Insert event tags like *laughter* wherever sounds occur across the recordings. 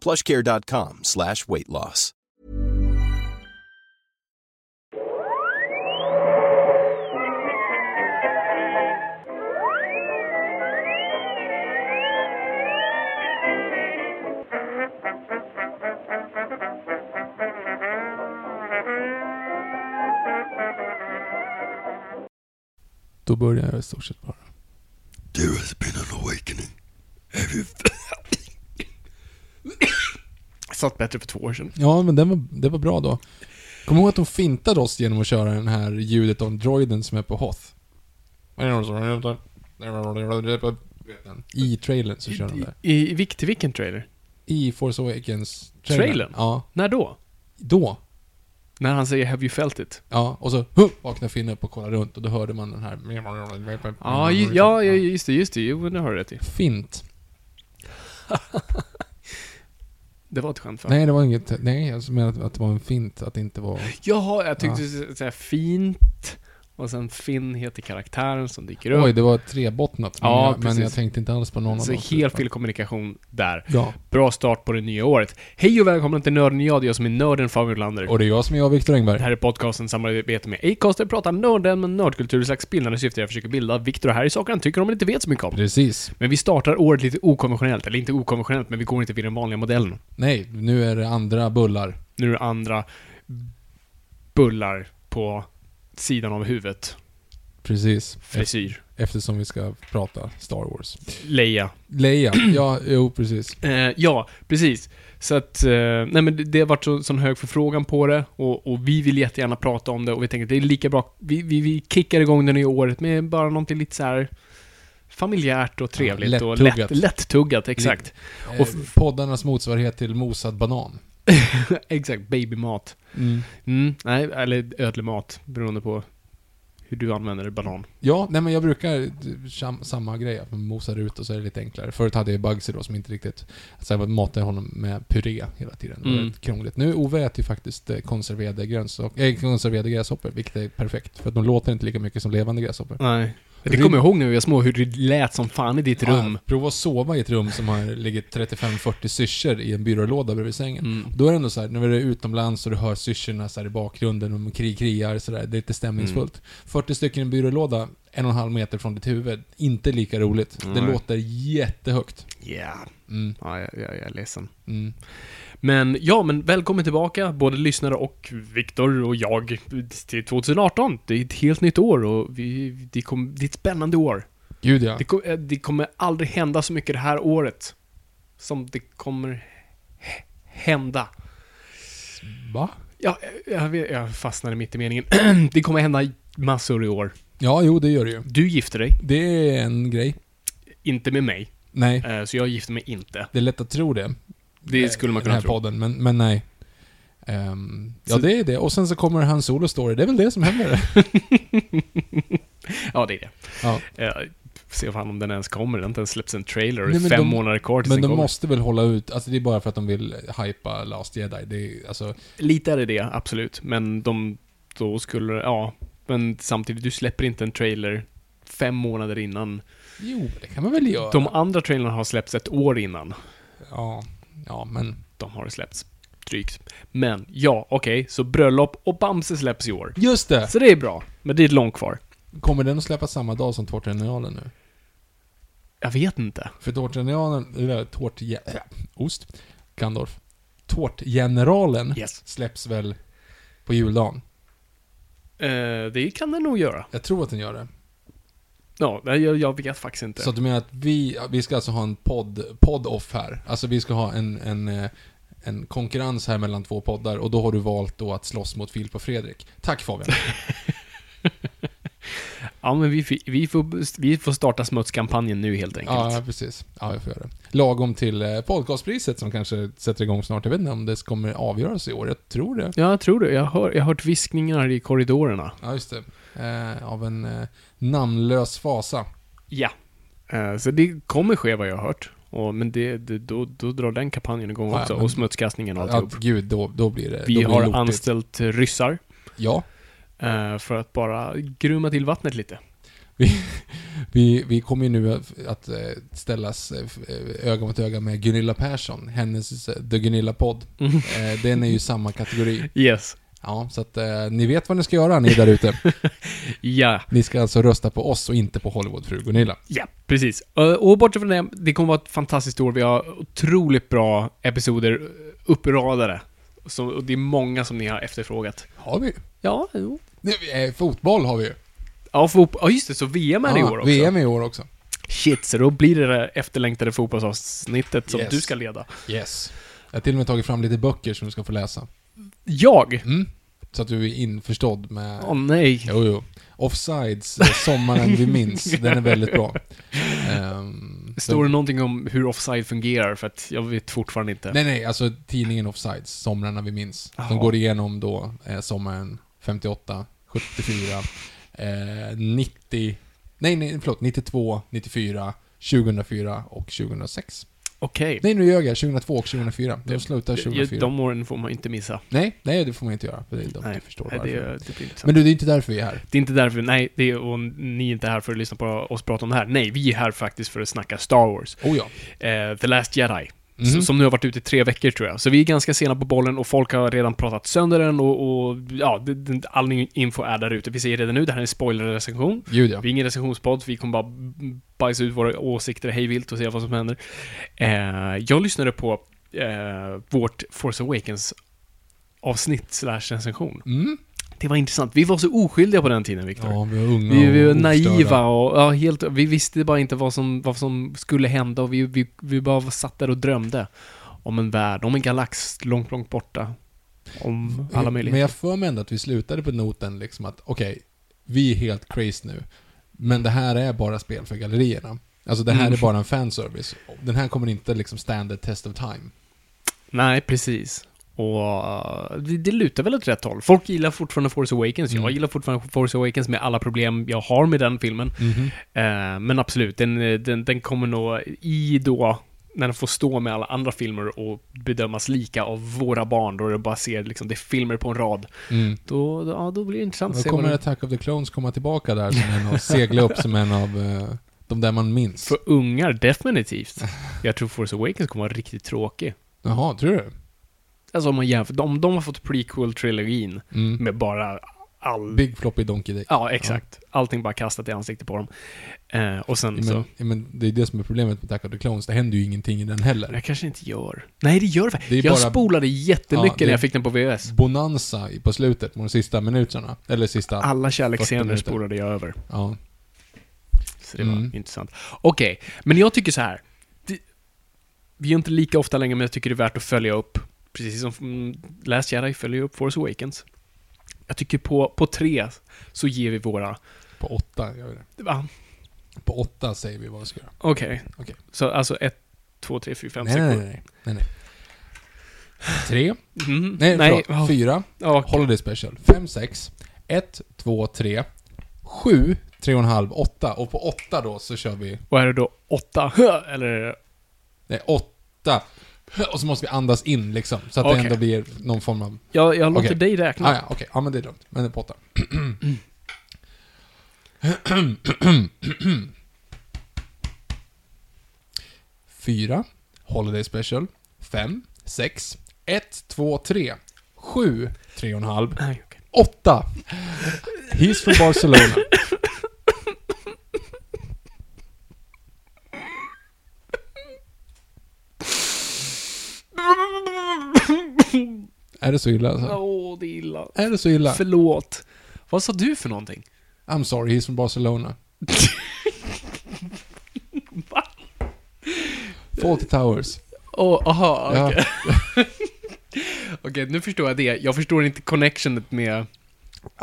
plushcare.com slash weight loss. Då börjar jag i stort sett bara. There has been an awakening. Have you... *laughs* *coughs* Satt bättre för två år sedan. Ja, men den var, det var bra då. Kom ihåg att de fintade oss genom att köra den här ljudet av droiden som är på Hoth. I trailern så kör de där. I, i vilk- till vilken trailer? I Force Awakens Trailern? Ja. När då? Då. När han säger 'Have you felt it?' Ja, och så huh, vaknar Finn upp och kollar runt och då hörde man den här... Ja, ju- ja, ja, just det, just det. Jo, det har du rätt i. Fint. *laughs* Det var ett skämt va? Nej, det var inget... Nej, jag menade att det var en fint, att det inte var... Jaha, jag tyckte skulle säga fint. Och sen Finn heter karaktären som dyker upp. Oj, det var trebottnat. Men, Ja, jag, men jag tänkte inte alls på någon Så av dem. helt fel kommunikation där. Ja. Bra start på det nya året. Hej och välkomna till Nörden och jag, det är jag som är nörden Fabian Lander. Och det är jag som är jag, Viktor Det Engberg. här är podcasten samarbete med Acast där vi pratar nörden med nördkultur i slags bildande syfte. Jag försöker bilda Viktor här i saker han tycker om men inte vet så mycket om. Precis. Men vi startar året lite okonventionellt, eller inte okonventionellt, men vi går inte vid den vanliga modellen. Nej, nu är det andra bullar. Nu är det andra bullar på sidan av huvudet. Precis. Frisyr. Eftersom vi ska prata Star Wars. Leia. Leia. Ja, jo precis. *clears throat* Eh, ja, precis. Så att, eh, nej men det, det har varit så, sån hög förfrågan på det och, och vi vill jättegärna prata om det och vi tänker att det är lika bra, vi, vi, vi kickar igång det nya året med bara någonting lite så här familjärt och trevligt Ja, och lättuggat. lätt, lättuggat, exakt. Och Och poddarnas motsvarighet till mosad banan. *laughs* exakt, babymat. Mm. Mm, nej, eller ödlemat, beroende på hur du använder banan. Ja, nej men jag brukar sam, samma grej. Att man mosar ut och så är det lite enklare. Förut hade jag Bugsy då som inte riktigt... Så jag matade honom med puré hela tiden. Det var Mm. krångligt. Nu Ove äter ju faktiskt eh, konserverade grönsaker, äh, konserverade gräshoppor, vilket är perfekt. För att de låter inte lika mycket som levande gräshoppor. Nej. Det kommer jag ihåg när vi var små, hur det lät som fan i ditt rum. Ja, prova att sova i ett rum som har ligger 35-40 syrsor i en byrålåda bredvid sängen. Mm. Då är det ändå så här, när vi är utomlands och du hör syrsorna så i bakgrunden och de krig kriar så där, det är lite stämningsfullt. Mm. 40 stycken i en byrålåda, en och en halv meter från ditt huvud, inte lika roligt. Det Nej. låter jättehögt. Yeah. Mm, Ja, jag, jag, jag är ledsen. Men ja, men välkommen tillbaka, både lyssnare och Viktor och jag, till 2018. Det är ett helt nytt år och vi, det, kom, det är ett spännande år. Gud ja. Det, kom, eh, det kommer aldrig hända så mycket det här året som det kommer hända. Va? Ja, jag, vet, jag fastnade mitt i meningen. *clears throat* det kommer hända massor i år. Ja, jo det gör det ju. Du gifter dig, Det är en grej. inte med mig, Nej, eh, så jag gifter mig inte. det är lätt att tro det. Det skulle man kunna den här tro. podden, men, men nej. Ehm, ja, Så- det är det. Och sen så kommer hans solo story. Det är väl det som händer. *laughs* Ja, det är det. Ja. Eh, se fan om den ens kommer. Det har inte ens släppts en trailer. Nej, Nej, men fem de- månader kvar tills Men den de kommer. måste väl hålla ut, alltså det är bara för att de vill hypa Last Jedi. Det är, alltså, Lite är det det, absolut. Men de, då skulle, ja. Men samtidigt, du släpper inte en trailer fem månader innan. jo, det kan man väl göra. De andra trailerna har släppts ett år innan. Ja, ja men... De har släppts drygt. Men, ja, okej. så bröllop och Bamse släpps i år. Just det! Så det är bra. Men det är långt kvar. Kommer den att släppas samma dag som Tårtgeneralen nu? Jag vet inte. För Tårtgeneralen, eller Tårtge... Äh, ost. Gandalf. Tårtgeneralen Yes. släpps väl på juldagen? Eh, det kan den nog göra. Jag tror att den gör det. Ja, nej, jag, jag vet faktiskt inte. Så att du menar att vi, vi ska alltså ha en podd, podd-off här? Alltså vi ska ha en, en, eh, en konkurrens här mellan två poddar och då har du valt då att slåss mot Filip och Fredrik. Tack Fabian. *laughs* *laughs* Ja, men vi, vi, får, vi får starta smutskampanjen nu helt enkelt. Ja, precis. Ja, jag får göra det. Lagom till eh, podcastpriset som kanske sätter igång snart. Jag vet inte om det kommer avgöras i år. Jag tror det. Ja, jag tror det. Jag har, jag har hört viskningar i korridorerna. Ja, just det. Eh, av en eh, namnlös fasa. Ja. Eh, så det kommer ske vad jag har hört. Och, men det, det, då, då drar den kampanjen igång Ja, också. men- och smutskastningen och Ja, alltihop. gud, då, då blir det Vi blir har anställt ryssar Ja. eh, för att bara grumma till vattnet lite. Vi, *laughs* vi kommer ju nu att, eh, ställas eh, öga mot öga med Gunilla Persson. Hennes The Gunilla-podd. Mm. Den är ju samma kategori. *laughs* Yes. Ja, så att eh, ni vet vad ni ska göra, ni där ute. *laughs* Ja, Ni ska alltså rösta på oss och inte på Hollywoodfru Gunilla. ja, precis. Eh, Och bortsett från det, det kommer vara ett fantastiskt år. Vi har otroligt bra episoder uppradade. Så, och det är många som ni har efterfrågat. Har vi Ja, jo. det, eh, Fotboll har vi ju. Ja, fotboll. Ja, just det. Så VM är det i år också. VM i år också. Shit, så då blir det det efterlängtade fotbollsavsnittet som Yes. du ska leda. Yes. Jag har till och med tagit fram lite böcker som du ska få läsa. Jag? Mm. Så att du är införstådd med... Åh nej. Jo, jo. Offsides, eh, Sommaren vi minns. *laughs* Den är väldigt bra. Ehm, Står det någonting om hur offside fungerar? För att jag vet fortfarande inte. Nej, nej, alltså tidningen Offsides, Somrarna vi minns. Jaha. De går igenom då eh, sommaren 58, 74, eh, 90, nej, nej, förlåt, 92, 94, 2004 och 2006. Okej. Nej, nu ljög jag. 2002 och 2004. De Det- slutar Ja, 2004. De åren får man inte missa. Nej, nej, det får man inte göra. För det är dumt, Nej, jag förstår Nej, varför. det, det blir intressant. Men du, det är inte därför vi är här. Det är inte därför, nej, det är, och ni är inte här för att lyssna på oss prata om det här. Nej, vi är här faktiskt för att snacka Star Wars. Oh ja. Eh, The Last Jedi. S- Som nu har varit ute i tre veckor tror jag. Så vi är ganska sena på bollen och folk har redan pratat sönder den och, och ja, all info är där ute. Vi säger redan nu, det här är en spoilerrecension. Gud ja. Vi är ingen recensionspodd, vi kommer bara bajsa ut våra åsikter hejvilt och se vad som händer. Eh, jag lyssnade på eh, vårt Force Awakens avsnitt slash recension. Mm. Det var intressant. Vi var så oskyldiga på den tiden, Viktor. Ja, vi var unga Vi, vi var och naiva och ja, helt, vi visste bara inte vad som, vad som skulle hända och vi, vi, vi bara satt där och drömde om en värld, om en galax långt, långt borta. Om alla Men möjligheter. jag får mig ändå att vi slutade på noten liksom att, okej, vi är helt crazy nu. Men det här är bara spel för gallerierna. Alltså det här Mm. är bara en fanservice. Den här kommer inte liksom stand the test of time. Nej, precis. Och uh, det, det lutar väl åt rätt håll. Folk gillar fortfarande Force Awakens. Jag Mm. gillar fortfarande Force Awakens med alla problem jag har med den filmen. Eh, men absolut, den, den, den kommer nog i då, när den får stå med alla andra filmer och bedömas lika av våra barn, då det bara ser liksom, det är filmer på en rad. Mm. Då, då, ja, då blir det intressant Då att se kommer vad det Attack of the Clones komma tillbaka där som en av, segla upp som en av eh, de där man minns. För ungar, definitivt. Jag tror Force Awakens kommer vara riktigt tråkig. Jaha, tror du? Alltså om man jämför, de, de har fått prequel-trilogin Mm. med bara all... Big floppy donkey dick. Ja, exakt. Allting bara kastat i ansiktet på dem. Eh, och sen Ja, så... men, ja, men det är det som är problemet med Attack of the Clones. Det händer ju ingenting i den heller. Jag kanske inte gör. Nej, det gör det. Det Jag bara- spolade jättemycket Ja, när jag fick den på VHS. Bonanza på slutet, på de sista minuterna. Eller sista... Alla 40 kärleksscener spolade jag över. Ja. Så det var Mm. intressant. Okej, men jag tycker så här. Det, vi är inte lika ofta längre, men jag tycker det är värt att följa upp. Precis som mm, Last Jedi följer upp Force Awakens. Jag tycker på, på tre så ger vi våra... På åtta gör vi det. Va? På åtta säger vi vad vi ska göra. Okej. Okej. Så alltså ett, två, tre, fyra, fem, Nej, sex, nej, nej, nej, nej. Tre. Mm. Nej, nej. förlåt. ja. Fyra. Ja, Holiday special. Fem, sex. Ett, två, tre. Sju. Tre och en halv. Åtta. Och på åtta då så kör vi... Och är det då åtta? *laughs* Eller. Nej, åtta. Och så måste vi andas in liksom. Så att Okej. det ändå blir någon form av... Jag, jag låter Okej. dig räkna. Ah, ja, okej. Ja, men det är lugnt. Men det är på åtta. *clears throat* Fyra. Holiday special. Fem. Sex. Ett, två, tre. Sju. Tre och en halv. Nej, okej. Åtta. He's from Barcelona. Är det så illa alltså? Åh, det är illa. Är det så illa? Förlåt. Vad sa du för någonting? I'm sorry, he's from Barcelona. *laughs* Va? Fawlty Towers. Åh, aha, Ja. okej. *laughs* Okej, nu förstår jag det. Jag förstår inte connectionet med...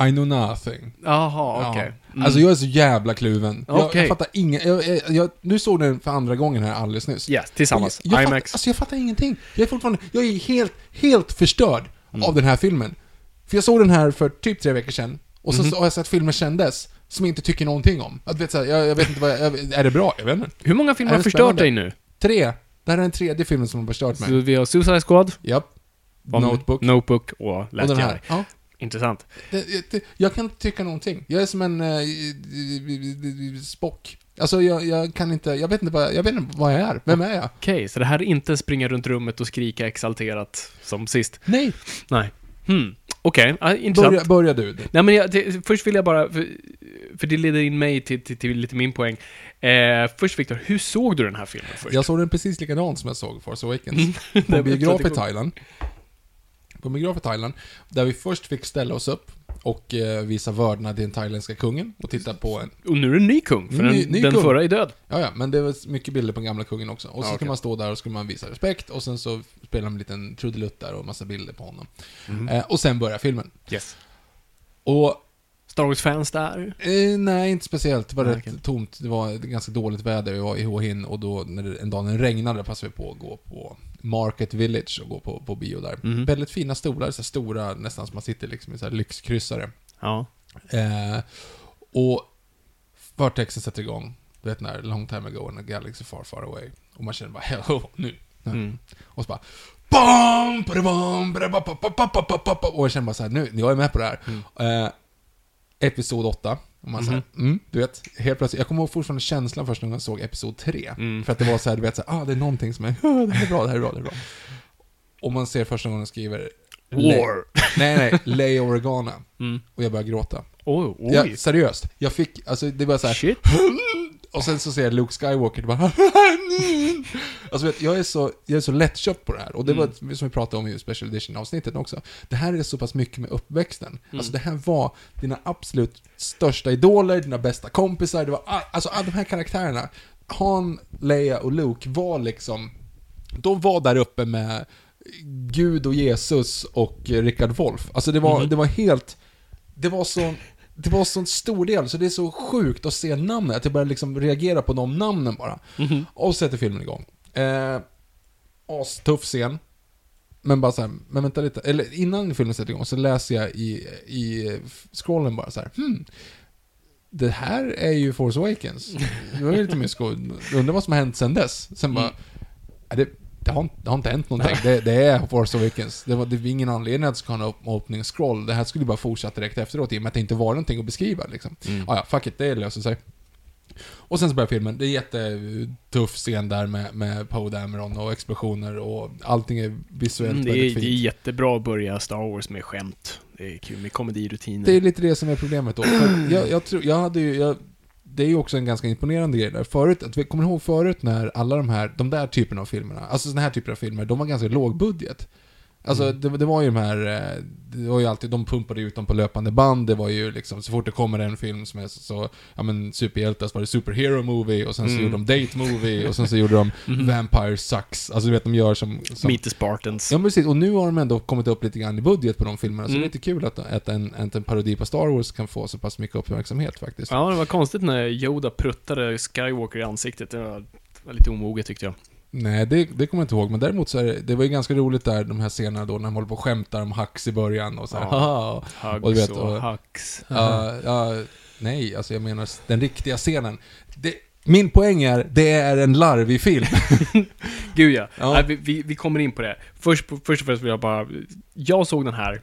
I know nothing. Jaha, okej. Mm. Alltså jag är så jävla kluven. Jag, Okej. jag fattar ingen... Jag, jag, jag, nu såg den för andra gången här alldeles nyss. Yes, tillsammans. Jag, jag, IMAX. Fattar, alltså jag fattar ingenting. Jag är fortfarande... Jag är helt, helt förstörd Mm. av den här filmen. För jag såg den här för typ tre veckor sedan. Och Mhm. så, så har jag sett filmer sedan dess. Som jag inte tycker någonting om. Jag vet, så här, jag, jag vet inte vad jag, jag, Är det bra? Jag vet inte. Hur många filmer har förstört dig nu? Tre. Det här är den tredje filmen som har förstört Så mig. vi har Suicide Squad, Japp. vad- Notebook. Notebook och Och Last den Jedi. här. Ja. Intressant. Jag kan inte tycka någonting. Jag är som en eh, spock. Alltså jag, jag kan inte, jag vet inte vad, jag vet inte vad jag är. Vem är jag? Okej, så det här är inte springa runt rummet och skrika exalterat som sist. Nej. Nej. Hmm. Okej, ja, intressant. Börja, börja du. Nej men jag, det, först vill jag bara, för, för det leder in mig till, till, till lite min poäng. Eh, först Viktor, hur såg du den här filmen först? Jag såg den precis likadant som jag såg Force Awakens. Mm. *laughs* På biograf i Thailand. På biograf i Thailand. Där vi först fick ställa oss upp och eh, visa vördnad till den thailändska kungen och titta på en... Och nu är det en ny kung, för Ny- den, ny den kung. förra är död. Ja, ja, men det var mycket bilder på den gamla kungen också. Och så Ja, skulle man stå där och skulle man visa respekt och sen så spelade de en liten trudelutt där och massa bilder på honom. Mm. Eh, och sen börjar filmen. Yes. Och Star Wars-fans där? Eh, nej, inte speciellt. Det var Nej, rätt okej. tomt. Det var ganska dåligt väder. Vi var i Hå Hin och då, när det, en dag när det regnade, passade vi på att gå på Market Village och gå på, på bio där. Mm. Väldigt fina stolar, så stora, nästan som man sitter liksom i så lyxkryssare. Ja. Eh, och förtexten sätter igång, du vet när Long time ago in a galaxy far far away. Och man känner bara, hello, oh, nu. Mm. Och så bara, BAM! BAM! Och jag känner bara så här, nu, jag är med på det här. Mm. Eh, episod 8, och man säger, mm, du vet, helt plötsligt, jag kommer ihåg fortfarande känslan först när jag såg episod 3. Mm. För att det var så här, du vet, så här, ah, det är någonting som är, *laughs* ah, det här är bra, det här är bra, det är bra. Och man ser första gången den skriver War. *laughs* Nej, nej, Leia Organa. Mm. Och jag börjar gråta. Oj, oj. Ja, seriöst. Jag fick, alltså det var så här, Shit. *laughs* och sen så ser jag Luke Skywalker, det bara *laughs* Alltså vet, jag är så, jag är så lättköpt på det här. Och det var Mm. som vi pratade om i Special Edition-avsnittet också. Det här är så pass mycket med uppväxten. Mm. Alltså det här var dina absolut största idoler, dina bästa kompisar, det var, all, alltså alla de här karaktärerna. Han, Leia och Luke var liksom, de var där uppe med Gud och Jesus och Richard Wolff. Alltså det var, Mhm. det var helt, det var så, det var så en stor del, så det är så sjukt att se namnen, att jag börjar liksom reagera på de namnen bara. Mhm. Och så sätter filmen igång. Eh, astuff scen. Men bara så här, men vänta lite. Eller innan filmen sätter igång så läser jag i, i scrollen bara så här, hmm. Det här är ju Force Awakens. *laughs* Det var ju lite mysko. Undrar vad som har hänt sen dess. Sen bara, ja, det, det, har, inte- det har inte hänt någonting. Det, det är Force Awakens. Det var, det var ingen anledning att det ska ha en op- opening scroll. Det här skulle bara fortsätta direkt efteråt i och med att det inte var någonting att beskriva liksom. Mm. Ja, ja, fuck it, det löser sig. Och sen så börjar filmen. Det är jättetuff scen där med, med Poe Dameron och explosioner och allting är visuellt Mm, det, är, väldigt det är fint. jättebra att börja Star Wars med skämt. Det är kul med komedirutiner. Det är lite det som är problemet då. För jag, jag tror, jag hade ju, jag, det är ju också en ganska imponerande grej där. Förut, att vi kommer ihåg förut när alla de här, de där typerna av filmerna, alltså den här typer av filmer, de var ganska låg budget. Alltså Mm. det, det var ju de här, eh, det var ju alltid, de pumpade ut dem på löpande band, det var ju liksom, så fort det kommer en film som är så, så ja men superhjältar så var det superhero movie, och sen så Mm. gjorde de date movie, och sen så gjorde de *laughs* Mhm. Vampire Sucks, alltså du vet de gör som... som Meet the Spartans. Ja precis, och nu har de ändå kommit upp lite grann i budget på de filmerna, så Mm. det är lite kul att, att, en, att en parodi på Star Wars kan få så pass mycket uppmärksamhet faktiskt. Ja, det var konstigt när Yoda pruttade Skywalker i ansiktet. Det var, det var lite omoget tyckte jag. Nej, det, det kommer jag inte ihåg, men däremot så är det, det var ju ganska roligt där, de här scenerna då, när de håller på och skämtar om Hux i början och så här, Ja. Hugs Och du vet, och och- hacks. Ja, ja, nej, alltså jag menar den riktiga scenen. Det, min poäng är, det är en larvig film. *laughs* Gud ja. Ja. Nej, vi, vi, vi kommer in på det. Först, först och främst vill jag bara... Jag såg den här.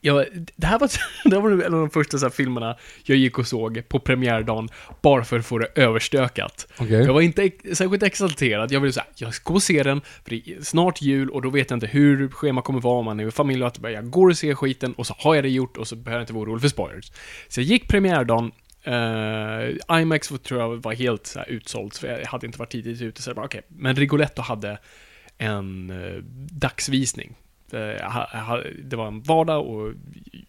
Jag, det här var, *laughs* det här var en av de första så filmerna jag gick och såg på premiärdagen, bara för att få det överstökat. Okej. Jag var inte särskilt exalterad. Jag ville säga, jag ska gå och se den, för det är snart jul och då vet jag inte hur schema kommer vara om man är i familj och att jag går och ser skiten och så har jag det gjort och så behöver jag inte vara orolig för spoilers. Så jag gick premiärdagen, uh, IMAX tror jag var helt så här, utsålt, för jag hade inte varit tidigt ute, så jag bara okej. Men Rigoletto hade en eh, dagsvisning. Eh, det var en vardag och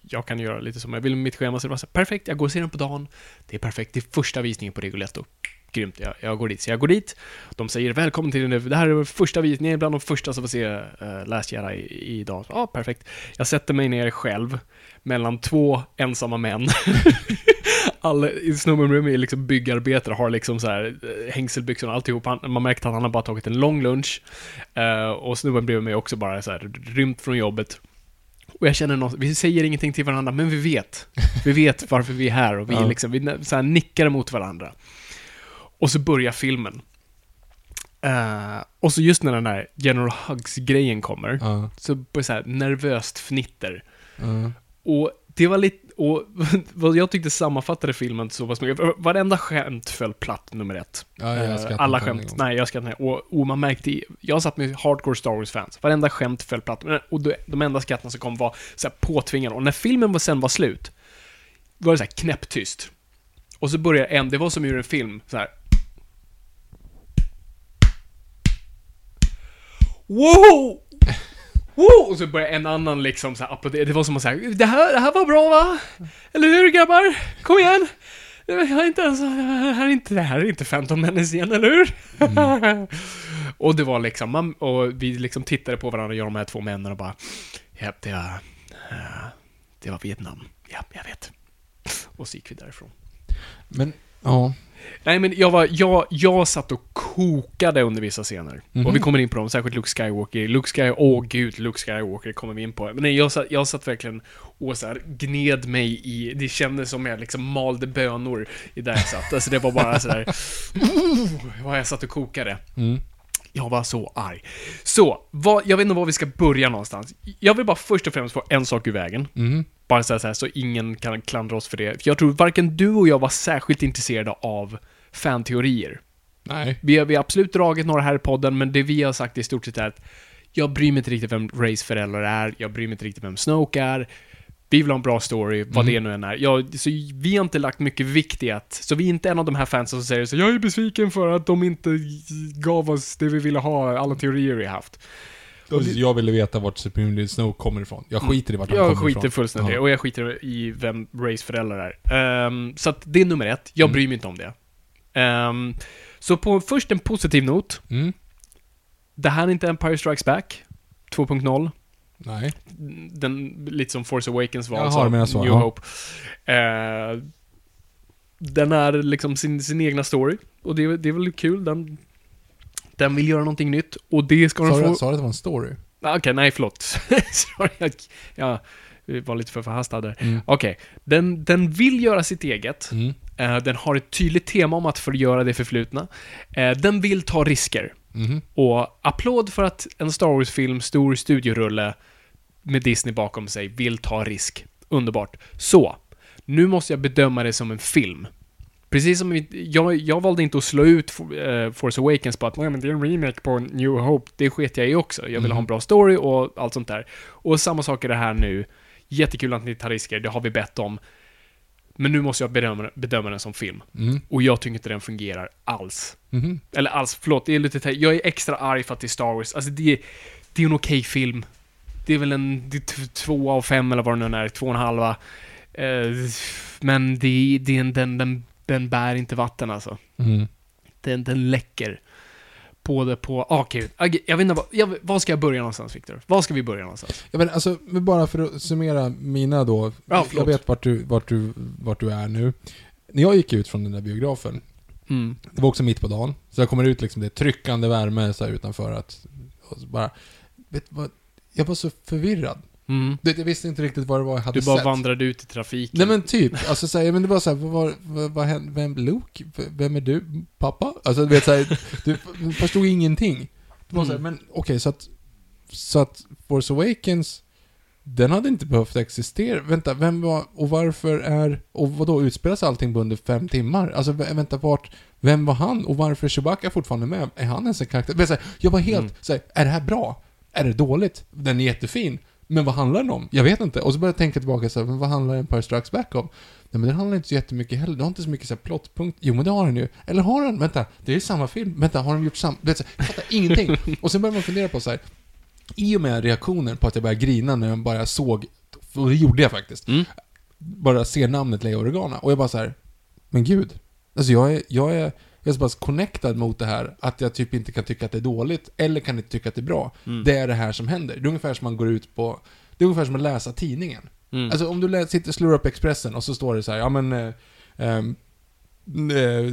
jag kan göra lite som jag vill med mitt schema, så det var så här, perfekt, jag går och ser den på dagen. Det är perfekt, det är första visningen på Rigoletto. Grymt, jag, jag går dit. Så jag går dit, de säger välkommen till den, det här är första visningen, bland de första som får se uh, Last Jedi i- idag. Ja, perfekt. Jag sätter mig ner själv, mellan två ensamma män. *laughs* Alla i mig är liksom byggarbetare, har liksom så här eh, hängselbyxor och alltihop. Han, man märkte att han har bara tagit en lång lunch. Eh, och snubben bredvid mig är också bara så här rymt från jobbet. Och jag känner något, vi säger ingenting till varandra, men vi vet. Vi vet varför vi är här och vi, *laughs* Ja. liksom, vi så här nickar mot varandra. Och så börjar filmen. Eh, och så just när den där General Hugs-grejen kommer, Ja, så börjar så här nervöst fnitter. ja. Och det var lite, och *laughs* vad jag tyckte sammanfattade filmen så pass mycket, varenda skämt föll platt nummer ett. Ja, jag Eh, Alla skämt, nej jag skrattade inte. Och, och man märkte, jag satt med hardcore Star Wars-fans, varenda skämt föll platt. Och de, de enda skratten som kom var så här påtvingade. Och när filmen var, sen var slut, var det så här knäpptyst. Och så började en, det var som ur en film, så här. Wow! Wow! Och så började en annan liksom så här applådera. Det var som att säga, det här, det här var bra va? Eller hur grabbar? Kom igen! Jag har inte ens, det här är inte, det här är inte Phantom Menace igen, eller hur? *laughs* och det var liksom, man, och vi liksom tittade på varandra, jag och de här två männen och bara, ja, det var, det var Vietnam. Ja, jag vet. Och så gick vi därifrån. Men, ja. Nej men jag var, jag, jag satt och kokade under vissa scener. Mhm. Och vi kommer in på dem, särskilt Luke Skywalker. Luke Skywalker, åh gud, Luke Skywalker kommer vi in på. Men nej, jag satt, jag satt verkligen och så här gned mig i, det kändes som jag liksom malde bönor i där jag satt. Alltså det var bara så där, vad jag satt och kokade. Mm. Jag var så arg. Så, vad, jag vet inte var vi ska börja någonstans. Jag vill bara först och främst få en sak ur vägen. Mhm. Bara så här, så här, så ingen kan klandra oss för det. För jag tror varken du och jag var särskilt intresserade av fanteorier. Nej. Vi har, vi har absolut dragit några här i podden, men det vi har sagt i stort sett är att jag bryr mig inte riktigt vem Rays föräldrar är, jag bryr mig inte riktigt vem Snoke är. Vi vill ha en bra story, vad Mm. det nu än är. Jag, så vi har inte lagt mycket vikt i att, så vi är inte en av de här fansen som säger så jag är besviken för att de inte gav oss det vi ville ha, alla teorier vi haft. Jag ville veta vart Supreme Snoke kommer ifrån. Jag skiter i vart han Jag kommer ifrån. skiter fullständigt Ja. och jag skiter i vem Rays föräldrar är. Ehm, så att det är nummer ett, jag Mm. bryr mig inte om det. Ehm, så på först en positiv not, Mm. det här är inte Empire Strikes Back 2.0. Nej. Den, lite som Force Awakens var, Jag alltså har mina svar, New ja. Hope. Eh, den är liksom sin, sin egna story, och det, är- det är väl kul. Den, den vill göra någonting nytt, och det ska Sa du, få... sa du att det var en story? Ah, Okej, nej förlåt. *laughs* Sorry, jag, jag var lite för förhastad där. Mm. Okej, den, den vill göra sitt eget. Mm. Eh, den har ett tydligt tema om att förgöra det förflutna. Eh, den vill ta risker. Mhm. Och applåd för att en Star Wars-film, stor studiorulle med Disney bakom sig, vill ta risk. Underbart. Så, nu måste jag bedöma det som en film. Precis som vi, jag, jag valde inte att slå ut eh, Force Awakens på att "Nej, men det är en remake på New Hope. Det sket jag i också. Jag vill ha en bra story och allt sånt där. Och samma sak är det här nu. Jättekul att ni tar risker, det har vi bett om. Men nu måste jag bedöma, bedöma den som film. Mm. Och jag tycker inte den fungerar alls. Mhm. Eller alls, förlåt, det är lite Jag är extra arg för att det är Star Wars. Alltså det är, det är en okej film. Det är väl en det är två av fem eller vad det nu är, två och en halva. Eh, men det, det är en, den, den, den bär inte vatten alltså. Mm. Den, den läcker. Både på, ah gud. Ah, gud, jag vet inte, vad, jag, var ska jag börja någonstans Viktor? Var ska vi börja någonstans? Ja, men alltså, bara för att summera mina då. Ja, jag vet vart du, vart, du, vart du är nu. När jag gick ut från den där biografen, Mm. det var också mitt på dagen. Så jag kommer ut liksom, det är tryckande värme så här utanför att... Och så bara... Vet vad? Jag var så förvirrad. Mm. Jag visste inte riktigt vad det var jag hade Du bara sett. vandrade ut i trafiken. Nej men typ, alltså såhär, men det var såhär, vad, vad, vad, vad hände, vem, Luke? Vem är du? Pappa? Alltså du vet såhär, du *laughs* förstod ingenting. Det var såhär, Mm. men okej så att, så att Force Awakens, den hade inte behövt existera. Vänta, vem var, och varför är, och vad då utspelas allting på under fem timmar? Alltså vä- vänta, vart, vem var han? Och varför är Chewbacca fortfarande med? Är han ens en karaktär? Jag var helt Mm. såhär, är det här bra? Är det dåligt? Den är jättefin. Men vad handlar den om? Jag vet inte. Och så började jag tänka tillbaka så här, men vad handlar Empire Strikes Back om? Nej men den handlar inte så jättemycket heller. Den har inte så mycket så här plottpunkt. Jo men det har den ju. Eller har den? Vänta, det är samma film. Vänta, har de gjort samma? Du vet, så här, jag fattar ingenting. *laughs* Och sen börjar man fundera på så här. I och med reaktionen på att jag började grina när jag bara såg, och det gjorde jag faktiskt, Mm. bara ser namnet Leia Organa. Och jag bara så här, men gud. Alltså jag är, jag är, jag är så pass connectad mot det här att jag typ inte kan tycka att det är dåligt, eller kan inte tycka att det är bra. Mm. Det är det här som händer. Det är ungefär som man går ut på, det är ungefär som att läsa tidningen. Mm. Alltså om du lä- sitter slår upp Expressen och så står det så här, ja men... Eh, ehm, eh,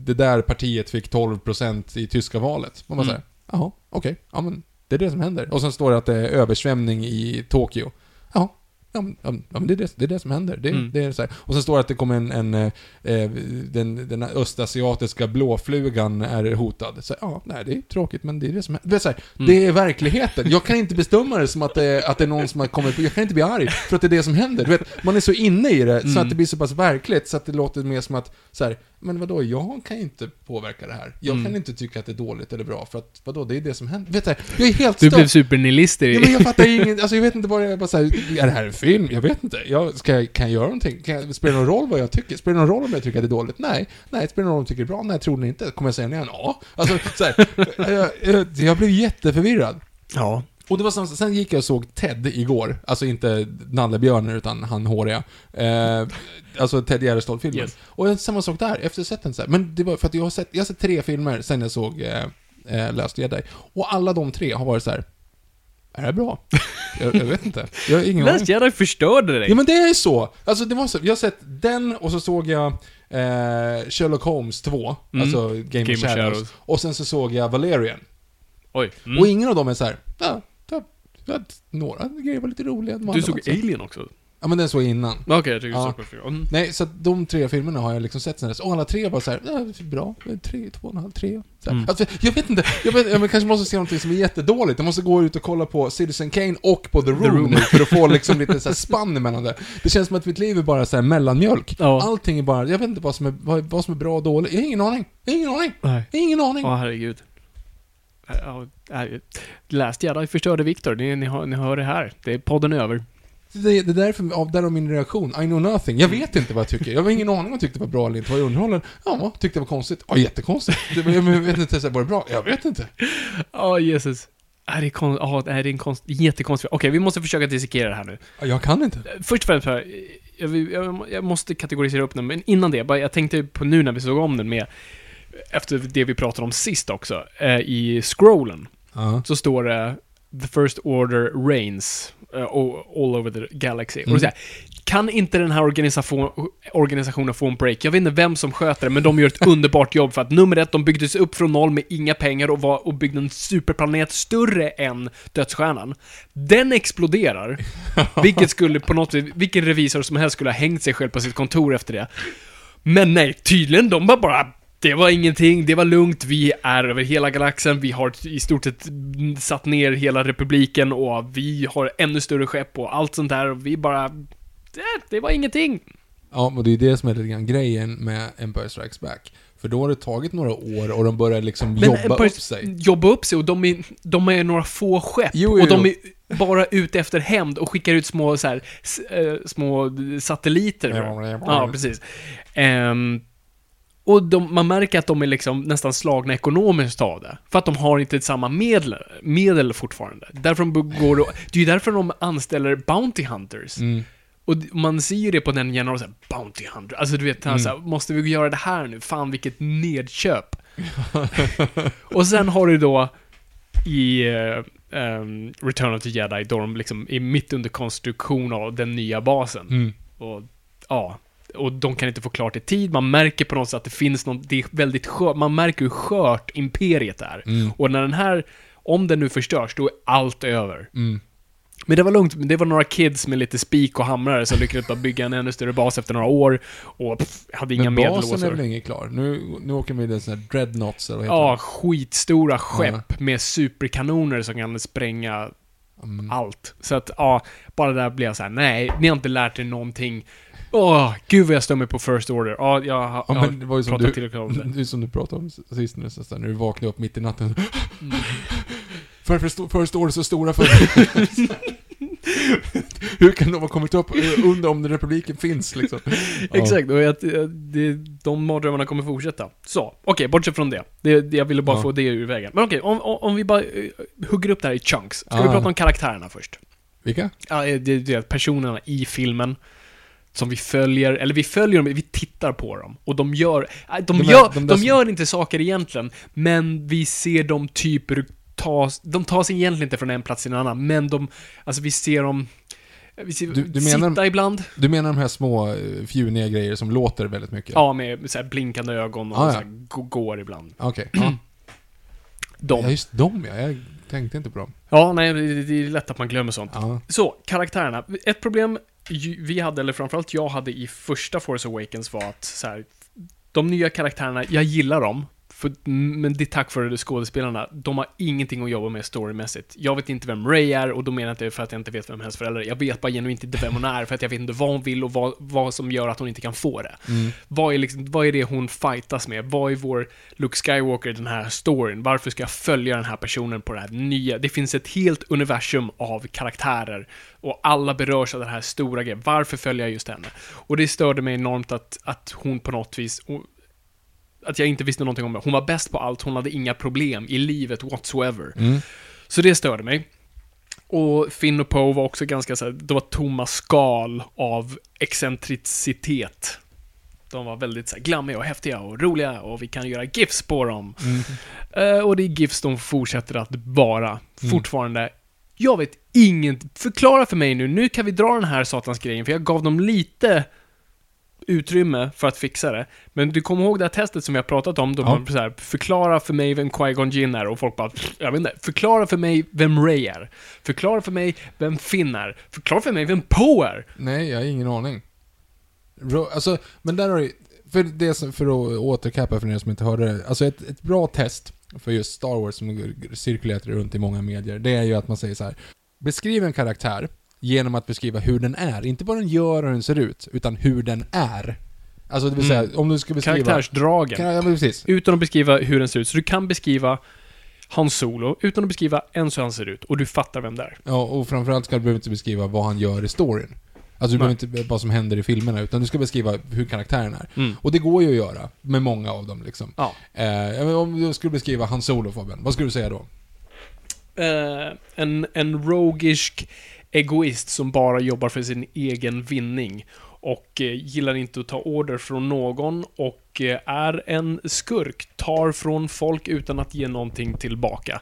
det där partiet fick 12% i tyska valet. Man bara Mm. säger, jaha, okej, ja men det är det som händer. Och sen står det att det är översvämning i Tokyo. Ja, men, ja, men det, är det, det är det som händer. Det, Mm. det är så här. Och sen står det att det kommer en, en eh, eh, den, den östasiatiska blåflugan är hotad. Så, ja, nej det är tråkigt men det är det som händer. Det är, så här, Mm. det är verkligheten. Jag kan inte bestämma det som att det, att det är någon som har kommit på, jag kan inte bli arg för att det är det som händer. Du vet, man är så inne i det så Mm. att det blir så pass verkligt så att det låter mer som att, så här, men vadå, jag kan ju inte påverka det här. Jag Mm. kan inte tycka att det är dåligt eller bra för att, vadå, det är det som händer. Vet du, jag är helt Du störd. blev supernihilister i... Ja, men jag fattar ingen, alltså jag vet inte vad det är, bara så här, är det här en film? Jag vet inte. Jag, ska jag, kan jag göra någonting? Kan jag, spelar det någon roll vad jag tycker? Spelar det någon roll om jag tycker att det är dåligt? Nej. Nej, spelar det någon roll om jag tycker det är bra? Nej, tror ni inte? Kommer jag säga igen? Ja. Alltså, så här, *laughs* jag, jag, jag blev jätteförvirrad. Ja. Och det var samma, sen gick jag och såg Ted igår, alltså inte Nallebjörnen utan han håriga. Eh, alltså Ted Gärdestad-filmen. Yes. Och samma sak där, efter sett den så här. Men det var för att jag har sett, jag har sett tre filmer sen jag såg eh, eh, Last Jedi. Och alla de tre har varit så här. Är det bra? jag, jag vet inte. Jag har ingen. Last Jedi förstörde dig. Ja men det är ju så. Alltså det var så. Jag har sett den och så såg jag eh, Sherlock Holmes 2, Mm. alltså Game, Game of of Shadows. Shadows. Och sen så såg jag Valerian. Oj. Mm. Och ingen av dem är så här. Ja, ja, några grejer var lite roliga. de Du andra såg var inte så. Alien också? Ja men den såg jag innan. Okej, jag tycker Ja. du såg på. Mm. Nej, så att de tre filmerna har jag liksom sett sen dess. Och alla tre var så här, ja, bra, tre, två och en halv, tre. Så här. Mm. Alltså, jag vet inte, jag, vet, jag kanske måste se någonting som är jättedåligt. Jag måste gå ut och kolla på Citizen Kane och på The Room, Room. för att få liksom lite så här spann emellan det. Det känns som att mitt liv är bara så här mellanmjölk. Ja. Allting är bara, jag vet inte vad som är, vad, vad som är bra och dåligt. Jag har ingen aning. Jag har ingen aning. Nej. Jag har ingen aning. Åh, herregud. Ja, nej, Last Jedi förstörde Viktor. Ni, ni, hör, ni hör det här. Det är podden över. Det, det är därför, av, därav min reaktion. I know nothing. Jag vet inte vad jag tycker. Jag har ingen aning om jag tyckte det var bra eller inte. Var jag underhållen? Ja, tyckte det var konstigt. Ja, jättekonstigt. Jag vet inte, så var det bra? Jag vet inte. Ja, Jesus. Är det, kon- ja, är det en konst, jättekonstig... Okej, vi måste försöka dissekera det här nu. Ja, Jag kan inte. Först och främst, här, jag, jag, jag måste kategorisera upp den, men innan det, bara, jag tänkte på nu när vi såg om den med, efter det vi pratade om sist också, eh, i scrollen, Ja. så står det The First Order reigns o- all over the galaxy. Och Mm. så här, kan inte den här organisation, organisationen få en break? Jag vet inte vem som sköter det, men de gör ett *laughs* underbart jobb för att nummer ett, de byggdes upp från noll med inga pengar och, var, och byggde en superplanet större än dödsstjärnan. Den exploderar, *laughs* vilket skulle på något vis, vilken revisor som helst skulle ha hängt sig själv på sitt kontor efter det. Men nej, tydligen, de var bara det var ingenting, det var lugnt, vi är över hela galaxen, vi har i stort sett satt ner hela republiken och vi har ännu större skepp och allt sånt där och vi bara... Det, det var ingenting. Ja, men det är det som är lite grann grejen med Empire Strikes Back. För då har det tagit några år och de börjar liksom jobba Empire- upp sig. Jobba upp sig och de är, de är några få skepp Jo, jo, och de är bara ute efter hämnd och skickar ut små så här, eh, små satelliter. Ja, precis. Ehm, och de, man märker att de är liksom nästan slagna ekonomiskt av det. För att de har inte samma medel, medel fortfarande. Därför de går och, Det är ju därför de anställer Bounty Hunters. Mm. Och man ser ju det på den generationen, Bounty Hunter. Alltså du vet, han Mm. så här, måste vi göra det här nu? Fan vilket nedköp. *laughs* och sen har du då i ehm, Return of the Jedi, då de liksom är mitt under konstruktion av den nya basen. Mm. Och ja, och de kan inte få klart i tid. Man märker på något sätt att det finns något, det är väldigt skört, man märker hur skört imperiet är. Mm. Och när den här, om den nu förstörs, då är allt över. Mm. Men det var lugnt, det var några kids med lite spik och hamrare som lyckades bara bygga en ännu större bas efter några år och pff, hade inga Men basen är medellåsor. väl inte klar? Nu, nu åker vi en sån här dreadnoughts eller vad heter Ja, skitstora skepp med superkanoner som kan spränga det? Mm. allt. Så att, ja, bara där blev jag så här: nej, ni har inte lärt er någonting. Åh, gud vad jag stör mig på First Order. Ja, jag Ja, jag men det var ju som du, tillräckligt om det. *laughs* det är som du pratade om sist nu, så när du vaknade upp mitt i natten. Mm. Varför står det så stora för? *laughs* hur kan de ha kommit upp under om republiken finns liksom? *laughs* Exakt, och eh, det, de mardrömmarna kommer fortsätta. Så, okej, bortsett från det. det. Jag ville bara Ja. få det ur vägen. Men okej, om, om, om vi bara uh, hugger upp det här i chunks. Ska vi Ja. prata om karaktärerna först? Vilka? Ja, eh, det, det personerna i filmen. Som vi följer, eller vi följer dem, vi tittar på dem. Och de gör, äh, de, De gör, de de, gör inte saker egentligen, men vi ser dem typ ta, de tar sig egentligen inte från en plats till en annan, men de, alltså vi ser dem, vi ser Du- du sitta menar- ibland. Du menar de här små eh, fjuniga grejer som låter väldigt mycket? Ja, med så blinkande ögon och Ah, ja. så går ibland. Okej. *clears throat* Ja. De. ja, just dem ja. Jag tänkte inte på dem. Ja, nej, det, är lätt att man glömmer sånt. Ja. Så, karaktärerna. Ett problem vi hade, eller framförallt jag hade i första Force Awakens var att så här, de nya karaktärerna, jag gillar dem. För, men det är tack vare skådespelarna. De har ingenting att jobba med storymässigt. Jag vet inte vem Ray är och då menar jag inte för att jag inte vet vem hennes föräldrar är. Jag vet bara genuint inte vem hon är för att jag vet inte vad hon vill och vad, vad som gör att hon inte kan få det. Vad, är liksom, vad är det hon fightas med? Vad är vår Luke Skywalker i den här storyn? Varför ska jag följa den här personen på det här nya? Det finns ett helt universum av karaktärer och alla berörs av den här stora grejen. Varför följer jag just henne? Och det störde mig enormt att, att hon på något vis att jag inte visste någonting om det. Hon var bäst på allt, hon hade inga problem i livet whatsoever. Mm. Så det störde mig. Och Finn och Poe var också ganska så här, det var tomma skal av excentricitet. De var väldigt så här, glammiga och häftiga och roliga och vi kan göra GIFs på dem. Eh, och det är GIFs de fortsätter att vara. Fortfarande. Jag vet inget. Förklara för mig nu. Nu kan vi dra den här satans grejen, för jag gav dem lite utrymme för att fixa det. Men du kommer ihåg det här testet som vi har pratat om? De Ja. var så här, förklara för mig vem Qui-Gon Jinn är och folk bara, "Pff, jag vet inte. Förklara för mig vem Ray är. Förklara för mig vem Finn är. Förklara för mig vem Poe är. Nej, jag har ingen aning. Alltså, men där har du för, det för att återkappa för er som inte hörde det. Alltså ett, ett bra test för just Star Wars som cirkulerat runt i många medier, det är ju att man säger så här. Beskriv en karaktär genom att beskriva hur den är. Inte vad den gör och hur den ser ut, utan hur den är. Alltså det vill säga, om du ska beskriva... Karaktärsdragen. Kan, ja, precis. Utan att beskriva hur den ser ut. Så du kan beskriva Hans Solo utan att beskriva ens hur han ser ut. Och du fattar vem det är. Ja, och framförallt ska du behöver inte beskriva vad han gör i storyn. Alltså du Nej. behöver inte vad som händer i filmerna, utan du ska beskriva hur karaktären är. Mm. Och det går ju att göra, med många av dem liksom. Ja. Eh, om du skulle beskriva Han Solo, Fabian, vad skulle du säga då? Eh, en, en rogisk egoist som bara jobbar för sin egen vinning. Och eh, gillar inte att ta order från någon och eh, är en skurk. Tar från folk utan att ge någonting tillbaka.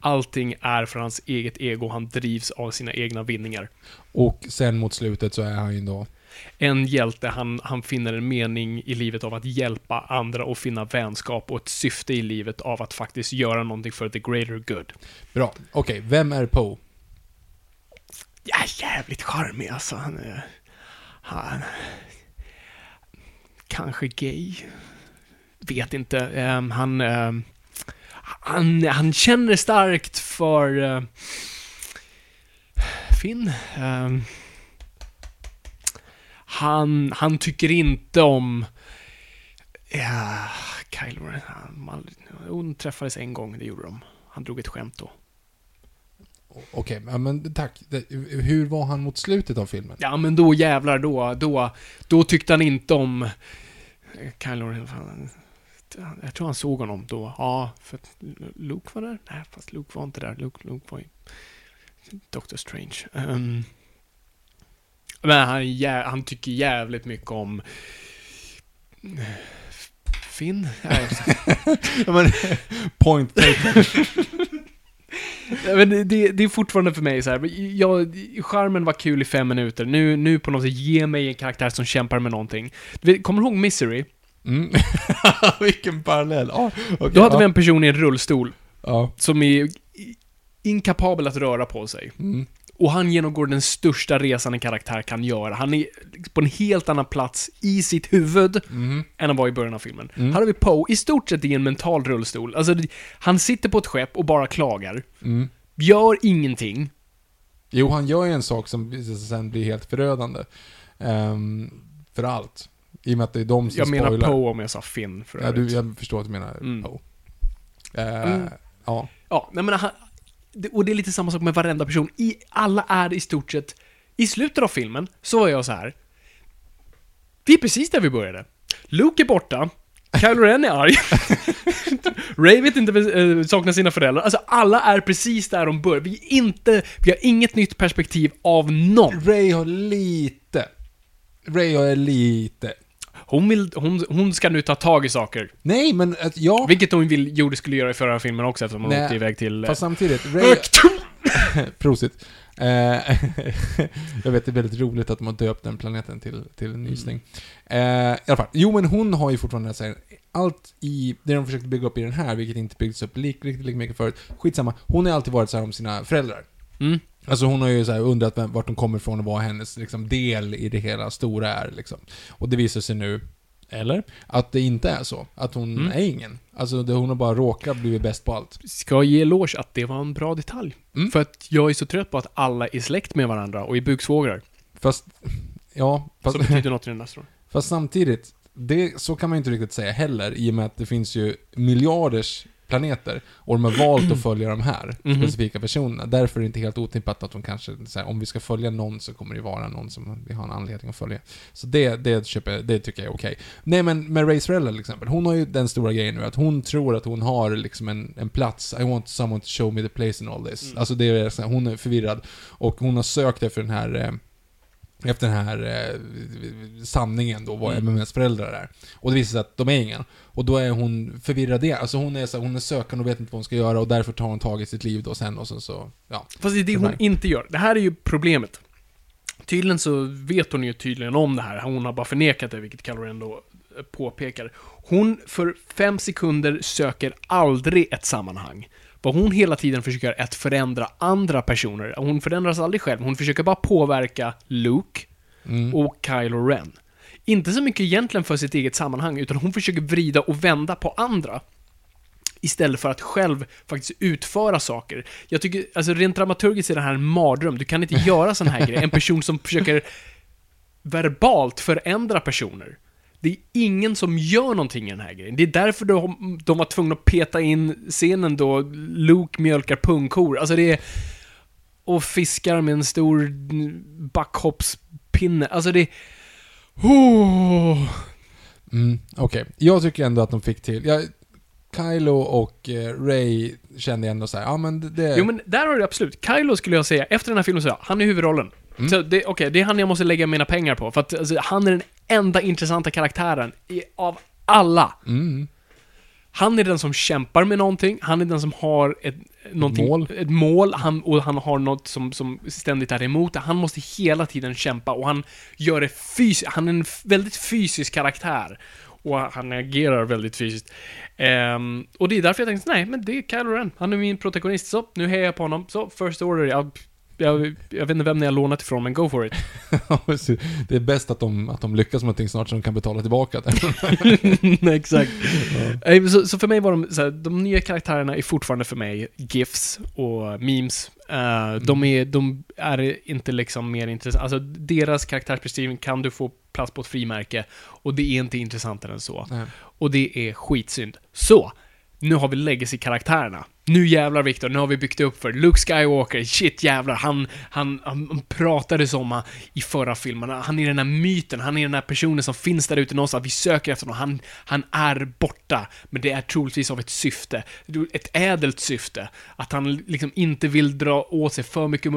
Allting är för hans eget ego, han drivs av sina egna vinningar. Och sen mot slutet så är han ju då... En hjälte, han, han finner en mening i livet av att hjälpa andra och finna vänskap och ett syfte i livet av att faktiskt göra någonting för the greater good. Bra. Okej, vem är Poe? Ja, jävligt charmig alltså. Han är... Han... Kanske gay. Vet inte. Um, han... um, han, han känner starkt för... Uh, Finn. Um, han, han tycker inte om... Ja, Kylo Ren. Hon träffades en gång, det gjorde de. Han drog ett skämt då. Okej, ja, men tack. Hur var han mot slutet av filmen? Ja, men då jävlar, då, då, då tyckte han inte om eh, Kylo Ren. Jag tror han såg honom då. Ja, för att Luke var där? Nej, fast Luke var inte där. Luke, Luke var ju Doctor Strange. Ehm, men han, jä- han tycker jävligt mycket om eh, Finn? Ja, *laughs* men, point taken. *laughs* Men det, det, är fortfarande för mig så här. Jag, charmen var kul i fem minuter. Nu, nu på något sätt, ge mig en karaktär som kämpar med någonting. Kommer du ihåg Misery? Mm. *laughs* Vilken parallell. Ah, okej, Då hade ja. vi en person i en rullstol Ja. som är inkapabel att röra på sig. Mm. Och han genomgår den största resan en karaktär kan göra. Han är på en helt annan plats i sitt huvud Mm. än han var i början av filmen. Mm. Här har vi Poe, i stort sett i en mental rullstol. Alltså, han sitter på ett skepp och bara klagar. Mm. Gör ingenting. Jo, han gör ju en sak som sen blir helt förödande. Ehm, för allt. I och med att det är de som Jag menar spoilar. Poe om jag sa Finn för Ja, övrigt. du, jag förstår att du menar Mm. Poe. Mm. Ja. Ja, nej men han, och det är lite samma sak med varenda person. I, alla är i stort sett I slutet av filmen så var jag så här. Vi är precis där vi började. Luke är borta. Kylo Ren är arg. *laughs* Ray vet inte, äh, saknar sina föräldrar. Alltså alla är precis där de börjar. Vi är inte, vi har inget nytt perspektiv av någon. Ray har lite... Ray har lite... Hon, vill, hon, hon ska nu ta tag i saker. Nej, men att jag... Vilket hon vill, gjorde skulle göra i förra filmen också eftersom hon Nej, åkte iväg till... Fast samtidigt, Ray... *laughs* Prosit. Eh, *laughs* jag vet, det är väldigt roligt att de har döpt den planeten till, till en nysning. Eh, I alla fall. Jo, men hon har ju fortfarande så här, allt i det de försökte bygga upp i den här, vilket inte byggts upp lika, riktigt lika mycket förut. Skitsamma. Hon har alltid varit så här om sina föräldrar. Mm. Alltså hon har ju så undrat vem, vart de kommer ifrån och vad hennes liksom, del i det hela stora är liksom. Och det visar sig nu, eller? Att det inte är så. Att hon Mm. är ingen. Alltså det, hon har bara råkat blivit bäst på allt. Ska ge eloge att det var en bra detalj. Mm. För att jag är så trött på att alla är släkt med varandra och är buksvågrar. Fast, ja, fast, Som betyder något i den här storyn. *laughs* fast samtidigt, det, så kan man ju inte riktigt säga heller, i och med att det finns ju miljarders planeter, och de har valt att *clears throat* följa de här Mhm. specifika personerna. Därför är det inte helt otippat att de kanske, här, om vi ska följa någon så kommer det vara någon som vi har en anledning att följa. Så det, det, köper, det tycker jag är okej. Nej men med Ray Sorella till exempel, hon har ju den stora grejen nu att hon tror att hon har liksom en, en plats, I want someone to show me the place in all this. Mm. Alltså det är så här, hon är förvirrad. Och hon har sökt efter den här eh, efter den här eh, sanningen då, vad Mm. MMS föräldrar är. Och det visar sig att de är ingen. Och då är hon förvirrad igen. Alltså hon är, så, här, hon är sökande och vet inte vad hon ska göra och därför tar hon tag i sitt liv då sen och sen så, ja. Fast det är det hon inte gör. Det här är ju problemet. Tydligen så vet hon ju tydligen om det här. Hon har bara förnekat det, vilket Kylo Ren då eh, påpekar. Hon för fem sekunder söker aldrig ett sammanhang. Vad hon hela tiden försöker göra är att förändra andra personer. Hon förändras aldrig själv. Hon försöker bara påverka Luke Mm. och Kylo Ren. Inte så mycket egentligen för sitt eget sammanhang, utan hon försöker vrida och vända på andra. Istället för att själv faktiskt utföra saker. Jag tycker, alltså rent dramaturgiskt är det här en mardröm. Du kan inte *laughs* göra sån här grejer. En person som försöker verbalt förändra personer. Det är ingen som gör någonting i den här grejen. Det är därför de, de var tvungna att peta in scenen då Luke mjölkar pungkor. Alltså det är... Och fiskar med en stor backhoppspinne. Alltså det... Oh. Mm, Okej, jag tycker ändå att de fick till, ja, Kylo och eh, Ray kände jag ändå såhär, ja men det... Jo men där har du absolut. Kylo skulle jag säga, efter den här filmen så, ja, han är huvudrollen. Mm. Så det, okej, det är han jag måste lägga mina pengar på. För att alltså, han är den enda intressanta karaktären i, av alla. mm, Han är den som kämpar med någonting, han är den som har ett, mål. ett mål han, och han har något som, som ständigt är emot det. Han måste hela tiden kämpa och han gör det fysiskt. Han är en väldigt fysisk karaktär. Och han agerar väldigt fysiskt. Ehm, och det är därför jag tänkte, nej, men det är Kylo Ren. Han är min protagonist. Så, nu hejar jag på honom. Så, first order. Jag, jag, jag vet inte vem ni har lånat ifrån, men go for it. *laughs* det är bäst att de, att de lyckas med någonting snart så de kan betala tillbaka det. Nej, *laughs* exakt. Eh, Så, så för mig var de, så här, de nya karaktärerna är fortfarande för mig GIFs och memes. Eh, de, är, de är inte liksom mer intressanta. Alltså deras karaktärsbeskrivning kan du få plats på ett frimärke och det är inte intressantare än så. Nej. Och det är skitsynd. Så, nu har vi legacy-karaktärerna. Nu jävlar Viktor, nu har vi byggt upp för Luke Skywalker, shit jävlar, han, han, han pratade som han i förra filmen. Han är den här myten, han är den här personen som finns där ute någonstans, vi söker efter honom, han, han är borta. Men det är troligtvis av ett syfte, ett ädelt syfte. Att han liksom inte vill dra åt sig för mycket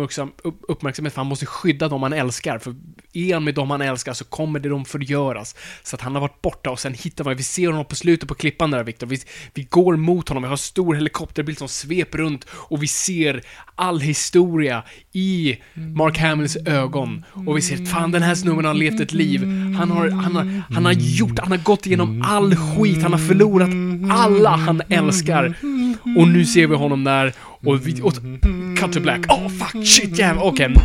uppmärksamhet, för han måste skydda dem han älskar. För är han med dem han älskar så kommer det de förgöras. Så att han har varit borta och sen hittar man, vi ser honom på slutet på klippan där Viktor, vi, vi går mot honom, vi har en stor helikopterbild som sveper runt och vi ser all historia i Mark Hamills ögon. Och vi ser att fan den här snubben har levt ett liv. Han har, han har, han har gjort, han har gått igenom all skit, han har förlorat alla han älskar. Och nu ser vi honom där och, vi, och cut to black. Oh fuck, shit jävlar, okej.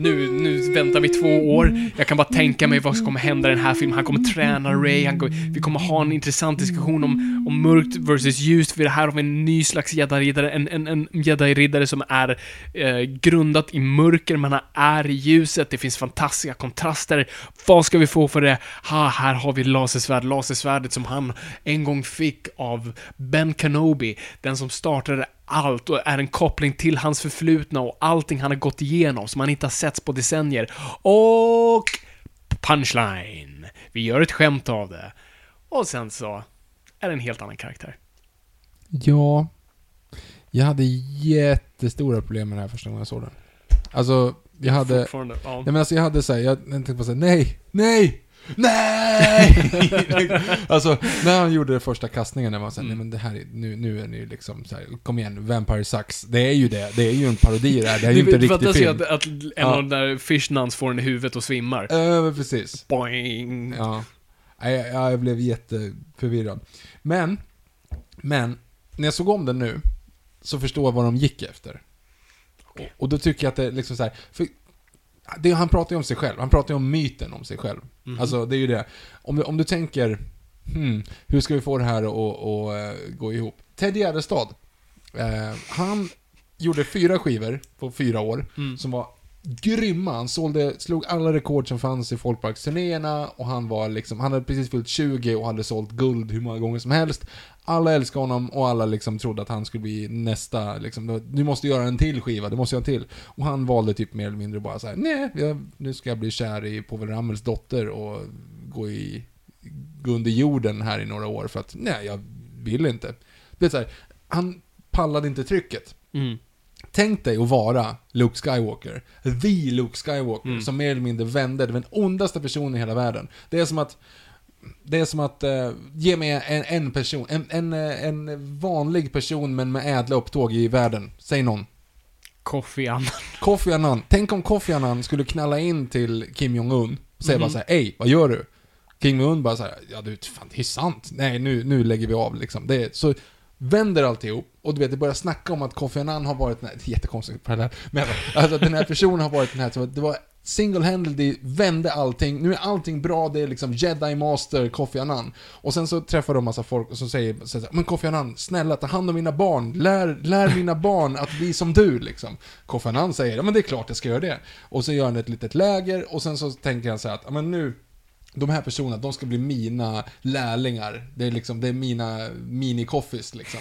Nu, nu väntar vi två år. Jag kan bara tänka mig vad som kommer hända i den här filmen. Han kommer träna Ray, han kommer, vi kommer ha en intressant diskussion om, om mörkt versus ljust. För det här har vi en ny slags jedi-riddare, en, en, en jedi-riddare som är eh, grundat i mörker, men han är i ljuset. Det finns fantastiska kontraster. Vad ska vi få för det? Ha, här har vi lasersvärd, lasersvärdet som han en gång fick av Ben Kenobi, den som startade allt och är en koppling till hans förflutna och allting han har gått igenom som han inte har setts på decennier. Och punchline. Vi gör ett skämt av det. Och sen så är det en helt annan karaktär. Ja. Jag hade jättestora problem med det här första gången jag såg den. Alltså, jag hade... Ja. Nej men alltså jag hade såhär, jag tänkte bara såhär, nej, nej, nej! *laughs* alltså, när han gjorde den första kastningen, jag var såhär, Mm. nej men det här är, nu, nu är ni liksom såhär, kom igen, Vampire Sucks. Det är ju det, det är ju en parodi det här, det här är ju inte en riktig film. att, att en Ja. av de där fishnuns får den i huvudet och svimmar. Ja, men precis. Boing. Ja. Jag, jag blev jätteförvirrad. Men, men, när jag såg om den nu, så förstår jag vad de gick efter. Och, och då tycker jag att det är liksom så här, för det, han pratar ju om sig själv, han pratar ju om myten om sig själv. Mhm. Alltså, det är ju det. Om, du- om du tänker, hmm, hur ska vi få det här att att, eh, gå ihop? Ted Gärdestad, eh, han gjorde fyra skivor på fyra år, Mm. som var grymma. Han sålde, slog alla rekord som fanns i folkparksturnéerna och han var liksom, han hade precis fyllt 20 och hade sålt guld hur många gånger som helst. Alla älskade honom och alla liksom trodde att han skulle bli nästa, liksom, du måste göra en till skiva, du måste göra en till. Och han valde typ mer eller mindre bara såhär, nej, nu ska jag bli kär i Povel Ramels dotter och gå i, gå under jorden här i några år för att, nej, jag vill inte. Det är så här, han pallade inte trycket. Mm. Tänk dig att vara Luke Skywalker. The Luke Skywalker. Mm. Som mer eller mindre vände. Den ondaste personen i hela världen. Det är som att... Det är som att eh, ge mig en, en person. En, en, eh, en vanlig person men med ädla upptåg i världen. Säg någon. Kofi Annan. Kofi Annan. Tänk om Kofi Annan skulle knalla in till Kim Jong-Un och säga Mhm. bara såhär, Ey, vad gör du? Kim Jong-Un bara såhär, ja du, fan det är sant. Nej, nu, nu lägger vi av liksom. Det är, så vänder alltihop och du vet, det börjar snacka om att Kofi Annan har varit den här, det är jättekonstigt på det här, men alltså att den här personen har varit den här, så det var single-handedly, vände allting, nu är allting bra, det är liksom jedi master Kofi Annan. Och sen så träffar de massa folk och säger, så här, men Kofi Annan, snälla ta hand om mina barn, lär, lär mina barn att bli som du liksom. Kofi Annan säger, ja men det är klart jag ska göra det. Och så gör han ett litet läger och sen så tänker han så här att, ja men nu, de här personerna, de ska bli mina lärlingar. Det är liksom, det är mina mini-coffees liksom.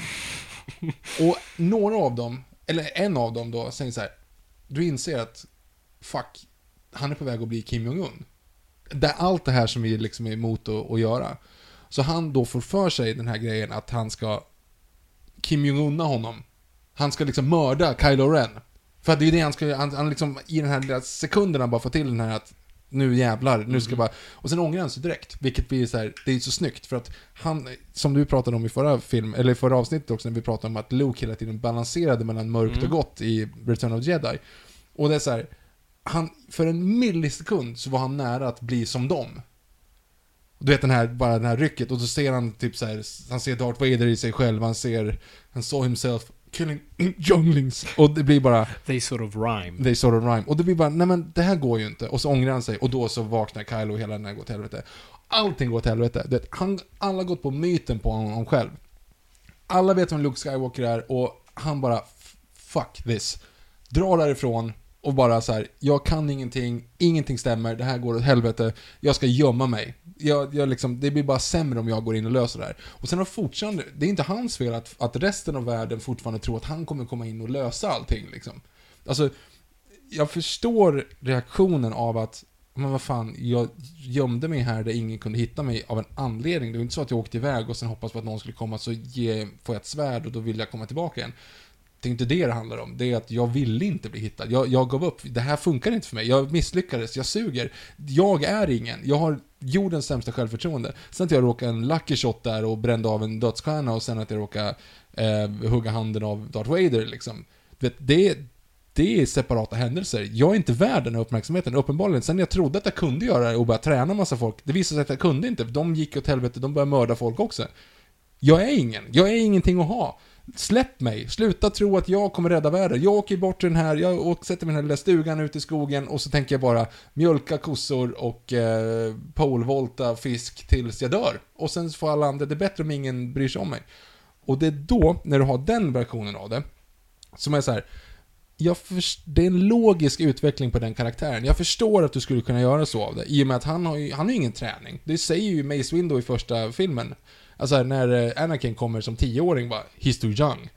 Och några av dem, eller en av dem då, säger så här. Du inser att, fuck, han är på väg att bli Kim Jong-Un. Det, allt det här som vi liksom är emot att, att göra. Så han då får för sig den här grejen att han ska Kim Jong-Unna honom. Han ska liksom mörda Kylo Ren. För att det är ju det han ska göra, han, han liksom i den här lilla sekunderna bara får till den här att nu jävlar, nu ska jag bara... Och sen ångrar han sig direkt, vilket blir så här, det är så snyggt för att han, som du pratade om i förra film, eller i förra avsnittet också när vi pratade om att Luke hela tiden balanserade mellan mörkt och gott i Return of Jedi. Och det är så här, han, för en millisekund så var han nära att bli som dem. Du vet den här, bara den här rycket och så ser han typ så här, han ser Darth Vader i sig själv, han ser, han saw himself killing *clears throat* younglings. Och det blir bara, They sort of rhyme. they sort of rhyme. Och det blir bara, nej men det här går ju inte. Och så ångrar han sig och då så vaknar Kylo och hela den här går till helvete. Allting går till helvete. Du vet, han, alla har gått på myten på honom själv. Alla vet vem Luke Skywalker är och han bara, "F- fuck this. Drar därifrån och bara så här, jag kan ingenting, ingenting stämmer, det här går åt helvete, jag ska gömma mig. Jag, jag liksom, det blir bara sämre om jag går in och löser det här. Och sen har fortfarande, det är inte hans fel att, att resten av världen fortfarande tror att han kommer komma in och lösa allting liksom. Alltså, jag förstår reaktionen av att, men vad fan, jag gömde mig här där ingen kunde hitta mig av en anledning. Det var inte så att jag åkte iväg och sen hoppades på att någon skulle komma så ge, får jag ett svärd och då vill jag komma tillbaka igen. Det är inte det det handlar om. Det är att jag ville inte bli hittad. Jag, jag gav upp. Det här funkar inte för mig. Jag misslyckades. Jag suger. Jag är ingen. Jag har jordens sämsta självförtroende. Sen att jag råkade en lucky shot där och brände av en dödsstjärna och sen att jag råkade eh, hugga handen av Darth Vader liksom. Vet, det, det är separata händelser. Jag är inte värd den här uppmärksamheten, uppenbarligen. Sen jag trodde att jag kunde göra det och börja träna massa folk, det visade sig att jag kunde inte. De gick åt helvete, de började mörda folk också. Jag är ingen. Jag är ingenting att ha. Släpp mig. Sluta tro att jag kommer rädda världen. Jag åker bort till den här, jag åker, sätter mig i den här lilla stugan ute i skogen och så tänker jag bara mjölka kossor och eh, polevolta fisk tills jag dör. Och sen får alla andra, det är bättre om ingen bryr sig om mig. Och det är då, när du har den versionen av det, som är så här. Jag först, det är en logisk utveckling på den karaktären. Jag förstår att du skulle kunna göra så av det, i och med att han har ju, han har ju ingen träning. Det säger ju Mace Window i första filmen. Alltså när eh, Anakin kommer som tioåring bara, he's too young.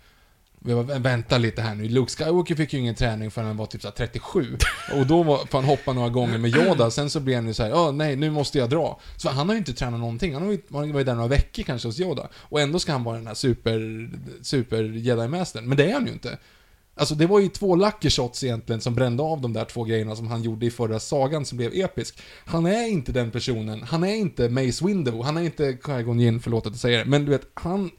vi bara, vänta lite här nu, Luke Skywalker fick ju ingen träning förrän han var typ så här 37. Och då var, får han hoppa några gånger med Yoda, sen så blir han ju såhär, ja ah, nej, nu måste jag dra. Så han har ju inte tränat någonting, han har ju han var ju där några veckor kanske hos Yoda. Och ändå ska han vara den här super, super jedi-mästaren. Men det är han ju inte. Alltså det var ju två lucky shots egentligen som brände av de där två grejerna som han gjorde i förra sagan som blev episk. Han är inte den personen, han är inte Mace Window, han är inte Qui-Gon Jinn, förlåt att jag säger det, men du vet, han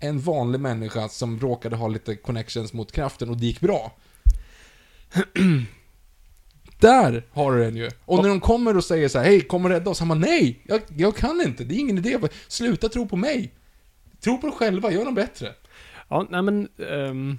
är en vanlig människa som råkade ha lite connections mot kraften och det gick bra. *clears throat* Där har du den ju. Och när de kommer och säger så här, hej, kom och rädda oss. Han bara, nej, jag, jag kan inte, det är ingen idé. Sluta tro på mig. Tro på dig själva, gör något bättre. Ja, nej men... Um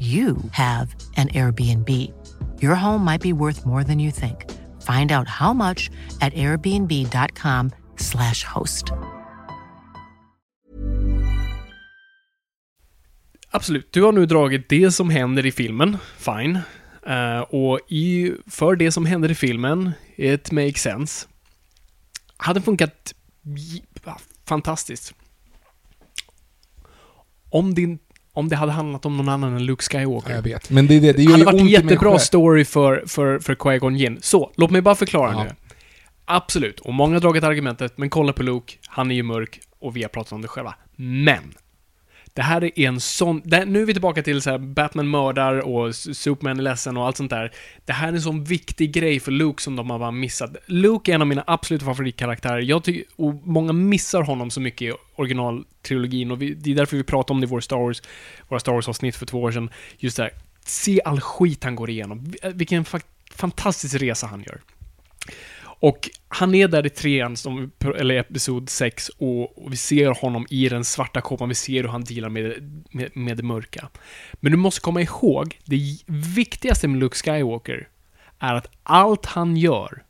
you have an Airbnb. Your home might be worth more than you think. Find out how much at airbnb.com/slash host. Absolut, du har nu dragit det som händer i filmen, fine. Uh, och i, för det som händer i filmen, it makes sense. Hade funkat fantastiskt. Om, din, om det hade handlat om någon annan än Luke Skywalker. Ja, jag vet. Men det det, det hade varit en jättebra story för, för, för Qui-Gon Jinn. Så, låt mig bara förklara Ja. nu. Absolut, och många har dragit argumentet, men kolla på Luke, han är ju mörk och vi har pratat om det själva. Men! Det här är en sån... Det, nu är vi tillbaka till så här, Batman mördar och Superman är ledsen och allt sånt där. Det här är en sån viktig grej för Luke som de har bara missat. Luke är en av mina absoluta favoritkaraktärer. Jag tycker, och många missar honom så mycket i originaltrilogin och vi, det är därför vi pratar om det i vår Star Wars, våra Star Wars-avsnitt för två år sedan. Just det här, se all skit han går igenom. Vilken fa- fantastisk resa han gör. Och han är där i trean, som, eller episod 6, och, och vi ser honom i den svarta kåpan, vi ser hur han dealar med, med, med det mörka. Men du måste komma ihåg, det viktigaste med Luke Skywalker är att allt han gör,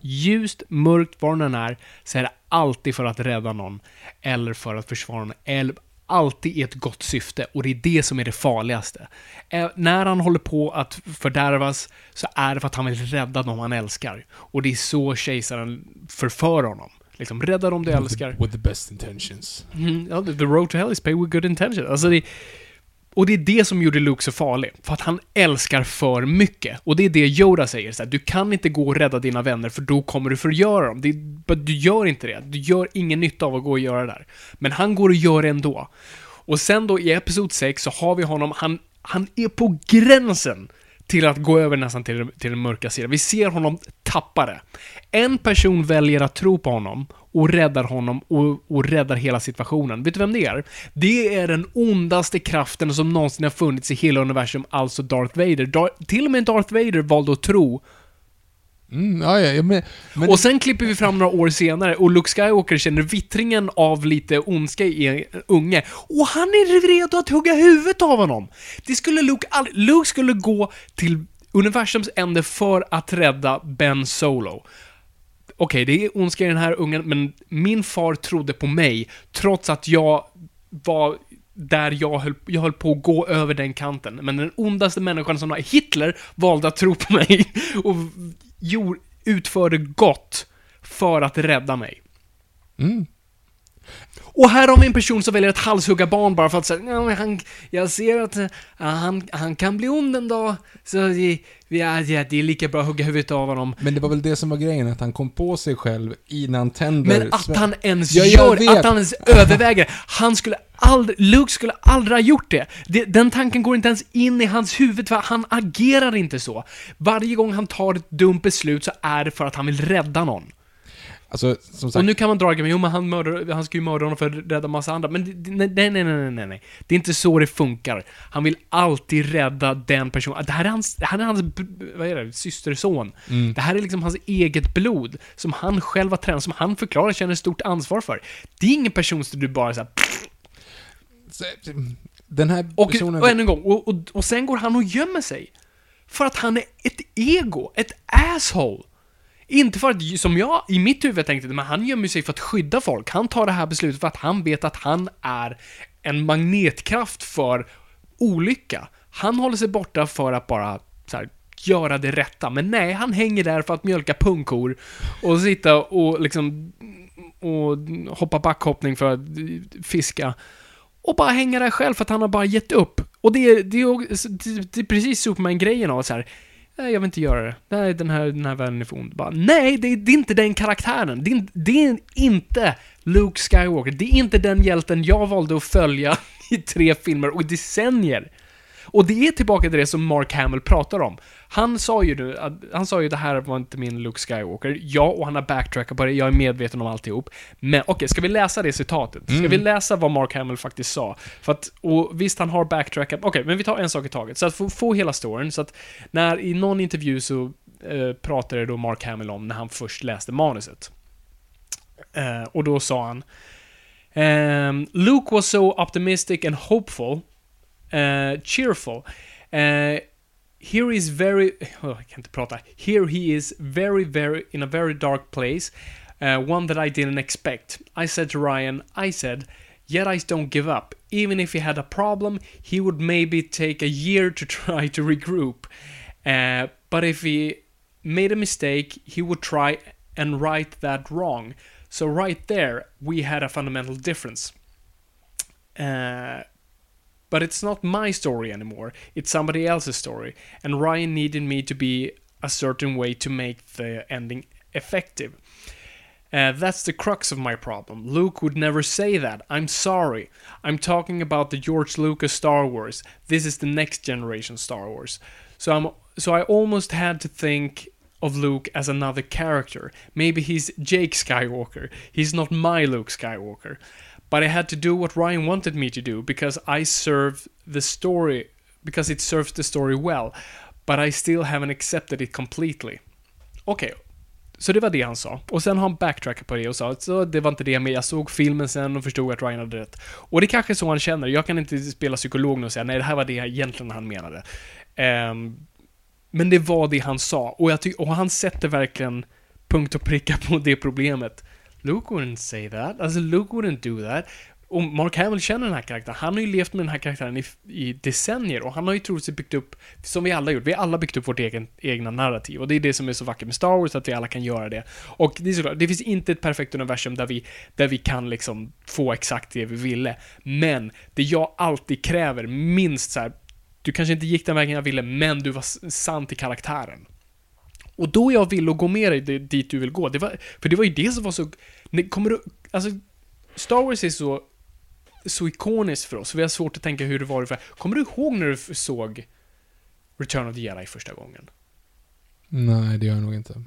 ljust, mörkt, var den är, så är det alltid för att rädda någon, eller för att försvara någon, eller alltid i ett gott syfte, och det är det som är det farligaste. Eh, när han håller på att fördärvas, så är det för att han vill rädda dem han älskar. Och det är så kejsaren förför honom. Liksom, rädda dem du *laughs* älskar. With the best intentions. Mm, ja, the road to hell is paved with good intention. Alltså det, och det är det som gjorde Luke så farlig. För att han älskar för mycket. Och det är det Yoda säger. Så här, du kan inte gå och rädda dina vänner för då kommer du förgöra dem. Det, du gör inte det. Du gör ingen nytta av att gå och göra det där. Men han går och gör det ändå. Och sen då i Episod 6 så har vi honom, han, han är på gränsen till att gå över nästan till, till den mörka sidan. Vi ser honom tappa det. En person väljer att tro på honom och räddar honom och, och räddar hela situationen. Vet du vem det är? Det är den ondaste kraften som någonsin har funnits i hela universum, alltså Darth Vader. Dar- till och med Darth Vader valde att tro Mm, ja, ja, men, men och sen klipper vi fram några år senare och Luke Skywalker känner vittringen av lite ondska i en unge. Och han är redo att hugga huvudet av honom! Det skulle Luke aldrig... Luke skulle gå till universums ände för att rädda Ben Solo. Okej, det är ondska i den här ungen, men min far trodde på mig, trots att jag var där jag höll, jag höll på att gå över den kanten. Men den ondaste människan som var Hitler valde att tro på mig *laughs* och gjorde, utförde gott för att rädda mig. Mm. Och här har vi en person som väljer att halshugga barn bara för att säga, ja, han, jag ser att uh, han, han kan bli ond en dag, så det, ja, ja, det är lika bra att hugga huvudet av honom. Men det var väl det som var grejen, att han kom på sig själv innan han tänder... Men att han ens Ja, gör, vet. att han ens överväger. Han skulle aldrig, Luke skulle aldrig ha gjort det. det. Den tanken går inte ens in i hans huvud, för han agerar inte så. Varje gång han tar ett dumt beslut så är det för att han vill rädda någon. Alltså, som sagt, Och nu kan man dra argument, jo men han, mördar, han ska ju mörda honom för att rädda massa andra. Men det- det- nej, nej, nej, nej, nej, nej. Det är inte så det funkar. Han vill alltid rädda den personen. Det här är hans, det här är hans, vad är det, systerson. Det här är liksom hans eget blod, som han själv har tränat, som han förklarar känner stort ansvar för. Det är ingen person som du bara såhär, så- den här och, personen... och än en gång, och, och, och sen går han och gömmer sig. För att han är ett ego, ett asshole. Inte för att, som jag i mitt huvud tänkte, men han gömmer sig för att skydda folk. Han tar det här beslutet för att han vet att han är en magnetkraft för olycka. Han håller sig borta för att bara så här, göra det rätta. Men nej, han hänger där för att mjölka pungkor och sitta och liksom och hoppa backhoppning för att fiska. Och bara hänga där själv för att han har bara gett upp. Och det är, det är, också- det det är precis Superman-grejen av så här. Nej, jag vill inte göra det. Nej, den här, den här världen är för ond. Bara, nej, det är, det är inte den karaktären. Det är, det är inte Luke Skywalker. Det är inte den hjälten jag valde att följa *laughs* i tre filmer och i decennier. Och det är tillbaka till det som Mark Hamill pratar om. Han sa ju nu, att- han sa ju det här var inte min Luke Skywalker. Ja, och han har backtrackat på det, jag är medveten om alltihop. Men okej, ska vi läsa det citatet? Ska vi läsa vad Mark Hamill faktiskt sa? För att, och visst han har backtrackat, okej, men vi tar en sak i taget. Så att få, få hela storyn, så att när i någon intervju så eh, pratade då Mark Hamill om när han först läste manuset. Eh, och då sa han ehm, Luke was so optimistic and hopeful uh, cheerful. Uh, here is very, oh, kan inte prata. Here he is very, very, in a very dark place. Uh, one that I didn't expect. I said to Ryan, I said, yet I don't give up. Even if he had a problem, he would maybe take a year to *laughs* try to regroup. Uh, but if he made a mistake, he would try and right that wrong. So right there, we had a fundamental difference. Uh, but it's not my story anymore. It's somebody else's story. And Ryan needed me to be a certain way to make the ending effective. Uh, that's the crux of my problem. Luke would never say that. I'm sorry. I'm talking about the George Lucas Star Wars. This is the next generation Star Wars. So I'm so I almost had to think of Luke as another character. Maybe he's Jake Skywalker. He's not my Luke Skywalker. But I had to do what Ryan wanted me to do because I serve the story because it serves the story well. But I still haven't accepted it completely. Okej, så det var det han sa. Och sen har han backtrackat på det och sa att så det var inte det, men jag såg filmen sen och förstod att Ryan hade rätt. Och det är kanske är så han känner. Jag kan inte spela psykolog nu och säga nej, det här var det egentligen han menade. Um, men det var det han sa. Och, jag ty- och han sätter verkligen punkt och pricka på det problemet. Luke wouldn't say that. Alltså, Luke wouldn't do that. Och Mark Hamill känner den här karaktären. Han har ju levt med den här karaktären i, i decennier och han har ju troligtvis byggt upp, som vi alla gjort, vi har alla byggt upp vårt egen, egna narrativ. Och det är det som är så vackert med Star Wars, att vi alla kan göra det. Och det är såklart, det finns inte ett perfekt universum där vi, där vi kan liksom få exakt det vi ville. Men det jag alltid kräver, minst så här, du kanske inte gick den vägen jag ville, men du var sann till karaktären. Och då jag vill att gå med dig det- dit du vill gå, det var, för det var ju det som var så... Nej, Kommer du... Alltså, Star Wars är så, så ikoniskt för oss, vi har svårt att tänka hur det var för... Kommer du ihåg när du såg Return of the Jedi första gången? Nej, det gör jag nog inte.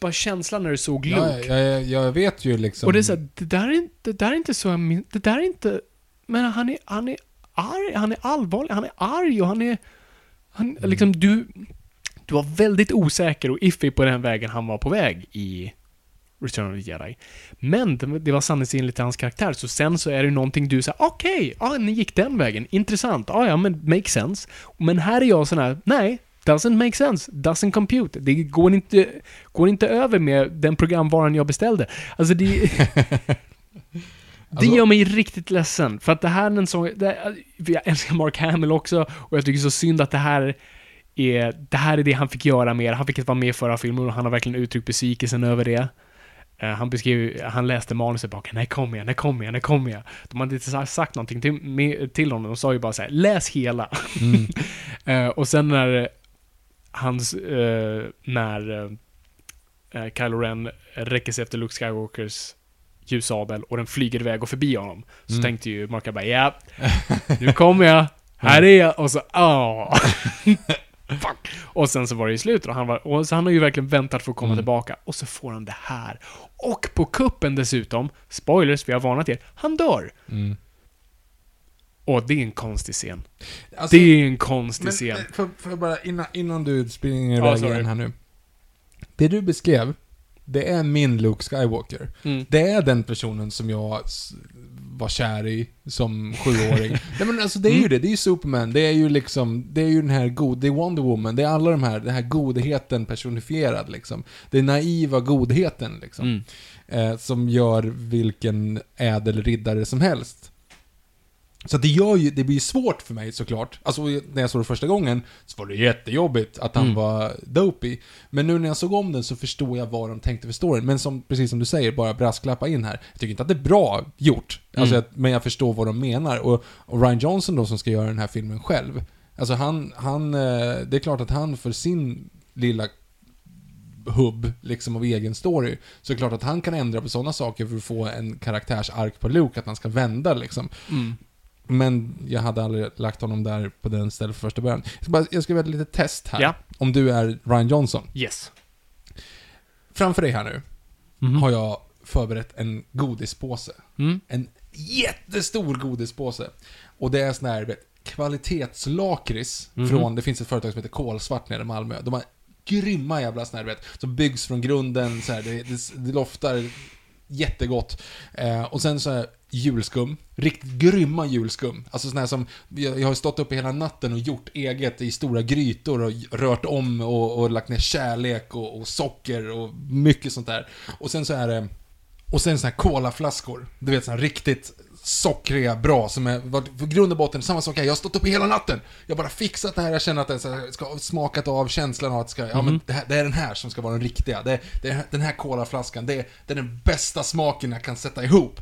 Bara känslan när du såg Luke. Ja, jag, jag, vet ju liksom... Och det är såhär, det där är inte, det där är inte så jag min, det där är inte, men han är, han är arg, han är allvarlig, han är arg och han är, han, liksom du, du var väldigt osäker och iffy på den vägen han var på väg i Return of the Jedi. Men det, var sanningsenligt hans karaktär, så sen så är det någonting du säger, okej, ja, ni gick den vägen, intressant, ja, ja, men makes sense. Men här är jag sån här, nej, Doesn't make sense. Doesn't compute. Det går inte, går inte över med den programvaran jag beställde. Alltså det... *laughs* det Alltså- gör mig riktigt ledsen. För att det här är en sån... Det, jag älskar Mark Hamill också och jag tycker så synd att det här är... Det här är det han fick göra mer. Han fick inte vara med i förra filmen och han har verkligen uttryckt besvikelsen över det. Eh, han beskrev, han läste manuset bara när kommer jag, när kommer jag, när kommer jag? De hade inte sa- sagt någonting till, med, till honom, de sa ju bara så här, läs hela. *laughs* Eh, och sen när hans, eh, när eh, Kylo Ren räcker sig efter Luke Skywalkers ljussabel och den flyger iväg och förbi honom. Så Mm. tänkte ju Mark bara, ja, *laughs* nu kommer jag, här är jag, och så, ah. *laughs* Fuck. Och sen så var det ju slut och han var, och så han har ju verkligen väntat för att komma Mm. tillbaka och så får han det här. Och på kuppen dessutom, spoilers, vi har varnat er, han dör. Mm. Och det är en konstig scen. Alltså, det är en konstig men, scen. Får får jag bara, innan, innan du springer Ja, iväg sorry. igen här nu. Det du beskrev, det är min Luke Skywalker. Mm. Det är den personen som jag var kär i som sjuåring. *laughs* Nej men alltså det är ju Mm. det, det är ju Superman, det är ju liksom, det är ju den här god, det är Wonder Woman, det är alla de här, den här godheten personifierad liksom. Det är naiva godheten liksom. Mm. Eh, som gör vilken ädel riddare som helst. Så det gör ju, det blir ju svårt för mig såklart. Alltså när jag såg det första gången så var det jättejobbigt att han Mm. var dopey. Men nu när jag såg om den så förstår jag vad de tänkte för storyn. Men som, precis som du säger, bara brasklappa in här. Jag tycker inte att det är bra gjort. Alltså, Mm. jag, men jag förstår vad de menar. Och, och Ryan Johnson då som ska göra den här filmen själv. Alltså han, han, eh, det är klart att han för sin lilla hubb liksom av egen story. Så är det klart att han kan ändra på sådana saker för att få en karaktärsark på Luke, att han ska vända liksom. Mm. Men jag hade aldrig lagt honom där på den stället från första början. Jag ska, bara, jag ska göra ett litet test här. Ja. Om du är Ryan Johnson. Yes. Framför dig här nu Mhm. har jag förberett en godispåse. Mm. En jättestor godispåse. Och det är sån här, vet, kvalitetslakrits Mhm. från, det finns ett företag som heter Kolsvart nere i Malmö. De har grymma jävla såna här, vet, som byggs från grunden, så här, det, det, det loftar jättegott. Eh, och sen så här julskum, riktigt grymma julskum. Alltså såna här som, jag, jag har stått uppe hela natten och gjort eget i stora grytor och rört om och, och lagt ner kärlek och, och socker och mycket sånt där. Och sen så är det och sen så här kolaflaskor. Du vet såna här riktigt sockriga, bra, som är, för grund och botten, samma sak här. Jag har stått upp hela natten. Jag har bara fixat det här, jag känner att det här, ska smakat av känslan av att ska, ja men det, här, det är den här som ska vara den riktiga. Det, det den här colaflaskan, det, det är den bästa smaken jag kan sätta ihop.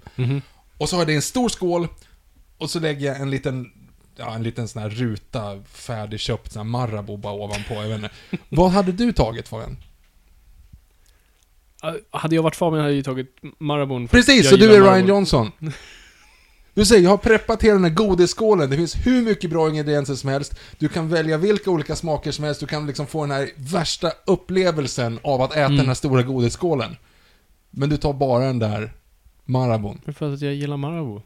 Och så har jag det i en stor skål, och så lägger jag en liten Ja, en liten sån här ruta färdigköpt sån här Marabou bara ovanpå, jag vet inte. Vad hade du tagit Fabian? Hade jag varit Fabian hade jag ju tagit Marabon. Precis, så du är Ryan. Johnson. *laughs* Du säger, jag har preppat hela den här godisskålen. Det finns hur mycket bra ingredienser som helst. Du kan välja vilka olika smaker som helst. Du kan liksom få den här värsta upplevelsen av att äta Mm. den här stora godisskålen. Men du tar bara den där Marabon. För att jag gillar Marabou.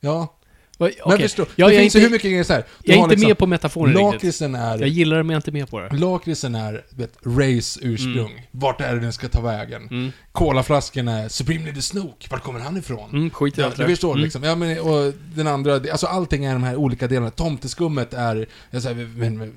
Ja, men okej. förstå. Jag, det jag finns ju inte, hur mycket grejer så här. Du jag är inte liksom- med på metaforen riktigt. Lakritsen är... Jag gillar det men jag är inte med på det. Lakritsen är, vet, race ursprung. Vart är det den ska ta vägen? Mm. Colaflaskan är Supreme Leader Snook. Vart kommer han ifrån? Mm, skit i Ja, allt du det. förstår Mm. liksom. Ja, men, och den andra, alltså allting är de här olika delarna. Tomteskummet är, jag säger, men,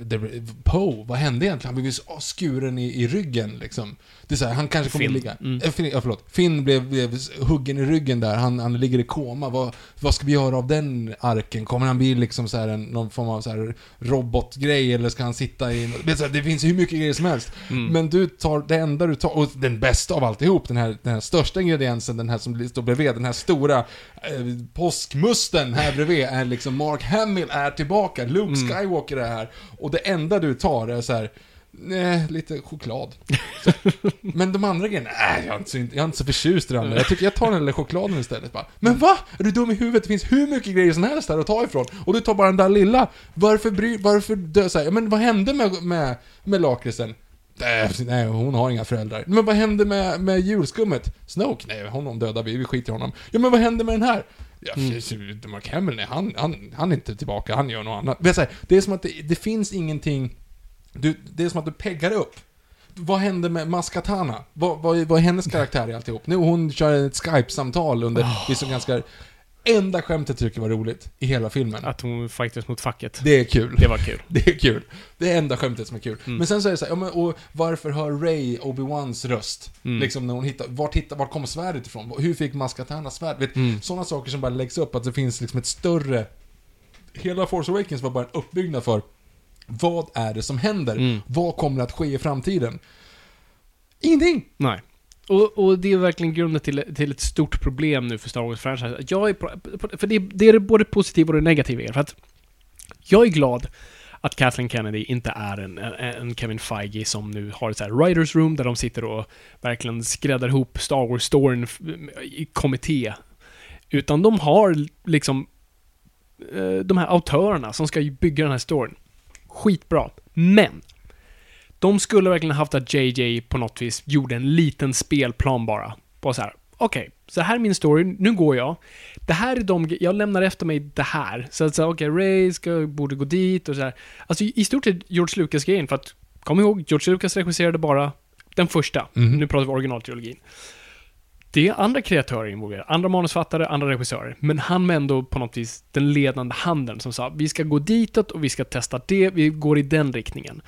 Poe, vad hände egentligen? Han blev ju skuren i, i ryggen liksom. Det är så här, han kanske kommer Finn. ligga... Mm. Eh, Finn, ja, förlåt. Finn blev, blev huggen i ryggen där, han, han ligger i koma. Vad, vad ska vi göra av den arken? Kommer han bli liksom så här en, någon form av så här robotgrej eller ska han sitta i... Det, så här, det finns hur mycket grejer som helst. Mm. Men du tar, det enda du tar, och den bästa av alltihop, den här, den här största ingrediensen, den här som står bredvid, den här stora eh, påskmusten här bredvid, är liksom Mark Hamill är tillbaka, Luke Mm. Skywalker är här. Och det enda du tar är så här. Nej, lite choklad. Så. *laughs* Men de andra grejerna, nej, jag är, inte så, jag är inte så förtjust i det andra. Jag tycker jag tar den lilla chokladen istället bara. Men va? Är du dum i huvudet? Det finns hur mycket grejer som helst här att ta ifrån. Och du tar bara den där lilla. Varför bry, varför dö så här? Men vad hände med, med, med lakritsen? Nej, Nej, hon har inga föräldrar. Men vad hände med, med julskummet? Snoke? Nej, honom dödar vi, vi skiter i honom. Ja, men vad hände med den här? Ja, mm. Mark Hamill, nej, han, han, han är inte tillbaka, han gör något annat. Det är, som att det, det finns ingenting... Du, det är som att du peggar upp. Vad hände med Maskatana? Vad, vad, vad är hennes karaktär i alltihop? Nu hon kör ett Skype-samtal under, så ganska... enda skämtet tycker jag var roligt i hela filmen. Att hon fightas mot facket. Det är kul. Det var kul. *laughs* Det är kul. Det är enda skämtet som är kul. Mm. Men sen så är det så här, ja, men, och varför hör Ray Obi-Wans röst? Mm. Liksom när hon hittar, vart, hittar, vart kommer svärdet ifrån? Hur fick Maskatana svärd? Vet, Mm. Sådana saker som bara läggs upp, att det finns liksom ett större... Hela Force Awakens var bara en uppbyggnad för vad är det som händer? Mm. Vad kommer att ske i framtiden? Ingenting! Nej. Och, och det är verkligen grunden till, till ett stort problem nu för Star Wars-franchisen. Jag är, för det, det är det både positiva och det negativa i det. För att jag är glad att Kathleen Kennedy inte är en, en, Kevin Feige som nu har ett så här writers room där de sitter och verkligen skräddar ihop Star Wars-storyn i kommitté. Utan de har liksom eh, de här autörerna som ska bygga den här storyn. Skitbra. Men de skulle verkligen haft att JJ på något vis gjorde en liten spelplan bara. Bara så här. Okej, så här är min story, nu går jag. Det här är de, jag lämnar efter mig det här. Så att säga, okej, Ray ska, borde gå dit och så här. Alltså i stort sett George Lucas-grejen, för att kom ihåg, George Lucas regisserade bara den första. Mhm. Nu pratar vi originaltrilogin. Det är andra kreatörer involverade, andra manusfattare, andra regissörer. Men han var ändå på något vis den ledande handen som sa vi ska gå ditåt och vi ska testa det, vi går i den riktningen.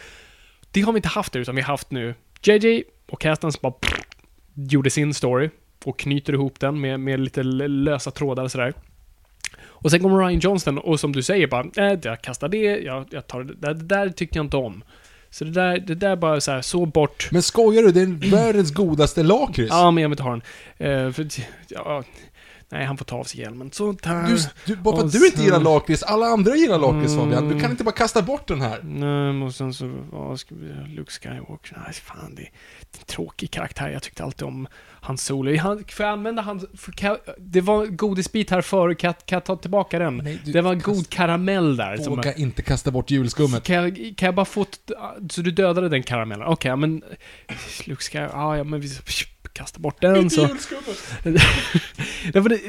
Det har vi inte haft det, utan vi har haft nu JJ och casten som bara pff, gjorde sin story och knyter ihop den med, med lite lösa trådar och sådär. Och sen kommer Ryan Johnston och som du säger bara, äh, jag kastar det, jag, jag tar det där, det där tyckte jag inte om. Så det där, det där bara så här, så bort. Men skojar du? Det är världens godaste lakrits. Ja, men jag vill inte ha den. Eh, för, ja, nej, han får ta av sig hjälmen. Sånt här. Du, du, bara för att du inte gillar lakrits, alla andra gillar lakrits Mm. Fabian. Du kan inte bara kasta bort den här. Nej, och sen så, vad ska vi, Luke Skywalker, nej fan det, det är en tråkig karaktär. Jag tyckte alltid om hans solo. Han, får jag använda hans, för, kan, det var en godisbit här förut, kan, kan jag ta tillbaka den? Nej, du det var en kast- god karamell där. Som, Våga inte kasta bort julskummet. kan, jag, kan jag bara få, så du dödade den karamellen? Okej, ja, men Luke Skywalker, ja, ja men vi kasta bort den så. *laughs* Det,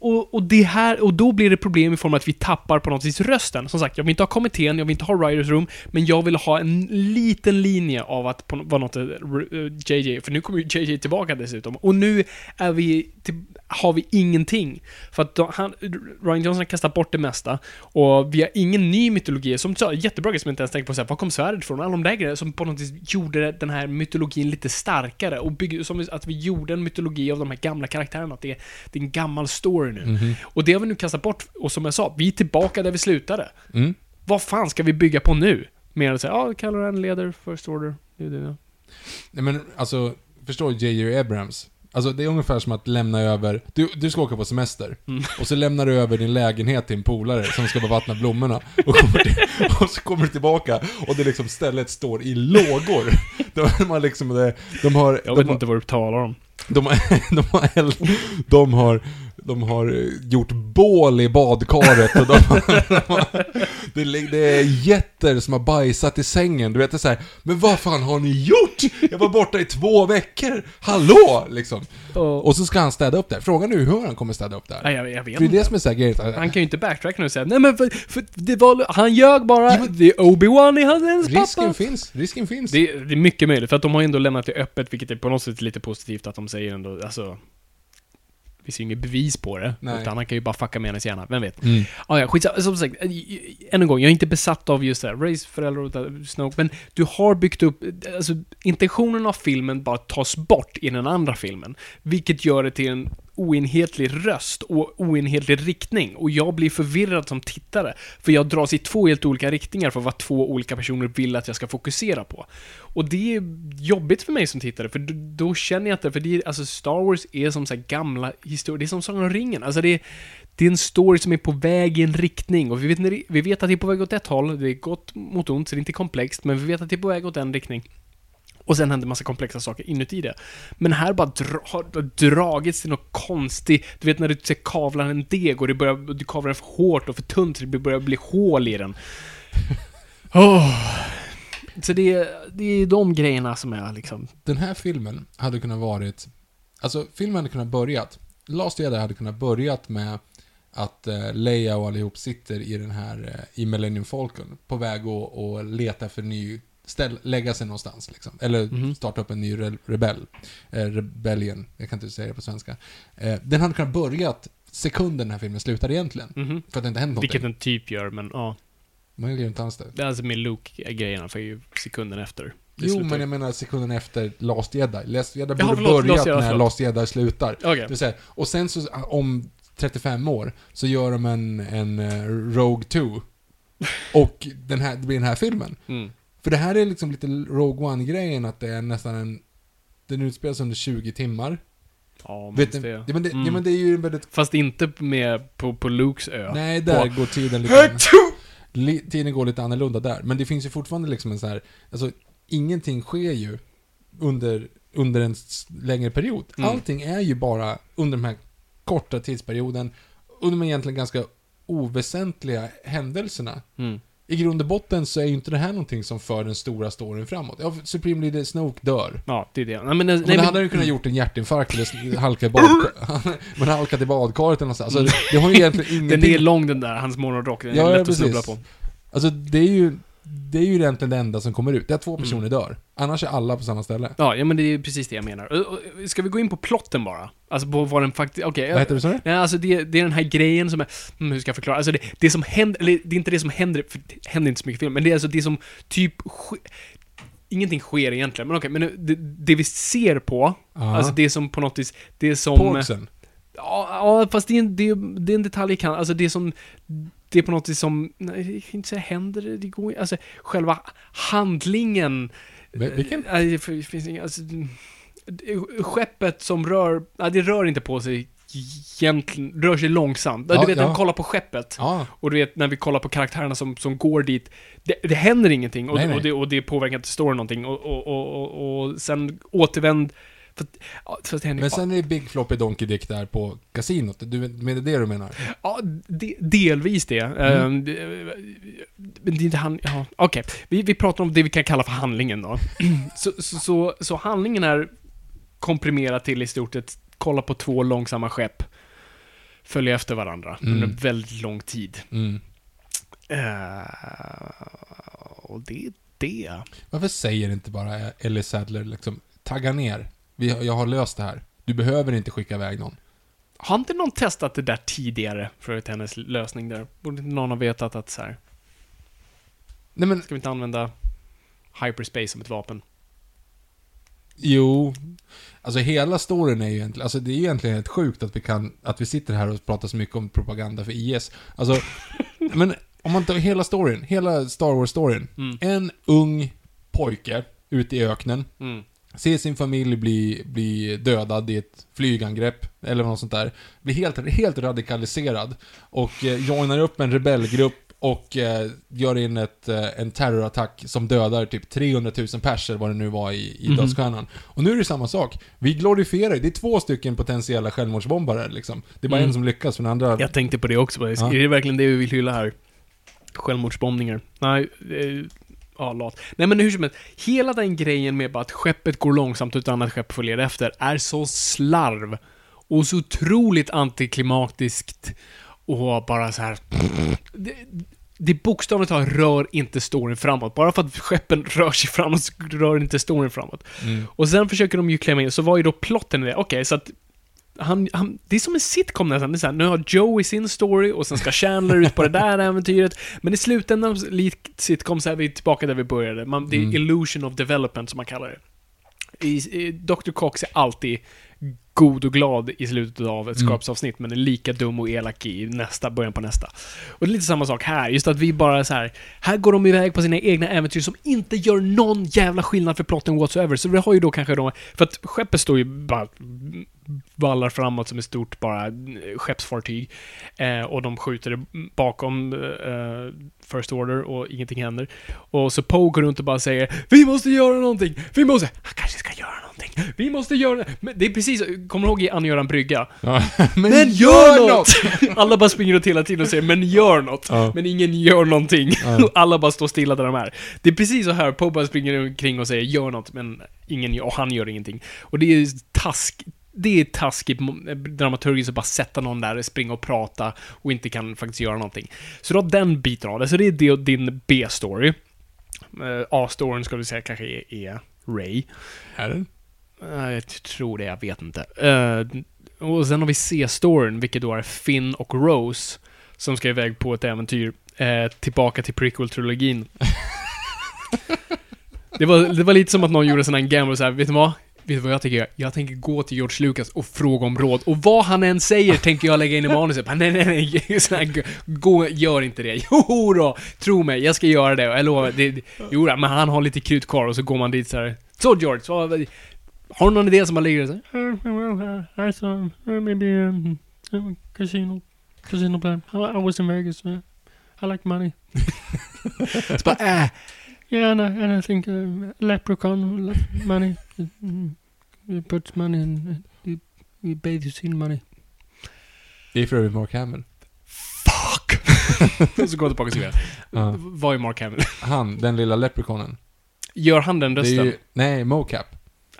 och, och, det här, och då blir det problem i form av att vi tappar på något vis rösten. Som sagt, jag vill inte ha kommittén, jag vill inte ha writers room, men jag vill ha en liten linje av att på, vara något eh, JJ, eh, för nu kommer ju JJ tillbaka dessutom. Och nu är vi, till, har vi ingenting. För att då, han, Ryan Johnson har kastat bort det mesta, och vi har ingen ny mytologi, som så, jättebra grej som jag inte ens tänker på, så här, var kom svärdet ifrån? Alla de där grejerna som på något vis gjorde den här mytologin lite starkare, och byggde, som att vi gjorde en mytologi av de här gamla karaktärerna, att det, det är en gammal story nu. Och det har vi nu kastat bort, och som jag sa, vi är tillbaka där vi slutade. Mm. Vad fan ska vi bygga på nu? Mer än att säga, ja, Caloran leder First Order. Det är det. Nej men alltså, förstår J.J. Abrams? Alltså det är ungefär som att lämna över, du, du ska åka på semester, Mm. och så lämnar du över din lägenhet till en polare som ska bevattna blommorna, och, kommer till, och så kommer du tillbaka, och det liksom stället står i lågor. *laughs* De har liksom, det- de har... Jag de vet har, inte vad du talar om. De har, *laughs* de har, eld, de har, de har eh, gjort bål i badkaret och de har, *laughs* de har, det, är jätter som har bajsat i sängen, du vet det är så här, men vad fan har ni gjort? Jag var borta i två veckor, hallå! Liksom. Och, Och så ska han städa upp där. Frågan är hur han kommer städa upp där. nej, jag, jag vet För det är det som är så här Han kan ju inte backtracka nu och säga nej men för, för det var, han ljög bara, Ja, det är Obi-Wan i hans Risken pappa. finns, risken finns. Det, är- det är mycket möjligt, för att de har ändå lämnat det öppet, vilket är på något sätt lite positivt att de säger ändå, alltså... Finns ju inget bevis på det, Nej. utan han kan ju bara fucka med hennes hjärna, vem vet? Mm. Ah, ja, skitsamma. Som sagt, äh, än en gång, jag är inte besatt av just det här, Rays föräldrar och Snoke, men du har byggt upp, alltså intentionen av filmen bara tas bort i den andra filmen, vilket gör det till en oenhetlig röst och oenhetlig riktning. Och jag blir förvirrad som tittare, för jag dras i två helt olika riktningar för vad två olika personer vill att jag ska fokusera på. Och det är jobbigt för mig som tittare, för då, då känner jag inte, för det är, alltså Star Wars är som så här gamla historier, det är som Sagan om ringen, alltså det är, det är en story som är på väg i en riktning och vi vet, vi vet att det är på väg åt ett håll, det är gott mot ont, så det är inte komplext, men vi vet att det är på väg åt en riktning. Och sen händer massa komplexa saker inuti det. Men här bara dra, har dragits till något konstigt. Du vet när du ser kavlar en deg och det börjar, du kavlar den för hårt och för tunt så det börjar bli hål i den. *laughs* Åh. Så det är, det är de grejerna som är liksom... Den här filmen hade kunnat varit... Alltså, filmen hade kunnat börjat... Last Jedi hade kunnat börjat med att eh, Leia och allihop sitter i den här, eh, i Millennium Falcon, på väg att och leta för ny, ställ, lägga sig någonstans liksom. Eller Mhm. starta upp en ny re rebell. Eh, rebellion, jag kan inte säga det på svenska. Eh, den hade kunnat börjat sekunden den här filmen slutar egentligen. Mhm. För att det inte hänt någonting. Vilket den typ gör, men ja. Man gör inte alls det. Det är alltså med Luke-grejerna, för ju sekunden efter. Jo, men jag menar sekunden efter Last Jedi. Last Jedi borde förlåt, börjat när förlåt. Last Jedi slutar. Okej. Det säga, och sen så, om 35 år, så gör de en, en eh, Rogue 2. *laughs* Och den här, det blir den här filmen. Mm. För det här är liksom lite Rogue One-grejen, att det är nästan en... Den utspelas under 20 timmar. Ja, Vet det. ja, men det, Mm. ja, men det är ju väldigt... Fast inte med på, på Lukes ö. Nej, där På- går tiden lite... li, tiden går lite annorlunda där. Men det finns ju fortfarande liksom en så här... Alltså, ingenting sker ju under, under en längre period. Mm. Allting är ju bara under den här korta tidsperioden, under de egentligen ganska oväsentliga händelserna. Mm. I grund och botten så är ju inte det här någonting som för den stora storyn framåt. Ja, Supreme Leader Snoke dör. Ja, det är det. Nej, men, nej, Men det hade ju kunnat gjort en hjärtinfarkt eller s- halka i badkaret. *laughs* Men halkat i badkaret eller något sånt. Alltså, det, har ju egentligen *laughs* Den ingenting... är lång den där, hans morgonrock. Den är Ja, ja, lätt att precis. snubbla på. Alltså det är ju... Det är ju egentligen det enda som kommer ut. Det är att två personer Mm. dör. Annars är alla på samma ställe. Ja, ja, men det är precis det jag menar. Ska vi gå in på plotten bara? Alltså på vad den faktiskt... Okej. Vad heter det, du? Nej, alltså det, det är den här grejen som är... Mm, hur ska jag förklara? Alltså det, det som händer, eller det är inte det som händer, för det händer inte så mycket i filmen, men det är alltså det som typ Ingenting sker egentligen, men okej, men det, det vi ser på, Ja. alltså det som på något vis, det som... Porksen. Ja, ja fast det är, en, det, är, det är en detalj jag kan, alltså det som... Det är på något vis som, nej, jag kan inte säga händer, det går alltså själva handlingen... Vil- Vilken? Nej, det fin- finns inga, alltså, det- Skeppet som rör, nej det rör inte på sig egentligen, rör sig långsamt. Ja, du vet, när ja. vi kollar på skeppet, Ja. och du vet när vi kollar på karaktärerna som, som går dit, det, det händer ingenting och, Nej, nej. och, det, och det påverkar inte storyn någonting och, och, och, och, och sen återvänd, att det händer Men sen är det Big Floppy Donkey Dick där på kasinot. Du, men det är det du menar? Ja, de, delvis det. Mm. Det- Men det är inte han... Ja, okej. Vi, vi pratar om det vi kan kalla för handlingen då. *clears throat* så, så, så, så handlingen är komprimerat till i stort sett kolla på två långsamma skepp följa efter varandra Mm. under väldigt lång tid. Mm. Eh, och det är det. Varför säger inte bara Ellie Sadler liksom, tagga ner. Vi, jag har löst det här. Du behöver inte skicka iväg någon. Har inte någon testat det där tidigare? För att hennes lösning där. Borde inte någon ha vetat att så här, Nej men, ska vi inte använda hyperspace som ett vapen? jo. Alltså hela storyn är ju egentligen, alltså det är egentligen helt sjukt att vi kan, att vi sitter här och pratar så mycket om propaganda för IS. Alltså, *laughs* men om man tar hela storyn, hela Star Wars-storyn. Mm. En ung pojke ute i öknen, Mm. Ser sin familj bli, bli dödad i ett flygangrepp, eller något sånt där. Blir helt, helt radikaliserad. Och eh, joinar upp en rebellgrupp och eh, gör in ett, eh, en terrorattack som dödar typ 300 000 perser, vad det nu var i, i Mhm. dödsstjärnan. Och nu är det samma sak. Vi glorifierar det är två stycken potentiella självmordsbombare liksom. Det är bara Mm. en som lyckas, för den andra... Jag tänkte på det också. Ja. Är det verkligen det vi vill hylla här? Självmordsbombningar. Nej, eh, ja, lat. Nej men hur som helst, hela den grejen med bara att skeppet går långsamt och ett annat skepp följer efter är så slarv. Och så otroligt antiklimatiskt och bara så här. Det, det bokstavligt talat rör inte storyn framåt. Bara för att skeppen rör sig framåt så rör inte storyn framåt. Mm. Och sen försöker de ju klämma in, så var ju då plotten i det. Okej, så att han, han, det är som en sitcom nästan. Det är så här, nu har Joey sin story och sen ska Chandler ut på det där *laughs* äventyret. Men i slutändan, likt sitcom, så är vi tillbaka där vi började. Man, det är Mm. illusion of development som man kallar det. I, i, Dr. Cox är alltid god och glad i slutet av ett Mm. Scrubs-avsnitt, men är lika dum och elak i nästa, början på nästa. Och det är lite samma sak här, just att vi bara så här. här går de iväg på sina egna äventyr som inte gör någon jävla skillnad för plotten whatsoever. Så vi har ju då kanske då, för att skeppet står ju bara vallar framåt som ett stort bara eh, skeppsfartyg. Eh, och de skjuter bakom eh, First Order och ingenting händer. Och så Poe går runt och bara säger Vi måste göra någonting! Vi måste... Han kanske ska göra någonting! Vi måste göra... Men det är precis... Kommer du ihåg i Angöran brygga? Ja. *laughs* Men, gör något! *laughs* Alla bara springer åt hela tiden och säger men gör något. Ja. Men ingen gör någonting. Ja. *laughs* Alla bara står stilla där de är. Det är precis så här, Poe bara springer omkring och säger gör något, men ingen gör, och han gör ingenting. Och det är task... Det är taskigt dramaturgiskt att bara sätta någon där, springa och prata och inte kan faktiskt göra någonting. Så då har den biten av det. Så det är din B-story. Eh, A-storyn ska vi säga kanske är, är Ray. Är den? Eh, Jag tror det, jag vet inte. Eh, och sen har vi C-storyn, vilket då är Finn och Rose, som ska iväg på ett äventyr eh, tillbaka till prequel-trilogin. *laughs* det, var, det var lite som att någon gjorde sån här gamble så här, vet du vad? Vet du vad jag tänker göra? Jag tänker gå till George Lucas och fråga om råd. Och vad han än säger tänker jag lägga in i manuset. Nej, nej, nej. *laughs* Så här, gå, gör inte det. *laughs* Jo då, tro mig, jag ska göra det. Jag lovar. Det, det, jo, då, men han har lite krut kvar och så går man dit så här. Så George, så, har du någon idé som man ligger så här? I maybe um, casino, casino plan. I, I was in Vegas. Uh, I like money. *laughs* så bara, äh. Yeah, and I, and I think uh, leprechaun like money. He puts money in. He, he bathes in money. Det är för övrigt Mark Hamill. Fuck! och *laughs* så går jag tillbaka och skriver. Ja. Vad är Mark Hamill? Han, den lilla leprechaunen. Gör han den Det är rösten? ju, nej, mocap.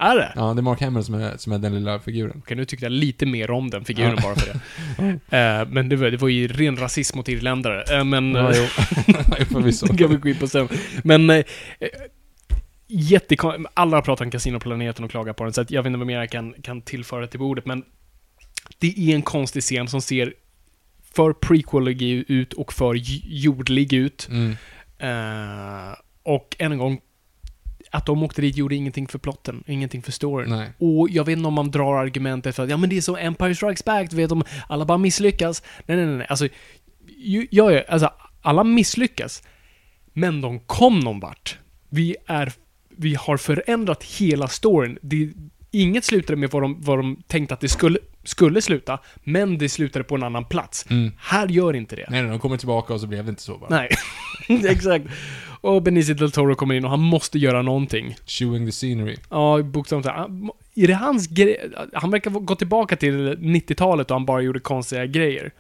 Är det? Ja, det är Mark Hamill som är, som är den lilla figuren. Okej, nu tyckte jag lite mer om den figuren bara för det. *laughs* Eh, men det var, det var ju ren rasism mot irländare. Uh, men... Ja, eh, *laughs* jo. Jo, förvisso. *laughs* kan vi gå in på sen. Men... Uh, jättekon... Alla har pratat om Casinoplaneten och klagat på den, så jag vet inte vad mer jag kan, kan tillföra till bordet, men... Det är en konstig scen som ser för prequelig ut och för jordlig ut. Mm. Eh, och än en gång, att de åkte dit gjorde ingenting för plotten, ingenting för storyn. Nej. Och jag vet inte om man drar argumentet för att ja men det är så Empire Strikes Back, du vet om alla bara misslyckas. Nej, nej, nej, nej. Alltså, ju- jag är, alltså, alla misslyckas. Men de kom någon vart. Vi är, vi har förändrat hela storyn. Det, inget slutade med vad de, vad de tänkte att det skulle, skulle sluta, men det slutade på en annan plats. Mm. Här gör inte det. Nej, nej, de kommer tillbaka och så blev det inte så bara. Nej, *laughs* exakt. Och Benicio del Toro kommer in och han måste göra någonting. Chewing the scenery. Ja, bokstavligt Är det hans grej? Han verkar gå tillbaka till 90-talet och han bara gjorde konstiga grejer.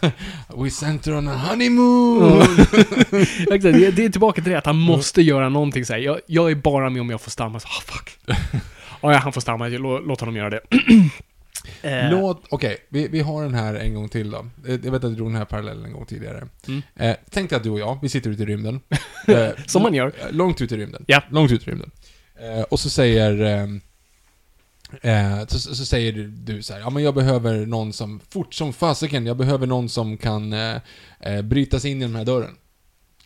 *laughs* We center on a honeymoon! *laughs* Exakt, det, det är tillbaka till det att han måste göra någonting så här. Jag, jag är bara med om jag får stamma. Så, ah, fuck. *laughs* Ja, ja, han får stamma. Lå- Låt honom göra det. *clears throat* Eh, Låt, okej, vi, vi har den här en gång till då. Eh, Jag vet att du drog den här parallellen en gång tidigare. Mm. Eh, tänk dig att du och jag, vi sitter ute i rymden. *laughs* Eh, Som man gör. eh, Långt ut i rymden. Ja. Långt ut i rymden. Eh, och så säger... så, så säger du, du så här, ja men jag behöver någon som, fort som fasiken, jag behöver någon som kan eh, bryta sig in i den här dörren.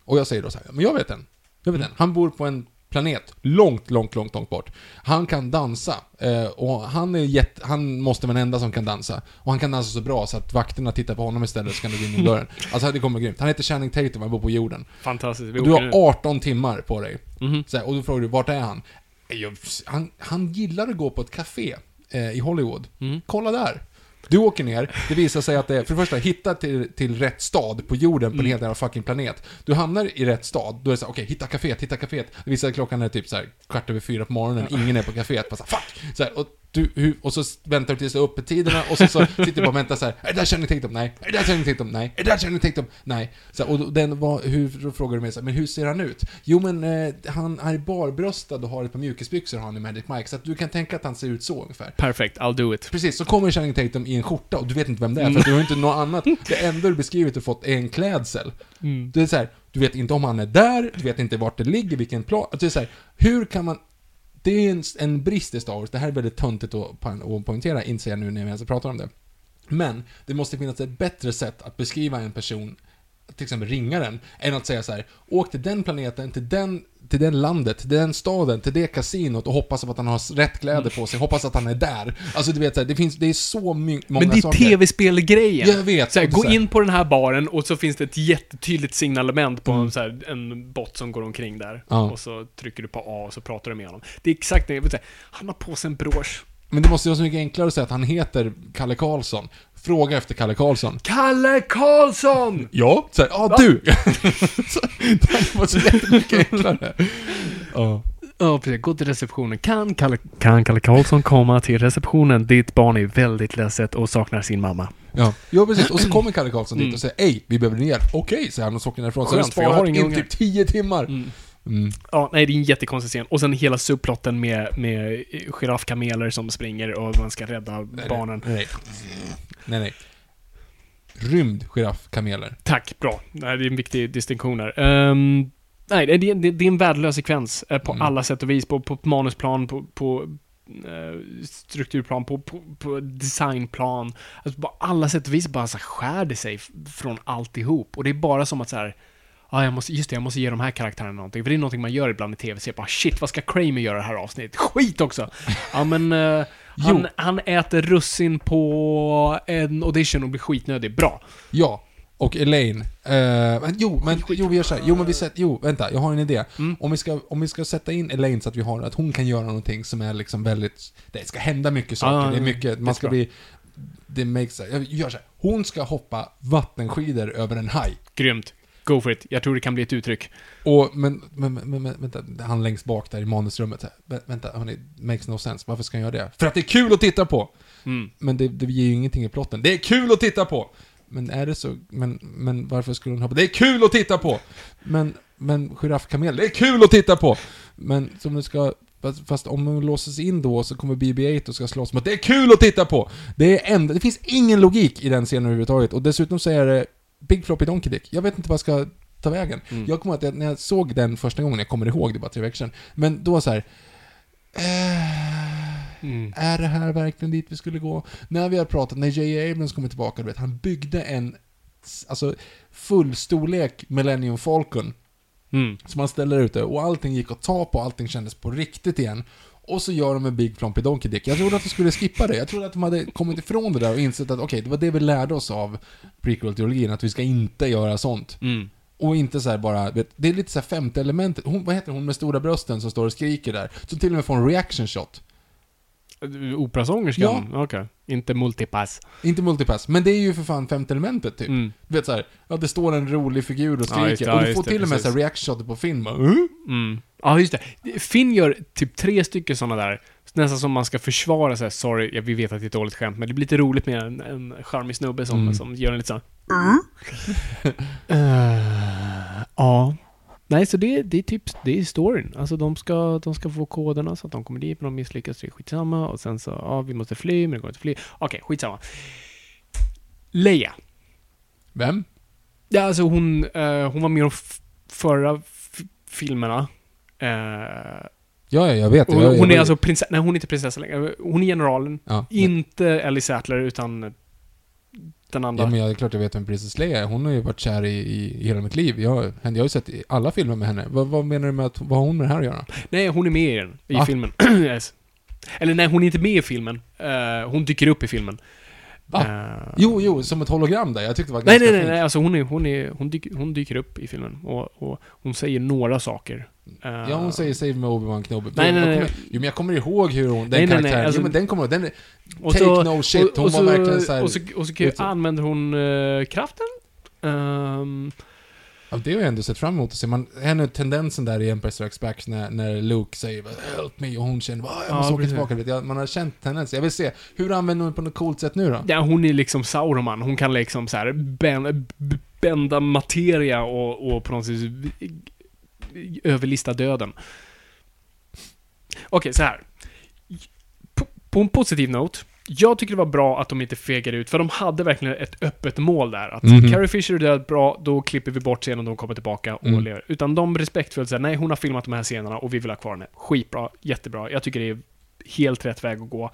Och jag säger då så här, men jag vet en. Jag vet en. Han bor på en planet långt, långt, långt, långt bort. Han kan dansa. Eh, och han är jätte, han måste vara den enda som kan dansa. Och han kan dansa så bra så att vakterna tittar på honom istället så kan de gå in i dörren. *laughs* Alltså det kommer grymt. Han heter Channing Tatum, han bor på jorden. Fantastiskt. Vi Och du har 18 timmar på dig. Mhm. Så här, och då frågar du, vart är han? Jag, han? Han gillar att gå på ett café eh, i Hollywood. Mm. Kolla där. Du åker ner, det visar sig att det är, för det första, hitta till, till rätt stad på jorden på en Mm. helt jävla fucking planet. Du hamnar i rätt stad, då är det så här, okej, hitta kaféet, hitta kaféet. Det visar sig att klockan är typ så här, kvart över fyra på morgonen, ingen är på kaféet. Bara så här, fuck! Så här, och, du, hur, och så väntar du tills det är öppettiderna och så, så sitter du bara och väntar så här, är det där Channing Tatum? Nej. Är det där Channing Tatum? Nej. Är det där Channing Tatum? Nej. Så och den var, hur, då frågar du mig så här, men hur ser han ut? Jo men eh, han är barbröstad och har ett par mjukisbyxor har han i Magic Mike, så att du kan tänka att han ser ut så ungefär. Perfekt, I'll do it. Precis, så kommer Channing Tatum i en skjorta och du vet inte vem det är, för att du har inte något annat. Det enda du beskrivit och fått är en klädsel. Mm. Det är så här, du vet inte om han är där, du vet inte vart det ligger, vilken plan. Alltså det är så här, hur kan man... Det är en, en brist i Star Wars, det här är väldigt töntigt att, att poängtera, inser jag nu när vi ens pratar om det. Men, det måste finnas ett bättre sätt att beskriva en person, till exempel ringaren, än att säga så här: åk till den planeten, till den, till den landet, till den staden, till det kasinot och hoppas att han har rätt kläder på sig, hoppas att han är där. Alltså du vet, så här, det finns, det är så många Men det är saker. tv-spelgrejen. Jag vet. Så här, gå så in på den här baren och så finns det ett jättetydligt signalement på Mm. en, så här, en bot som går omkring där. Ja. Och så trycker du på A och så pratar du med honom. Det är exakt det. jag vill säga. Han har på sig en brosch. Men det måste ju vara så mycket enklare att säga att han heter Kalle Karlsson. Fråga efter Kalle Karlsson. Kalle Karlsson! Ja. Så här, ja du! *laughs* så, det var så jättemycket enklare. Ja. Ja, precis. Gå till receptionen. Kan Kalle, kan Kalle Karlsson komma till receptionen? Ditt barn är väldigt ledset och saknar sin mamma. Ja. ja, precis. Och så kommer Kalle Karlsson dit Mm. och säger Ej, vi behöver din hjälp. Okej, säger han och så åker han därifrån. Så har han sparat in typ 10 timmar. Mm. Mm. Ja, nej, det är en jättekonstig scen. Och sen hela subplotten med, med giraffkameler som springer och man ska rädda Nej, barnen. Nej, nej. nej, nej. Rymd giraffkameler. Tack, bra. Nej, det är en viktig distinktion här. Ehm, nej, det, det, det är en värdelös sekvens eh, på Mm. alla sätt och vis. På, på manusplan, på, på eh, strukturplan, på, på, på designplan. Alltså på alla sätt och vis bara så skär det sig från alltihop. Och det är bara som att så här. Ja, jag måste, just det, jag måste ge de här karaktärerna någonting. För det är någonting man gör ibland i tv-serier. Bara shit, vad ska Kramer göra i det här avsnittet? Skit också! Ja, men... eh, *laughs* han, han äter russin på en audition och blir skitnödig. Bra. Ja. Och Elaine. Eh, men, jo, men jo, vi gör så här. Jo, men vi sätter, jo, vänta, jag har en idé. Mm. Om, vi ska, om vi ska sätta in Elaine så att vi har, att hon kan göra någonting som är liksom väldigt, det ska hända mycket saker, Ja, det är mycket, man ska bli, det makes, jag gör så här. Hon ska hoppa vattenskidor över en haj. Grymt. Go for it. Jag tror det kan bli ett uttryck. Och, men, men, men, men vänta, han längst bak där i manusrummet. Vä- Vänta, hörni, makes no sense. Varför ska han göra det? För att det är kul att titta på! Mm. Men det, det ger ju ingenting i plotten. Det är kul att titta på! Men är det så, men, men varför skulle hon hoppa? Det är kul att titta på! Men, men giraffkamel, det är kul att titta på! Men som det ska, fast, fast om hon låses in då så kommer BB-8 och ska slåss mot, det är kul att titta på! Det är enda, det finns ingen logik i den scenen överhuvudtaget. Och dessutom så är det Big Floppy Donkey Dick. Jag vet inte vad jag ska ta vägen. Jag kommer att när jag såg den första gången, jag kommer ihåg det bara tre veckor sedan, men då så här. Eh, Mm. Är det här verkligen dit vi skulle gå? När vi har pratat, när J.A. Abrams kommer tillbaka, du vet, han byggde en alltså, fullstorlek Millennium Falcon Mm. som han ställer ute och allting gick att ta på, allting kändes på riktigt igen. Och så gör de en Big Floppy Donkey Dick. Jag trodde att de skulle skippa det. Jag trodde att de hade kommit ifrån det där och insett att okej, det var det vi lärde oss av prequel-teologin, att vi ska inte göra sånt. Mm. Och inte så här bara, vet, det är lite så här femte elementet. Hon, vad heter hon med stora brösten som står och skriker där? Som till och med får en reaction shot. Operasångerskan? Okej. Inte multipass. Inte multipass, men det är ju för fan femte elementet typ. Mm. Du vet såhär, ja det står en rolig figur och Ja, skriker. just det, och ja, du får det, till och med precis. så här reaction på film. Bara, "Mm?" Mm. Ja, just det. Finn gör typ tre stycken sådana där. Nästan som man ska försvara sig. Sorry, ja, vi vet att det är ett dåligt skämt, men det blir lite roligt med en, en charmig snubbe som, Mm. som gör en lite sån... *laughs* Eh, ja. Nej, så det, det är typ, det är storyn. Alltså de ska, de ska få koderna så att de kommer dit, men de misslyckas, det är skitsamma. Och sen så, ja, vi måste fly, men det går inte att fly. Okej, skitsamma. Leia. Vem? Ja, alltså hon, eh, hon var med i de förra filmerna. Eh, Ja, ja, jag vet. hon, jag, jag, hon är jag, alltså prinsessa, nej hon är inte prinsessa längre. Hon är generalen. Ja, Inte Ellie Sattler, utan den andra. ja, men jag, det är klart jag vet vem Princess Leia är. Hon har ju varit kär i, i, i hela mitt liv. Jag, jag har ju sett i alla filmer med henne. Vad, vad menar du med att, vad har hon med det här att göra? Nej, hon är med i den, i Va? filmen. *clears throat* yes. Eller nej, hon är inte med i filmen. Eh, hon dyker upp i filmen. Va? Eh, Jo, jo, som ett hologram där. Jag tyckte det var Nej, ganska nej, nej, fint. nej, alltså hon, är, hon, är, hon, dyker, hon dyker upp i filmen och, och hon säger några saker. Eh, Ja, hon säger Save me Obi-Wan Kenobi. Nej, nej, nej. kommer, jo, men jag kommer ihåg hur hon, den Nej, nej, nej, karaktären, alltså- jo men den kommer. Den, är- och take så- no shit, och, hon och var så, verkligen så här, Och så, och så vet du. använder hon eh, kraften. Ehm, Ja, det har jag ändå sett fram emot att se. Man, henne tendensen där i Empire Strikes Back när, när Luke säger 'Help me' och hon känner jag Ja, måste åka precis. tillbaka'. Vet jag, man har känt tendensen. Jag vill se, hur använder hon det på något coolt sätt nu då? ja, hon är liksom Sauroman. Hon kan liksom så här bända materia och, och på något sätt överlista döden. Okej, så här. På, på en positiv note. Jag tycker det var bra att de inte fegade ut, för de hade verkligen ett öppet mål där. Att Mhm. Carrie Fisher är död, bra, då klipper vi bort scenen och de kommer tillbaka och Mm. lever. Utan de respektfullt säger nej, hon har filmat de här scenerna och vi vill ha kvar henne. Skitbra, jättebra. Jag tycker det är helt rätt väg att gå.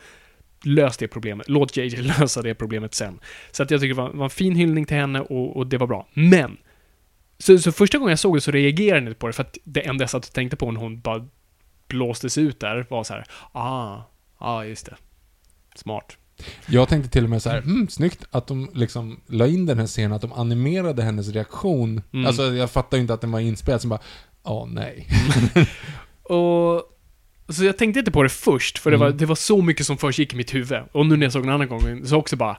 Lös det problemet. Låt JJ *laughs* lösa det problemet sen. Så att jag tycker det var, var en fin hyllning till henne och, och det var bra. Men! Så, så första gången jag såg det så reagerade jag inte på det, för att det enda jag satt och tänkte på när hon bara blåstes ut där var så här. ah, ah, just det. Smart. Jag tänkte till och med så här, mm, snyggt att de liksom la in den här scenen, att de animerade hennes reaktion. Mm. Alltså jag fattar ju inte att den var inspelad, som bara, åh nej. *laughs* Och... Så jag tänkte inte på det först, för det, var, Mm. det var så mycket som först gick i mitt huvud. Och nu när jag såg den andra gången, så också bara...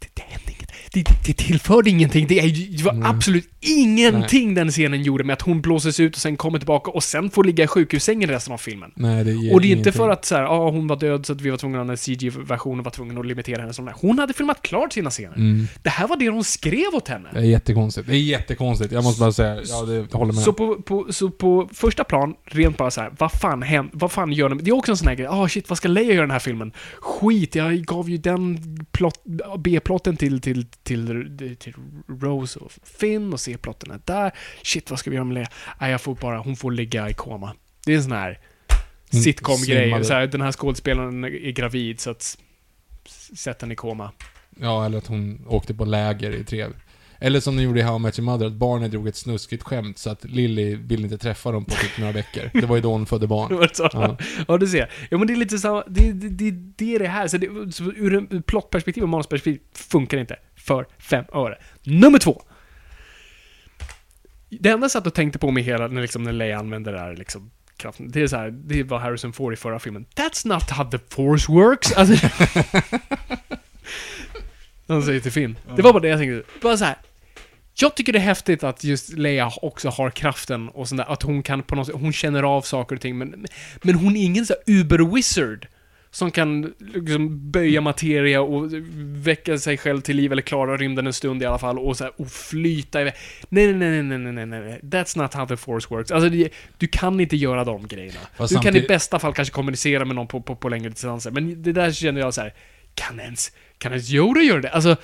Det, det hände inget. Det, det, tillförde ingenting. Det, det var Mm. absolut ingenting den scenen gjorde med att hon blåses ut och sen kommer tillbaka och sen får ligga i sjukhussängen resten av filmen. Nej, det Och det är inte ingenting. för att så här, ah, hon var död så att vi var tvungna att ha en CG-version och var tvungna att limitera henne det. Hon hade filmat klart sina scener. Mm. Det här var det de skrev åt henne. Det är jättekonstigt. Det är jättekonstigt. Jag måste bara säga, ja det jag håller med. Så på, på, så på första plan, rent bara så här, vad fan händer, vad fan gör de? Det är också en sån här grej, ah shit, vad ska Leia göra i den här filmen? Skit, jag gav ju den plott, B-plotten till, till, till, till Rose och Finn och C-plotten är där. Shit, vad ska vi göra med Leia? Nej, jag får bara, hon får ligga i koma. Det är en sån här Mm, sitcom-grej. svimmade. Så här, den här skådespelaren är gravid, så att sätt den i koma. Ja, eller att hon åkte på läger i tre... Eller som de gjorde i How I Met Your Mother, att barnet drog ett snuskigt skämt så att Lily ville inte träffa dem på typ några veckor. Det var ju då hon födde *laughs* Det barn. var så. Ja. Ja. du ser. Ja, men det är lite samma, det, det, det, det är det här. Så, det, så ur plottperspektiv och manusperspektiv funkar det inte. För fem öre. Nummer två. Det enda jag satt och tänkte på med hela, när, liksom, när Leia använde det här liksom, kraften, det är så här, det var Harrison Ford i förra filmen. That's not how the force works. Alltså, *laughs* Han säger till Finn. Det var bara det jag tänkte. Bara så här. Jag tycker det är häftigt att just Leia också har kraften och sånt där, att hon kan på något sätt, hon känner av saker och ting, men, men hon är ingen så här uber-wizard som kan liksom böja materia och väcka sig själv till liv eller klara rymden en stund i alla fall och, så här, och flyta iväg. Nej, nej, nej, nej, nej, nej, nej. That's not how the force works. Alltså, det, du kan inte göra de grejerna. Fast du kan i samtidigt- bästa fall kanske kommunicera med någon på, på, på längre distanser, men det där känner jag så här. kan ens, kan ens Yoda göra det? Alltså,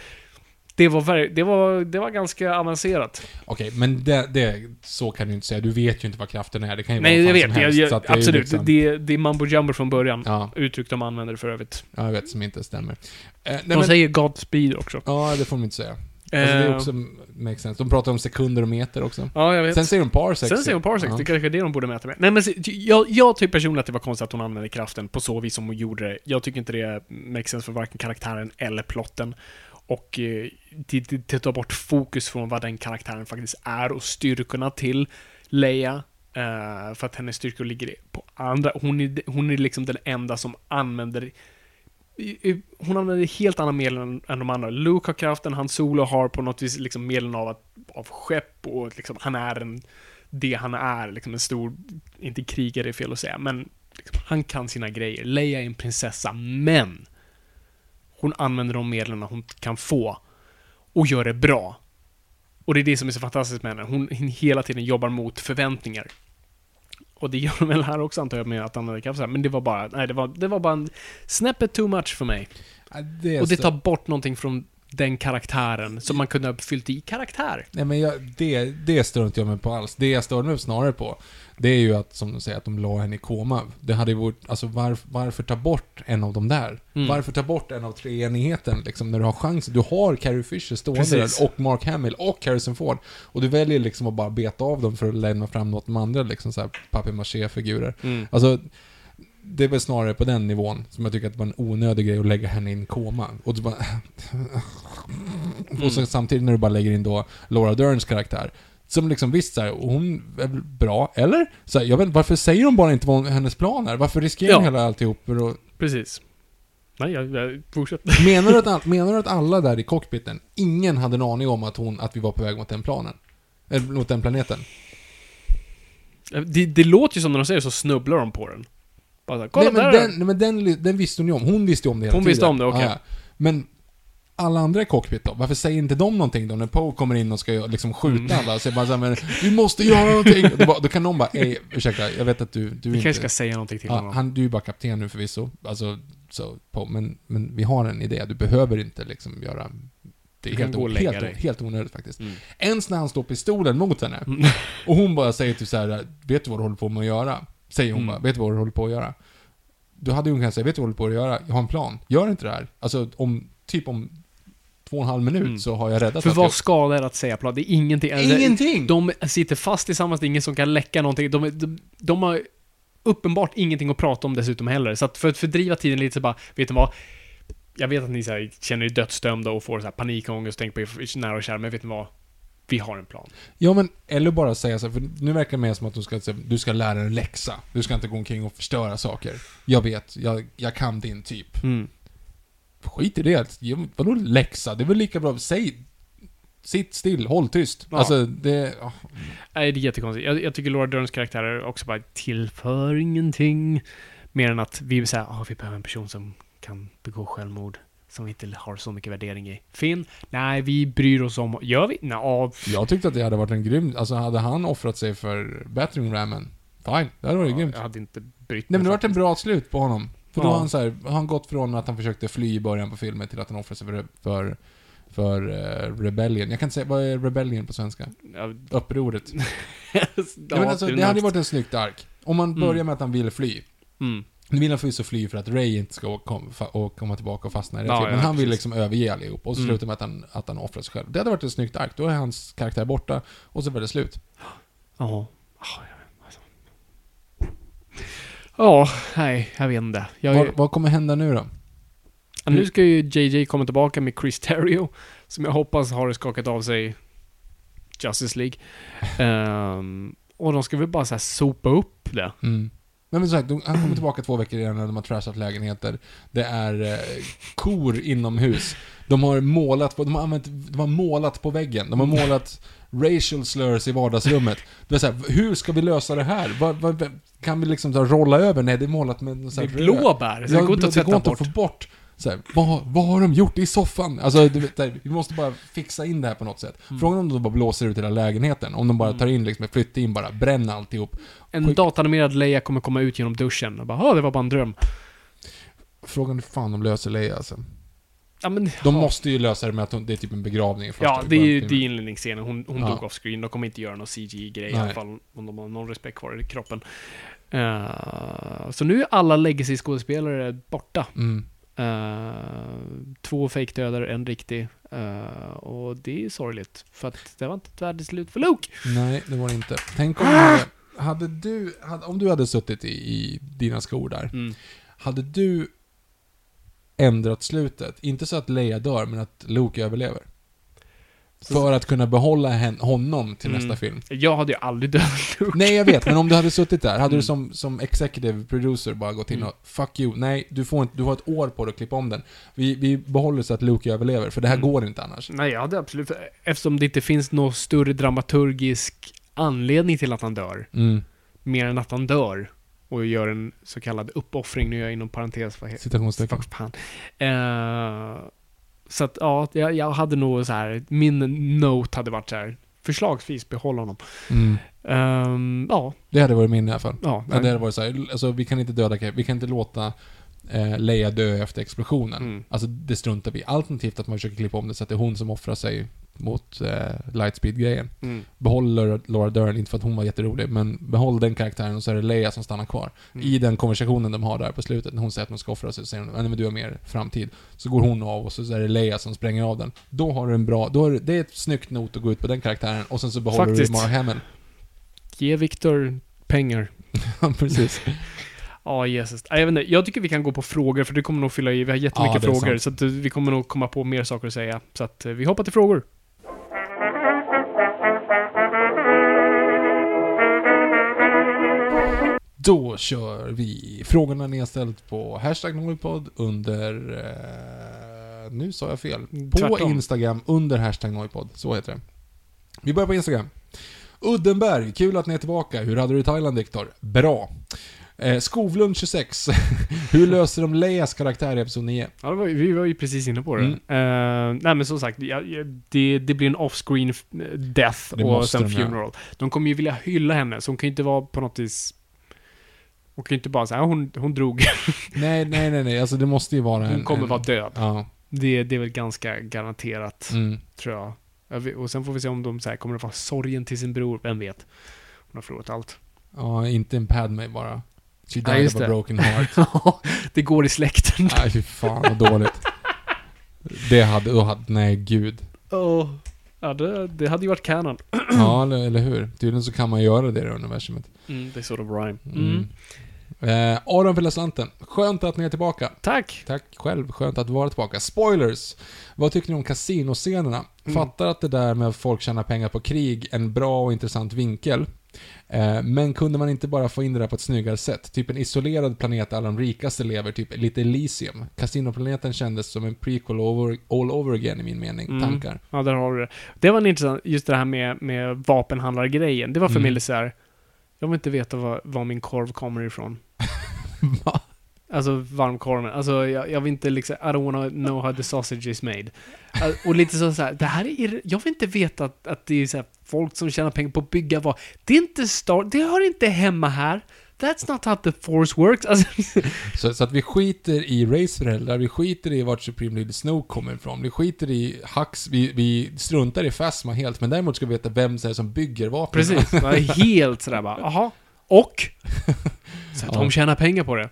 det var, det var, det var ganska avancerat. Okej, men det, det, så kan du inte säga. Du vet ju inte vad kraften är. Det kan ju Nej, vara jag vad som Jag, helst, jag, att det absolut. liksom- Det, det är mambo jumbo från början. Ja, Uttryck de använder för övrigt. ja, jag vet, som inte stämmer. Eh, nej, De men, säger Godspeed också. Ja, det får de inte säga. Alltså, det är Eh, också makes sense. De pratar om sekunder och meter också. Ja, jag vet. Sen säger de parsecs. Sen säger hon Parsecs, Ja. det kanske är det de borde mäta med. Nej men jag, jag tycker personligen att det var konstigt att hon använde kraften på så vis som hon gjorde det. Jag tycker inte det makes sense för varken karaktären eller plotten. Och det, det, det tar bort fokus från vad den karaktären faktiskt är och styrkorna till Leia. Uh, för att hennes styrkor ligger på andra. Hon är, hon är liksom den enda som använder hon använder helt andra medel än, än de andra. Luke har kraften, han Solo har på något vis liksom medlen av, att, av skepp och liksom, han är en, det han är, liksom en stor, inte krigare är fel att säga, men liksom, han kan sina grejer. Leia är en prinsessa, men hon använder de medlen hon kan få och gör det bra. Och det är det som är så fantastiskt med henne. Hon hela tiden jobbar mot förväntningar. Och det gör hon väl här också antar jag med att använda här. Men det var bara, nej det var, det var bara en snäppet too much för mig. Ja, Och det tar bort någonting från den karaktären som man kunde ha fyllt i karaktär. Nej men jag, det, det stör inte jag mig på alls. Det jag stör mig snarare på, det är ju att, som de säger, att de la henne i koma. Det hade ju varit, alltså varf, varför ta bort en av dem där? Mm. Varför ta bort en av treenigheten, liksom, när du har chansen? Du har Carrie Fisher stående Precis. där, och Mark Hamill, och Harrison Ford. Och du väljer liksom att bara beta av dem för att lämna fram något med andra, liksom såhär papier-maché-figurer. Mm. Alltså, det är väl snarare på den nivån som jag tycker att det var en onödig grej att lägga henne i en koma. Och, så bara, och så samtidigt när du bara lägger in då Laura Derns karaktär. Som liksom visst såhär, hon är väl bra, eller? Så här, jag vet varför säger de bara inte vad hennes plan är? Varför riskerar Ja. hela alltihop? att- Precis. Nej, jag, jag fortsätter. *laughs* Menar du, att, all- menar du att alla där i cockpiten, ingen hade en aning om att, hon, att vi var på väg mot den planen? Eller mot den planeten? Det, det låter ju som när de säger så snubblar de på den. Bara så här, kolla nej, men där! den, nej, men den, den visste hon ju om. Hon visste ju om det hela Hon tiden. visste om det, okej. Ja, Men alla andra i cockpit då? Varför säger inte de någonting då när Poe kommer in och ska liksom skjuta alla? Och säger bara såhär, men vi måste göra någonting! Och då, bara, då kan någon bara, ej, ursäkta, jag vet att du, du Vi inte... kanske ska säga någonting till ja, honom. han, du är ju bara kapten nu förvisso. Alltså, så, Poe, men, men vi har en idé. Du behöver inte liksom göra... Det är Du kan helt, gå och o- lägga helt, dig. helt onödigt faktiskt. Mm. Ens när han står pistolen mot henne. Mm. Och hon bara säger typ så här: vet du vad du håller på med att göra? Säger hon Mm. bara, vet du vad du håller på att göra? Då hade hon kunnat säga, vet du vad du håller på att göra? Jag har en plan. Gör inte det här. Alltså om, typ om två och en halv minut Mm. så har jag räddat För vad skadar att säga plan? Det är ingenting. Alltså, Ingenting! De sitter fast tillsammans, det är ingen som kan läcka någonting. De, de, de har uppenbart ingenting att prata om dessutom heller. Så att för att fördriva tiden lite så bara, vet ni vad? Jag vet att ni så här, känner er dödsdömda och får så här panikångest och tänker på er nära och kära, men vet ni vad? Vi har en plan. Ja men, eller bara säga så här, för nu verkar det mer som att du ska, säga, du ska lära dig en läxa. Du ska inte gå omkring och förstöra saker. Jag vet, jag, jag kan din typ. Mm. Skit i det. Vadå läxa? Det är väl lika bra, säg... Sitt still, håll tyst. Ja. Alltså, det... ja. Nej, det är jättekonstigt. Jag, jag tycker Laura Derns karaktärer också bara tillför ingenting. Mer än att vi säger ah vi behöver en person som kan begå självmord. Som vi inte har så mycket värdering i. Finn? Nej, vi bryr oss om... Gör vi? Nej, Jag tyckte att det hade varit en grym... Alltså hade han offrat sig för battering rammen, fine. Det hade varit grymt. Jag hade inte brytt Nej men det varit en bra slut på honom. För då Ja. har han så här, har han gått från att han försökte fly i början på filmen till att han offrade sig för, för, för eh, Rebellion. Jag kan inte säga, vad är Rebellion på svenska? Ja, Upproret. *laughs* ja, Ja, men alltså, det hade ju varit en snyggt ark. Om man börjar med att han vill fly. Mm. Nu vill han förvisso fly för att Ray inte ska kom, fa, och komma tillbaka och fastna i rätt Ja, ja, ja, Men han vill precis. liksom överge allihop. Och så Mm. slutar med att han, att han offrar sig själv. Det hade varit ett snyggt ark. Då är hans karaktär borta. Och så var det slut. Ja. Ja, nej, jag vet inte. Jag, Vad, vad kommer hända nu då? Ja, nu ska ju JJ komma tillbaka med Chris Terrio, som jag hoppas har skakat av sig Justice League. *laughs* Ehm, och de ska väl bara så här sopa upp det. Mm. Men, men så här, de, han kommer tillbaka två veckor innan de har trashat lägenheter. Det är eh, kor inomhus. De har målat på, de har använt, de har målat på väggen. De har målat racial slurs i vardagsrummet. Det är så här, hur ska vi lösa det här? Vad, vad, kan vi liksom så här, rolla över? Nej, det är målat med så Det här är röd- blåbär, så det går inte att det tvätta går inte att få bort. Så här, vad, vad har de gjort i soffan? Alltså, du vet, där, vi måste bara fixa in det här på något sätt. Mm. Frågan om de bara blåser ut hela lägenheten. Om de bara tar in liksom, flyttar in bara, bränner alltihop. En Skick- datanimerad Leia kommer komma ut genom duschen och bara "Ja, det var bara en dröm”. Frågan hur fan de löser Leia alltså. Ja, men, De ja. måste ju lösa det med att hon, det är typ en begravning Ja, det är ju det är inledningsscenen. Hon, hon Ja. dog off screen. De kommer inte göra någon CG-grej i alla fall. Om de har någon respekt kvar i kroppen. Eh, så nu är alla legacy-skådespelare borta. Mm. Uh, två fake-dödare, en riktig. Eh, och det är sorgligt. För att det var inte ett värdigt slut för Luke. Nej, det var det inte. Tänk om du hade, hade du, hade, om du hade suttit i, i dina skor där. Mm. Hade du ändrat slutet? Inte så att Leia dör, men att Luke överlever. För att kunna behålla honom till Mm. nästa film. Jag hade ju aldrig *laughs* dödat Luke. Nej, jag vet, men om du hade suttit där, hade Mm. du som, som executive producer bara gått in Mm. och 'Fuck you, nej, du får inte, du har ett år på dig att klippa om den. Vi, vi behåller så att Luke överlever, för det här Mm. går inte annars. Nej, jag hade absolut... Eftersom det inte finns någon större dramaturgisk anledning till att han dör. Mm. Mer än att han dör. Och gör en så kallad uppoffring, nu är jag inom parentes, vad heter Citationstecken. Fan. Eh, så att, ja, jag, jag hade nog så här, min note hade varit så här, förslagsvis behåll honom. Mm. Ehm, ja, Det hade varit min i alla fall. ja. Det hade varit så här, alltså vi kan inte döda Kev, vi kan inte låta eh, Leia dö efter explosionen. Mm. Alltså det struntar vi. Alternativt att man försöker klippa om det så att det är hon som offrar sig mot eh, Lightspeed-grejen. Mm. Behåll Laura, Dern, inte för att hon var jätterolig, men behåll den karaktären och så är det Leia som stannar kvar. Mm. I den konversationen de har där på slutet, när hon säger att hon ska offra sig, så säger hon "Nej, men du har mer framtid. Så går hon av och så är det Leia som spränger av den. Då har du en bra, då är det, det är ett snyggt not att gå ut på den karaktären och sen så behåller Faktiskt. du Mark Hamill. Ge Viktor pengar. *laughs* Ja, precis. Ja, Jesus. Nej, Jag, vet inte, jag tycker vi kan gå på frågor, för det kommer nog fylla i. Vi har Ja, jättemycket är frågor, sant. så vi kommer nog komma på mer saker att säga. Så att eh, vi hoppar till frågor. Då kör vi. Frågorna ni har ställt på hashtag Noipod under... Eh, nu sa jag fel. På Tvärtom. Instagram under hashtag Noipod. Så heter det. Vi börjar på Instagram. Uddenberg, kul att ni är tillbaka. Hur hade du i Thailand, Viktor? Bra. Eh, Skovlund 26. *laughs* Hur löser de Leias karaktär i Episod 9? Ja, var, vi var ju precis inne på det. Mm. Eh, nej, men som sagt, ja, det, det blir en off-screen death Det och sen de göra. funeral. De kommer ju vilja hylla henne, så hon kan ju inte vara på något vis... Hon kan ju inte bara säga hon, hon drog, *laughs* Nej, nej, nej, nej. Alltså det måste ju vara en... hon kommer en, vara död. Ja. Det, det är väl ganska garanterat, Mm. tror jag. Och sen får vi se om de så här, kommer att vara sorgen till sin bror, vem vet? Hon har förlorat allt. Ja, inte en Padme bara. She Ja, died just of a det. broken *laughs* heart. det går i släkten. Nej, fy fan vad dåligt. Det hade, hade, nej gud. Oh. Ja, det, det hade ju varit canon. Ja, eller, eller hur? Tydligen så kan man göra det i det universumet. Mm, det är sort of rhyme. Mm. Mm. Eh, Aron för slanten. Skönt att ni är tillbaka. Tack! Tack själv, skönt att vara tillbaka. Spoilers! Vad tycker ni om kasinoscenerna? Mm. Fattar att det där med att folk tjänar pengar på krig, en bra och intressant vinkel. Eh, men kunde man inte bara få in det där på ett snyggare sätt? Typ en isolerad planet där alla de rikaste lever, typ lite Elysium. Kasinoplaneten kändes som en prequel over, all over again i min mening. Mm. Tankar? Ja, där har du det. Det var en intressant, just det här med, med vapenhandlargrejen. Det var för Mm. mig lite så här. jag vill inte veta var, var min korv kommer ifrån. *laughs* Va? Alltså varmkorven. Alltså jag, jag vill inte liksom, I don't wanna know how the sausage is made. Alltså, Och lite så, så här, det här är, jag vill inte veta att, att det är så här, folk som tjänar pengar på att bygga var. Det är inte Star, det hör inte hemma här. That's not how the force works. Alltså, *laughs* Så, så att vi skiter i föräldrar, vi skiter i vart Supreme Leader Snow kommer ifrån, vi skiter i Hux, vi, vi struntar i Phasma helt, men däremot ska vi veta vem som bygger vapnen. precis. *laughs* Helt sådär bara, jaha. Och *laughs* så att Ja. de tjänar pengar på det.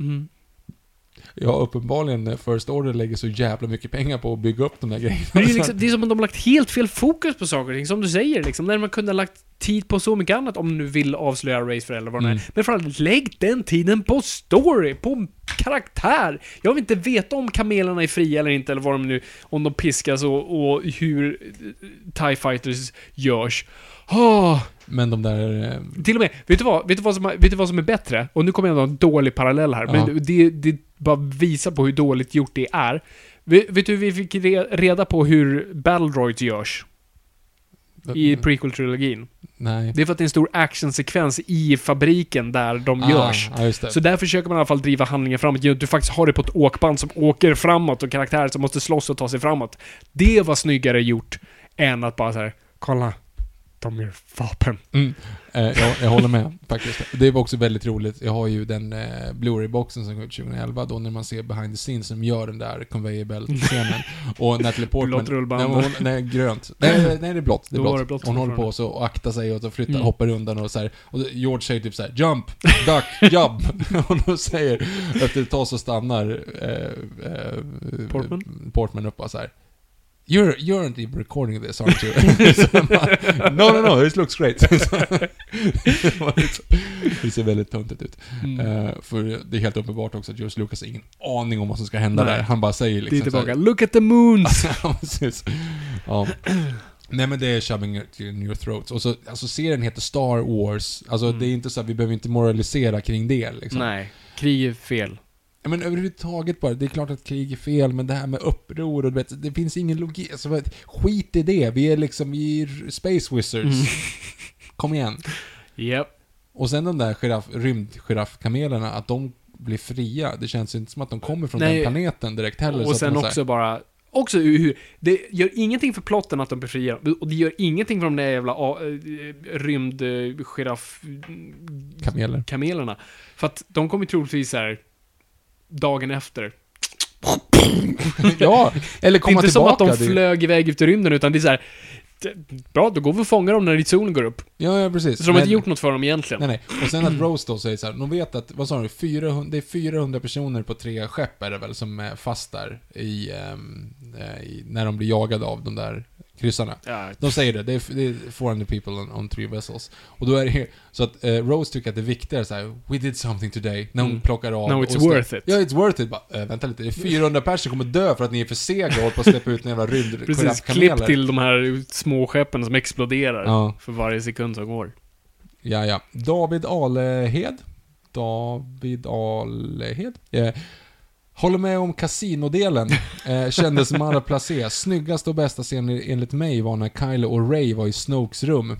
Mm. Ja, uppenbarligen när First Order lägger så jävla mycket pengar på att bygga upp de där grejerna. Det är, liksom, det är som att de har lagt helt fel fokus på saker och ting, som du säger liksom. När man kunde ha lagt tid på så mycket annat, om du nu vill avslöja Race för eller vad Mm. är. Men framförallt, lägg den tiden på story, på karaktär. Jag vill inte veta om kamelerna är fria eller inte, eller vad de nu, om de piskas och, och hur eh, TIE Fighters görs. Åh, Men de där... eh, till och med, vet du vad, vet du vad, som, vet du vad som är bättre? Och nu kommer jag att ha en dålig parallell här, Ja. men det, det bara visar på hur dåligt gjort det är. Vet, vet du vi fick re, reda på hur Battle Droids görs? I prequel-trilogin. Nej. Det är för att det är en stor actionsekvens i fabriken där de görs. Ah, ja, just det. Så där försöker man i alla fall driva handlingen framåt genom att du faktiskt har det på ett åkband som åker framåt och karaktärer som måste slåss och ta sig framåt. Det var snyggare gjort än att bara så här, kolla, de gör vapen. Mm. Eh, jag, jag håller med faktiskt. Det var också väldigt roligt. Jag har ju den eh, Blu-ray-boxen som kom ut 2011 då när man ser behind the scenes som gör den där conveyor belt-scenen. *laughs* och Natalie Portman... Blått rullband. Nej, hon, nej, grönt. Nej, nej, det är blått. Det är blått. blått hon håller på så och aktar sig och så flyttar, Mm. hoppar undan och så här. Och George säger typ så här: Jump! Duck! Jump! *laughs* och då säger, efter ett tag så stannar eh, eh, Portman? Portman upp och så här. You're, you aren't even recording this, aren't you? Bara, *laughs* *laughs* no, no, no, this looks great. *laughs* Det ser väldigt töntigt ut. Mm. Eh, för det är helt uppenbart också att George Lucas har ingen aning om vad som ska hända Nej. där. Han bara säger Det är liksom tillbaka. Look at the moons! ja, precis. Ja. Nej men det är shoving it in your throats. Och så, alltså serien heter Star Wars. Alltså Mm. det är inte så att vi behöver inte moralisera kring det liksom. Nej, krig är fel. Men överhuvudtaget bara, det är klart att krig är fel, men det här med uppror och du vet, det finns ingen logik. Alltså, skit i det. Vi är liksom i Space Wizards. Mm. Kom igen. Japp. Och sen de där giraff, rymdgiraffkamelerna, att de blir fria. Det känns inte som att de kommer från Nej. den planeten direkt heller. Och sen också här- bara... Också hur... Det gör ingenting för plotten att de blir fria. Och det gör ingenting för de där jävla eh, rymd eh, giraff... Kameler. Kamelerna. För att de kommer troligtvis så här dagen efter. ja, eller Det är komma inte som tillbaka. att de det- flög iväg ut i rymden, utan det är så här. "Det- Bra, då går vi och fångar dem när solen går upp. Ja, ja, precis. Så de har Men- inte gjort något för dem egentligen. Nej, nej. Och sen att Rose då säger så här, de vet att, vad sa du, 400, det är 400 personer på tre skepp är det väl som är fast där i, eh, i när de blir jagade av de där kryssarna. Ja, De säger det, det är, det är 400 people on, on three vessels. Och då är det så att eh, Rose tycker att det är viktigare så här, we did something today, när hon Mm. plockar av. No, it's och worth it. Ja, it's worth it. Bara, äh, vänta lite, det är 400 personer som kommer dö för att ni är för sega och håller på att släppa ut en jävla *laughs* Precis, rymdkameler. klipp till de här små skeppen som exploderar Ja. för varje sekund som går. Ja, ja. David Alehed. David Alehed. Eh, håller med om kasinodelen. *laughs* Eh, kändes malplacé. Snyggaste och bästa scenen enligt mig var när Kylo och Ray var i Snokes rum.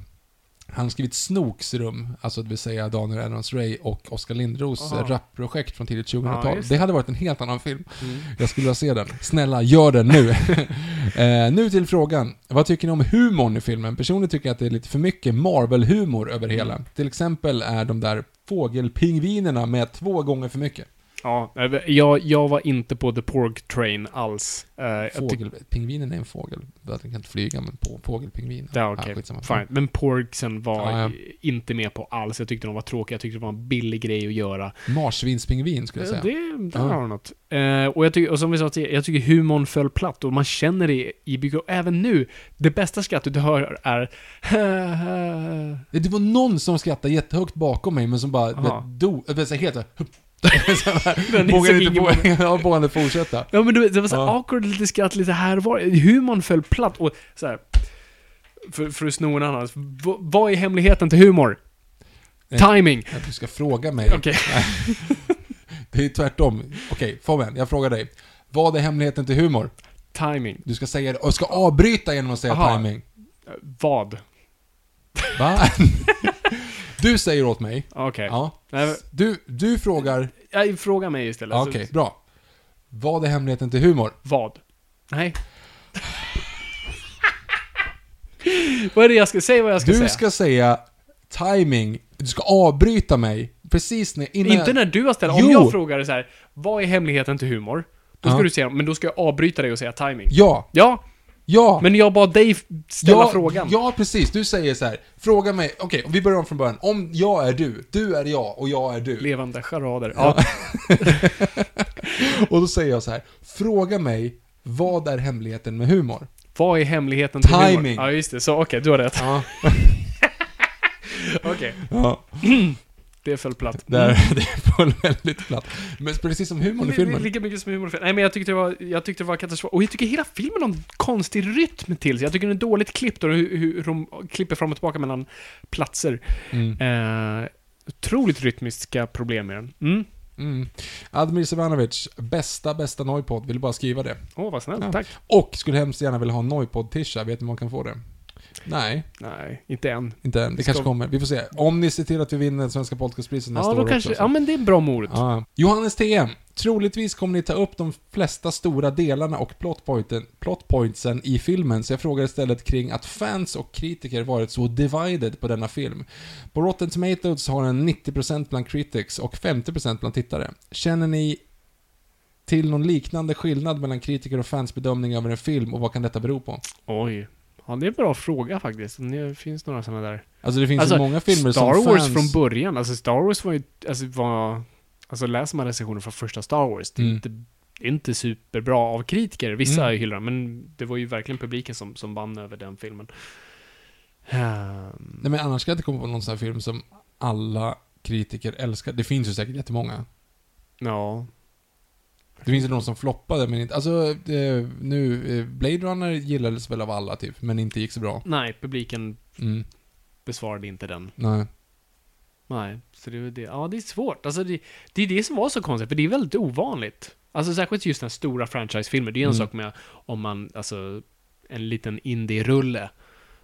Han har skrivit Snokes rum, alltså det vill säga Daniel Adams Ray och Oskar Lindros Aha. eh, rapprojekt från tidigt Ja, 2000-tal. just det det. hade varit en helt annan film. Mm. Jag skulle vilja se den. Snälla, gör den nu. *laughs* eh, nu till frågan. Vad tycker ni om humorn i filmen? Personligen tycker jag att det är lite för mycket Marvel-humor över hela. Mm. Till exempel är de där fågelpingvinerna med två gånger för mycket. Ja, jag, jag var inte på The Pork Train alls. Eh, tyck- Fågel, pingvinen är en fågel. Den kan inte flyga, men på, fågelpingvin. Ja, okej. skitsamma. Fine. Men Porksen var Ja, ja. inte med på alls. Jag tyckte de var tråkiga. Jag tyckte det var en billig grej att göra. Marsvinspingvin skulle jag Eh, säga. Det, det Ja. har något. Eh, och, jag tycker, och som vi sa tidigare, jag tycker humorn föll platt och man känner det i bygget. Även nu, det bästa skrattet du hör är *laughs* Det var någon som skrattade jättehögt bakom mig, men som bara vet. Jag vet, helt så här, *laughs* Vågade inte få, *laughs* ja, vågade fortsätta. Ja men du vet, det var så Ja. awkward, lite skratt, lite här var. Humorn föll platt och så här. För, för att sno en annan. V- vad är hemligheten till humor? Nej. Timing. Att du ska fråga mig. Okej. *laughs* Det är tvärtom. Okej, Fabian, jag frågar dig. Vad är hemligheten till humor? Timing. Du ska säga det, och ska avbryta genom att säga Aha. timing. Eh, Vad? Va? Du säger åt mig. Okej. Ja. Nej, Du, du frågar... jag frågar mig istället. Ja, så- Okej, bra. Vad är hemligheten till humor? Vad? Nej. vad är det jag ska säga? Vad jag ska Du säga? ska säga timing. Du ska avbryta mig. Precis när... Innan Inte när du har ställt. Om Jo. jag frågar så här, vad är hemligheten till humor? Då ska Ja. du säga, men då ska jag avbryta dig och säga timing. Ja. Ja, Ja! Men jag bad dig ställa ja, frågan. Ja, precis. Du säger så här. Fråga mig. Okej, vi börjar om från början. Om jag är du, du är jag och jag är du. Levande charader. Ja. *laughs* Och då säger jag så här. Fråga mig, vad är hemligheten med humor? Vad är hemligheten till humor? Timing. Ja, just det. Så okej, du har rätt. Ja. *laughs* Okej, ja. Det föll platt. Där, det föll väldigt platt. Men precis som humorn i filmen. Lika mycket som humor. Nej men jag tyckte det var, jag tyckte det var katastrof. Och jag tycker hela filmen har en konstig rytm till sig. Jag tycker den är dåligt klippt och hur, hur de klipper fram och tillbaka mellan platser. Mm. Eh, otroligt rytmiska problem med den. Mm. Mm. Admir Sevanovic, bästa, bästa Noipod, vill bara skriva det. Åh, vad snällt. Ja. Tack. Och skulle hemskt gärna vilja ha en Noipod-tisha, vet ni var man kan få det? Nej, Nej, inte än. inte än. Det kanske kommer. Vi får se. Om ni ser till att vi vinner Svenska podcastpriset nästa Ja, då år kanske, också. så- ja men det är en bra morot. Ja. Johannes TM. Troligtvis kommer ni ta upp de flesta stora delarna och plotpointen, plotpointsen i filmen, så jag frågar istället kring att fans och kritiker varit så divided på denna film. På Rotten Tomatoes har den 90% bland critics och 50% bland tittare. Känner ni till någon liknande skillnad mellan kritiker och fans bedömning över en film och vad kan detta bero på? Oj. Ja, det är en bra fråga faktiskt. Det finns några sådana där. Alltså det finns Alltså, ju många filmer Star som Wars fans... från början, alltså Star Wars var ju, alltså var, alltså läser man recensioner från första Star Wars, det är Mm. inte, inte superbra av kritiker. Vissa Mm. hyllar men det var ju verkligen publiken som, som vann över den filmen. Ehm, Nej men annars kan jag inte komma på någon sån här film som alla kritiker älskar. Det finns ju säkert jättemånga. ja. Det finns ju någon som floppade, men inte... Alltså, eh, nu... eh, Blade Runner gillades väl av alla, typ, men inte gick så bra. Nej, publiken Mm, besvarade inte den. nej. Nej, så det är det. Ja, det är svårt. Alltså det, det är det som var så konstigt, för det är väldigt ovanligt. Alltså särskilt just den stora franchisefilmer. Det är en Mm. sak med om man, alltså, en liten indie-rulle.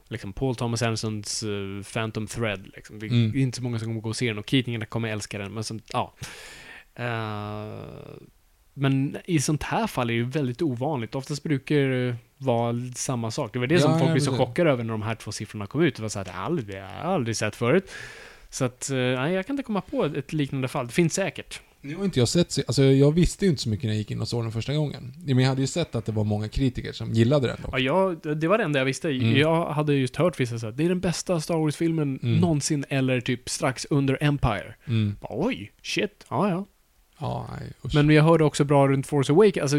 Liksom Paul Thomas Andersons eh, Phantom Thread, liksom. Det är Mm. inte så många som kommer gå och se den och kritikerna kommer älska den, men som, ja. Eh, men i sånt här fall är det ju väldigt ovanligt. Oftast brukar det vara samma sak. Det var det Ja, som folk ja, blev så chockade över när de här två siffrorna kom ut. Det var så här, det har jag aldrig, jag har aldrig sett förut. Så att, eh, nej, jag kan inte komma på ett liknande fall. Det finns säkert. Nu har inte jag sett... Alltså, jag visste ju inte så mycket när jag gick in och såg den första gången. Men jag hade ju sett att det var många kritiker som gillade den. Dock. Ja, jag, det var det enda jag visste. Mm. Jag hade just hört vissa säga att det är den bästa Star Wars-filmen Mm. någonsin, eller typ strax under Empire. Mm. Bara, Oj, shit, ja ja. Ja, nej, usch. Men jag hörde också bra runt Force Awakens, alltså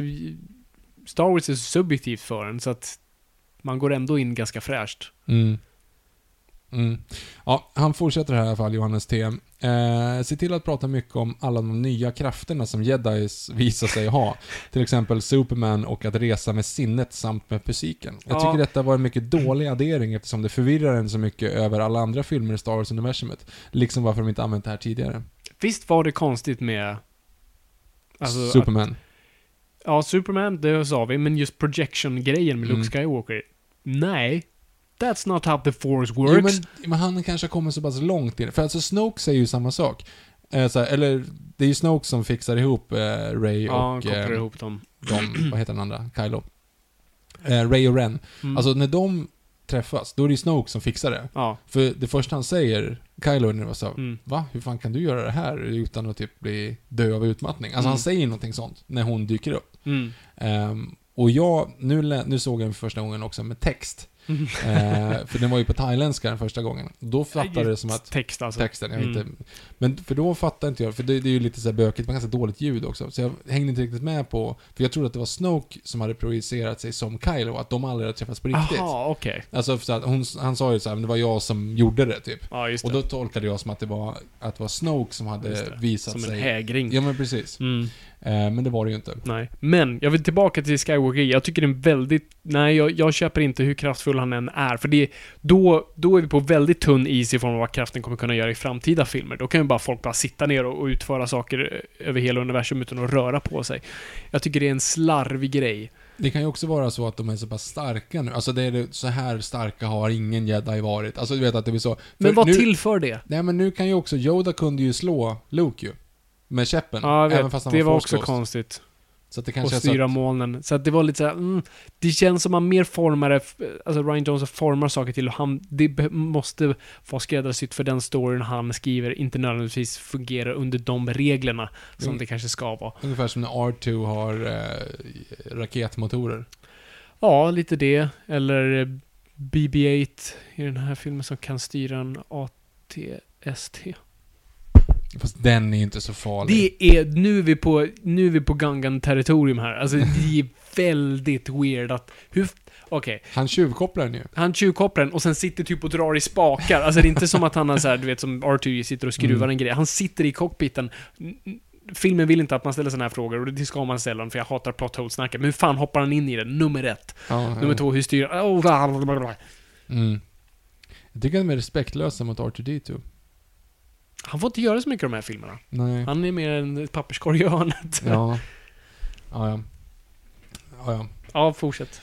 Star Wars är subjektivt för en, så att man går ändå in ganska fräscht. Mm. Mm. Ja, han fortsätter här i alla fall, Johannes T. Eh, se till att prata mycket om alla de nya krafterna som jedis visar sig ha. *laughs* Till exempel Superman och att resa med sinnet samt med fysiken. Jag Ja. tycker detta var en mycket dålig addering eftersom det förvirrar en så mycket över alla andra filmer i Star Wars-universumet. Liksom varför de inte använt det här tidigare. Visst var det konstigt med... Alltså, att, Superman. ja, Superman, det sa vi, men just projection-grejen med Luke Mm. Skywalker. Nej. That's not how the force Jo, works. men, men han kanske har kommit så pass långt in. För alltså Snoke säger ju samma sak. Eh, så här, eller, det är ju Snoke som fixar ihop eh, Ray ja, och... kopplar eh, ihop dem. de, vad heter den andra? Kylo. Eh, Ray och Ren. Mm. Alltså när de träffas, då är det ju Snoke som fixar det. ja. För det första han säger, Kylo, när det var så Mm. Va? Hur fan kan du göra det här utan att typ bli dö av utmattning? Alltså Mm. han säger någonting sånt när hon dyker upp. Mm. Ehm, och jag, nu, nu såg jag den för första gången också med text. Eh, för den var ju på thailändska den första gången. Då fattade jag det som att Text alltså. texten, jag Mm. inte. Men för då fattade inte jag, för det, det är ju lite så här bökigt, men ganska dåligt ljud också. Så jag hängde inte riktigt med på, för jag trodde att det var Snoke som hade projicerat sig som Kylo, att de aldrig hade träffats på riktigt. Jaha, okej. Alltså, för att hon, han sa ju så här, men det var jag som gjorde det, typ. Ja, just Och det. då tolkade jag som att det var, att det var Snoke som hade visat Som en sig. hägring. Ja, men precis. Mm. Eh, men det var det ju inte. Nej. Men, jag vill tillbaka till Skywalker. Jag tycker det är en väldigt... Nej, jag, jag köper inte hur kraftfull han än är. För det, då, då är vi på väldigt tunn is i form av vad kraften kommer kunna göra i framtida filmer. Då kan ju bara folk bara sitta ner och, och utföra saker eh, över hela universum utan att röra på sig. Jag tycker det är en slarvig grej. Det kan ju också vara så att de är så pass starka nu. Alltså det är det, så här starka har ingen jedi varit. Alltså du vet att det blir så. Men För vad nu, tillför det? Nej men nu kan ju också, Yoda kunde ju slå Luke ju. Med käppen. Ja, jag även vet. fast han Det var force också konstigt. Så att det Och kanske så styra att, molnen. Så att det var lite såhär, mm, det känns som man mer formar alltså Ryan Johnson formar saker till och han, det måste vara skräddarsytt för den storyn han skriver, inte nödvändigtvis fungerar under de reglerna som Mm. det kanske ska vara. Ungefär som när R2 har eh, raketmotorer. Ja, lite det. Eller eh, BB-8 i den här filmen som kan styra en ATST. Fast den är inte så farlig. Det är, nu är vi på, nu är vi på Gungan-territorium här. Alltså det är väldigt weird att, hur, okej. Han tjuvkopplar den ju. Han tjuvkopplar den och sen sitter typ och drar i spakar. Alltså det är inte som att han har så här, du vet som R2 sitter och skruvar Mm. en grej. Han sitter i cockpiten. N- Filmen vill inte att man ställer sådana här frågor och det ska man ställa för jag hatar plot hole snacket Men hur fan hoppar han in i den? Nummer ett. Ja, Nummer två, hur styr oh, bla, bla, bla, bla. Mm. Jag tycker de är respektlösa mot R2D2. Han får inte göra så mycket av de här filmerna. Nej. Han är mer en papperskorg i hörnet. Ja. Ja, ja. Ja, ja. Ja, fortsätt.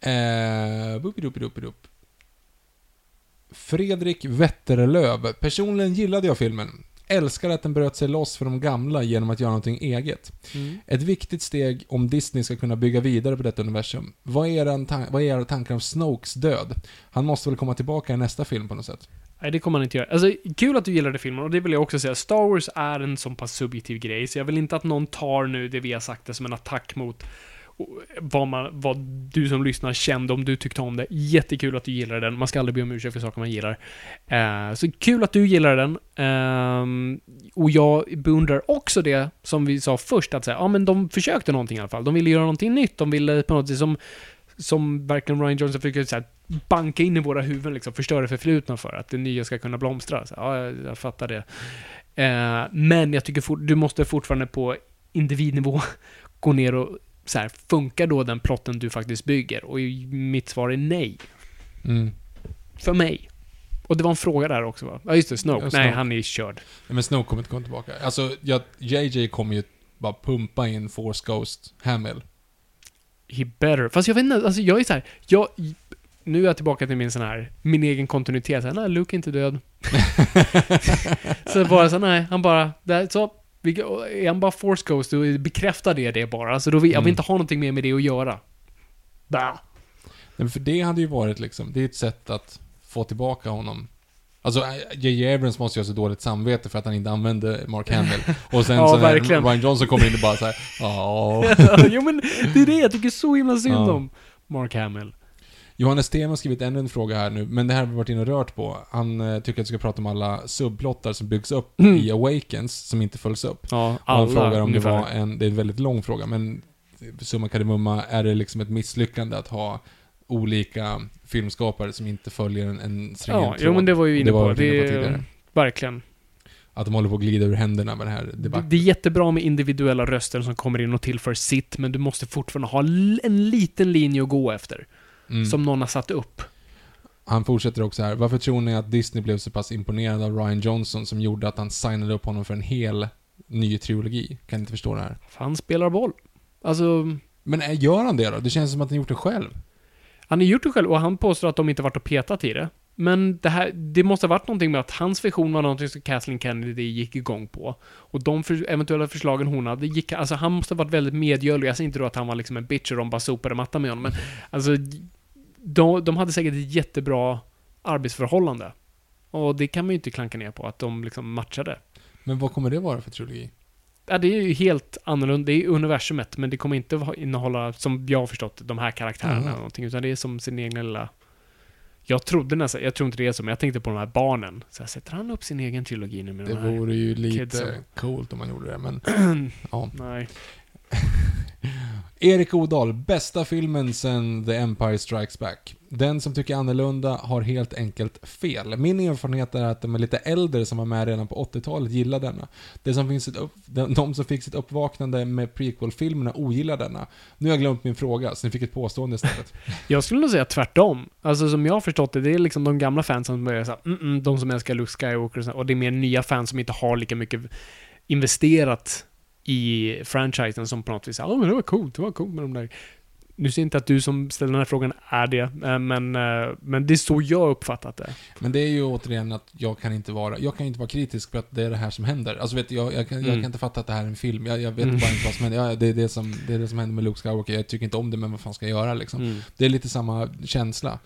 Eh. Fredrik Wetterlöv. Personligen gillade jag filmen. Älskar att den bröt sig loss från de gamla genom att göra någonting eget. Mm. Ett viktigt steg om Disney ska kunna bygga vidare på detta universum. Vad är, era vad är era tankar om Snokes död? Han måste väl komma tillbaka i nästa film på något sätt? Nej, det kommer han inte göra. Alltså, kul att du gillade filmen, och det vill jag också säga. Star Wars är en så pass subjektiv grej, så jag vill inte att någon tar nu det vi har sagt det som en attack mot vad, man, vad du som lyssnar kände om du tyckte om det. Jättekul att du gillade den. Man ska aldrig be om ursäkt för saker man gillar. Eh, så kul att du gillar den. Eh, och jag beundrar också det som vi sa först, att säga, ja men de försökte någonting i alla fall. De ville göra någonting nytt. De ville på något sätt som som verkligen Ryan Johnson försökte säga, banka in i våra huvuden, liksom, förstöra förflutna för att det nya ska kunna blomstra. Så, ja, jag, jag fattar det. Eh, men jag tycker fort, du måste fortfarande på individnivå *laughs* gå ner och så här, funkar då den plotten du faktiskt bygger? Och mitt svar är nej. Mm. För mig. Och det var en fråga där också va? Ja just det, Snoke. Ja, Nej, Snoke. han är körd. Ja, Men Snoke kommer inte komma tillbaka. Alltså, jag, JJ kommer ju bara pumpa in Force Ghost Hamill. He better. Fast jag vet inte, alltså jag är så här, jag... Nu är jag tillbaka till min sån här, min egen kontinuitet. Så här, nej, Luke är inte död. *laughs* så bara så nej, han bara, det, så, vi, är han bara force ghost, då bekräftar det det bara. Alltså då vill, jag vill Mm. inte ha någonting mer med det att göra. Bah. Nej, men för det hade ju varit liksom, det är ett sätt att få tillbaka honom. Alltså, J.J. Abrams måste ju ha så dåligt samvete för att han inte använde Mark Hamill. Och sen *laughs* Ja, så när verkligen. Ryan Johnson kommer in och bara så här, *laughs* ja. jo men det är det jag tycker så himla synd Ja. om. Mark Hamill. Johannes Sten har skrivit ännu en fråga här nu, men det här har vi varit inne och rört på. Han eh, tycker att vi ska prata om alla subplottar som byggs upp *clears throat* i Awakens, som inte följs upp. Ja, Och han alla frågar om ungefär. det var en, det är en väldigt lång fråga, men summa kardemumma, är det liksom ett misslyckande att ha olika filmskapare som inte följer en, en stringent Ja, tråd? jo men det var ju inne Det var på. vi inne på Det tidigare. verkligen. Att de håller på att glida ur händerna med det här Det, debatten. det är jättebra med individuella röster som kommer in och tillför sitt, men du måste fortfarande ha en liten linje att gå efter. Mm. Som någon har satt upp. Han fortsätter också här. Varför tror ni att Disney blev så pass imponerad av Ryan Johnson som gjorde att han signade upp honom för en hel ny trilogi? Kan inte förstå det här. Han spelar boll. Alltså, Men gör han det då? Det känns som att han gjort det själv. han har gjort det själv och han påstår att de inte varit och petat i det. Men det här, det måste ha varit någonting med att hans vision var någonting som Kathleen Kennedy gick igång på. Och de för, eventuella förslagen hon hade gick, alltså han måste ha varit väldigt medgörlig. Jag säger inte då att han var liksom en bitch och de bara sopade mattan med honom, men alltså de, de hade säkert ett jättebra arbetsförhållande. Och det kan man ju inte klanka ner på, att de liksom matchade. Men vad kommer det vara för trilogi? Ja, det är ju helt annorlunda. Det är universumet, men det kommer inte innehålla, som jag har förstått de här karaktärerna Mhm. eller någonting, utan det är som sin egna lilla... Jag trodde nästan, jag tror inte det är så, men jag tänkte på de här barnen. Så här, sätter han upp sin egen trilogi nu med Det de här? vore ju lite kidsen. coolt om man gjorde det, men... *clears throat* ja. Nej. *laughs* *laughs* Erik Odal, bästa filmen sen The Empire Strikes Back. Den som tycker annorlunda har helt enkelt fel. Min erfarenhet är att de är lite äldre som var med redan på 80-talet gillar denna. Det som finns ett upp, de, de som fick sitt uppvaknande med prequel-filmerna ogillar denna. Nu har jag glömt min fråga, så ni fick ett påstående istället. *laughs* Jag skulle nog säga tvärtom. Alltså som jag har förstått det, det är liksom de gamla fansen som börjar såhär, mm, mm, de som älskar Luke Skywalker och, så, och det är mer nya fans som inte har lika mycket investerat i franchisen som på något vis, ja men det var coolt, det var coolt med de där. Nu ser jag inte att du som ställer den här frågan är det, eh, men, eh, men det är så jag uppfattat det. Men det är ju återigen att jag kan inte vara, jag kan inte vara kritisk för att det är det här som händer. Alltså vet jag, jag, kan, jag Mm. kan inte fatta att det här är en film. Jag, jag vet Mm. bara inte vad som händer. Ja, det, är det, som, det är det som händer med Luke Skywalker. Jag tycker inte om det, men vad fan ska jag göra liksom? Mm. Det är lite samma känsla.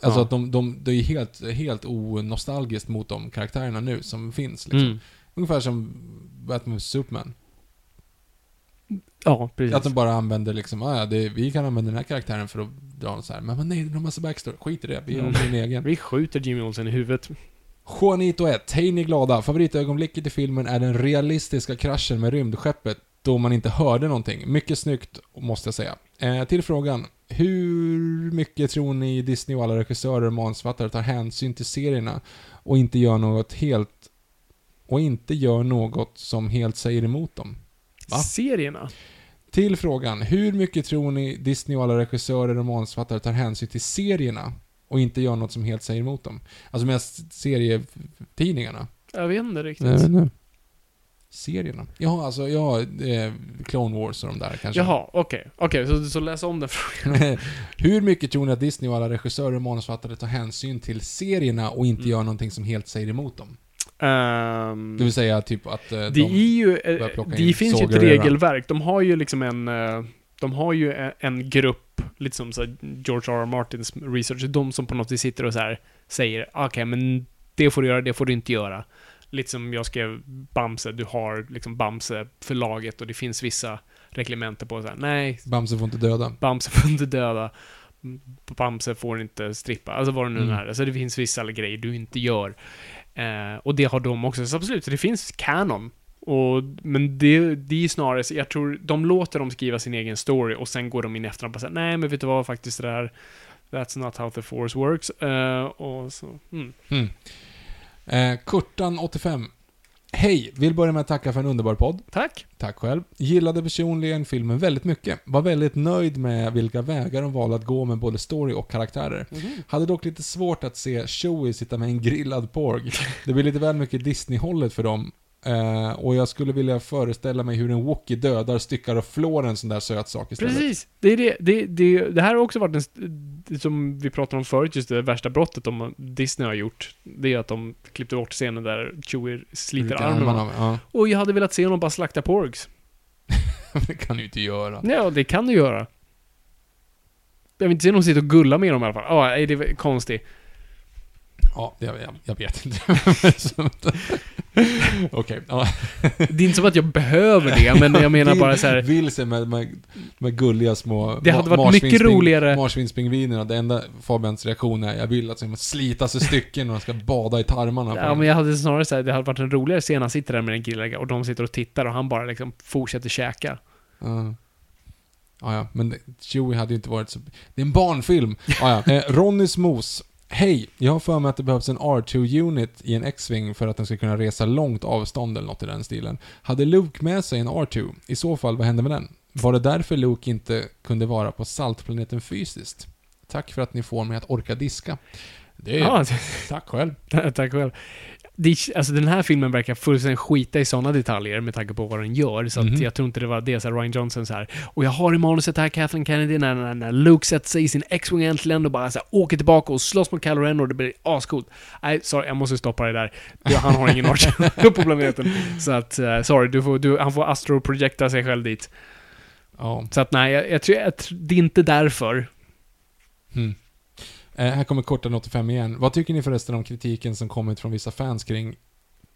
Alltså Ja. att de, de, det är helt, helt onostalgiskt mot de karaktärerna nu som finns liksom. Mm. Ungefär som Batman vs Superman. Ja, precis. Att de bara använder liksom, ah, ja, det, vi kan använda den här karaktären för att dra så här. Men, men nej, det är en massa backstory. Skit i det, vi har Mm. min egen. Vi skjuter Jimmy Olsen i huvudet. Juanito 1, hej ni glada. Favoritögonblicket i filmen är den realistiska kraschen med rymdskeppet då man inte hörde någonting. Mycket snyggt, måste jag säga. Eh, till frågan. Hur mycket tror ni Disney och alla regissörer och manusförfattare tar hänsyn till serierna och inte gör något helt och inte gör något som helt säger emot dem? Va? Serierna? Till frågan. Hur mycket tror ni Disney och alla regissörer och manusförfattare tar hänsyn till serierna och inte gör något som helt säger emot dem? Alltså med serietidningarna. Jag vet inte riktigt. Nej, nej. Serierna? Ja, alltså, ja, eh, Clone Wars och de där kanske. Jaha, okej. Okej, så, så läs om den frågan. *laughs* Hur mycket tror ni att Disney och alla regissörer och manusförfattare tar hänsyn till serierna och inte Mm. gör någonting som helt säger emot dem? Ehm, Det vill säga typ att eh, det de... är ju, eh, plocka det in finns ju ett regelverk. De har ju liksom en, eh, de har ju en, en grupp, lite som så George R. R. Martins research, de som på något vis sitter och så här säger, okej men det får du göra, det får du inte göra. Lite som jag skrev Bamse, du har liksom Bamse-förlaget och det finns vissa reglementer på så här, nej, Bamse får inte döda. Bamse får inte döda. Bamse får inte strippa. Alltså vad det nu Mm. är. Alltså det finns vissa grejer du inte gör. Eh, och det har de också. Så absolut, så det finns kanon. Och, men det, det är snarare, jag tror, de låter dem skriva sin egen story och sen går de in efter och bara säger nej men vet du vad, faktiskt det där, that's not how the force works. Eh, och så, mm. Mm. Eh, Kurtan 85. Hej! Vill börja med att tacka för en underbar podd. Tack! Tack själv. Gillade personligen filmen väldigt mycket. Var väldigt nöjd med vilka vägar de valde att gå med både story och karaktärer. Hade dock lite svårt att se Chewie sitta med en grillad porg. Det blir lite väl mycket Disney-hållet för dem. Eh, och jag skulle vilja föreställa mig hur en Wookie dödar, styckar och flår en sån där söt sak istället. Precis! Det, är det, det, det, det här har också varit en, som vi pratade om förut, just det värsta brottet de Disney har gjort. Det är att de klippte bort scenen där Chewie sliter armen av. Ja, Och jag hade velat se honom bara slakta porgs. *laughs* det kan du ju inte göra. Ja, det kan du göra. Jag vill inte se någon sitta och gulla med dem i alla fall. Ja, nej, det är konstigt. Ja, det, jag, jag vet inte. *laughs* Okej, ja. Det är inte som att jag behöver det, men jag menar bara så här. Vilse med, med, med gulliga små Det hade varit mycket roligare- Marsvinspingvinerna. Det enda Fabians reaktion är jag vill att de slitas i stycken och de ska bada i tarmarna. Ja, men jag hade snarare sagt det hade varit en roligare scen. Han sitter där med en grilllägga och de sitter och tittar och han bara liksom fortsätter käka. Ja. Ja, ja, men Chewie hade ju inte varit så... Det är en barnfilm! Ja, ja. Eh, Ronnys mos. Hej! Jag har för mig att det behövs en R2-unit i en X-Wing för att den ska kunna resa långt avstånd eller något i den stilen. Hade Luke med sig en R2? I så fall, vad hände med den? Var det därför Luke inte kunde vara på saltplaneten fysiskt? Tack för att ni får mig att orka diska. Det är... Ja, *laughs* Tack själv. *laughs* tack själv. Det, alltså den här filmen verkar fullständigt skita i sådana detaljer med tanke på vad den gör. Så Mhm. att jag tror inte det var det. Så här, Ryan Johnson så här. Och jag har i manuset här Kathleen Kennedy när, när, när Luke sätter sig i sin X-Wing äntligen och bara så här, åker tillbaka och slåss mot Kylo Ren och det blir ascoolt. Nej, sorry, jag måste stoppa det där. Du, han har ingen arch *laughs* på planeten. Så att, eh, sorry, du får, du, han får astroprojekta sig själv dit. Ja. Så att nej, jag, jag tror, jag, det är inte därför. Mm. Eh, här kommer korten 85 igen. Vad tycker ni förresten om kritiken som kommit från vissa fans kring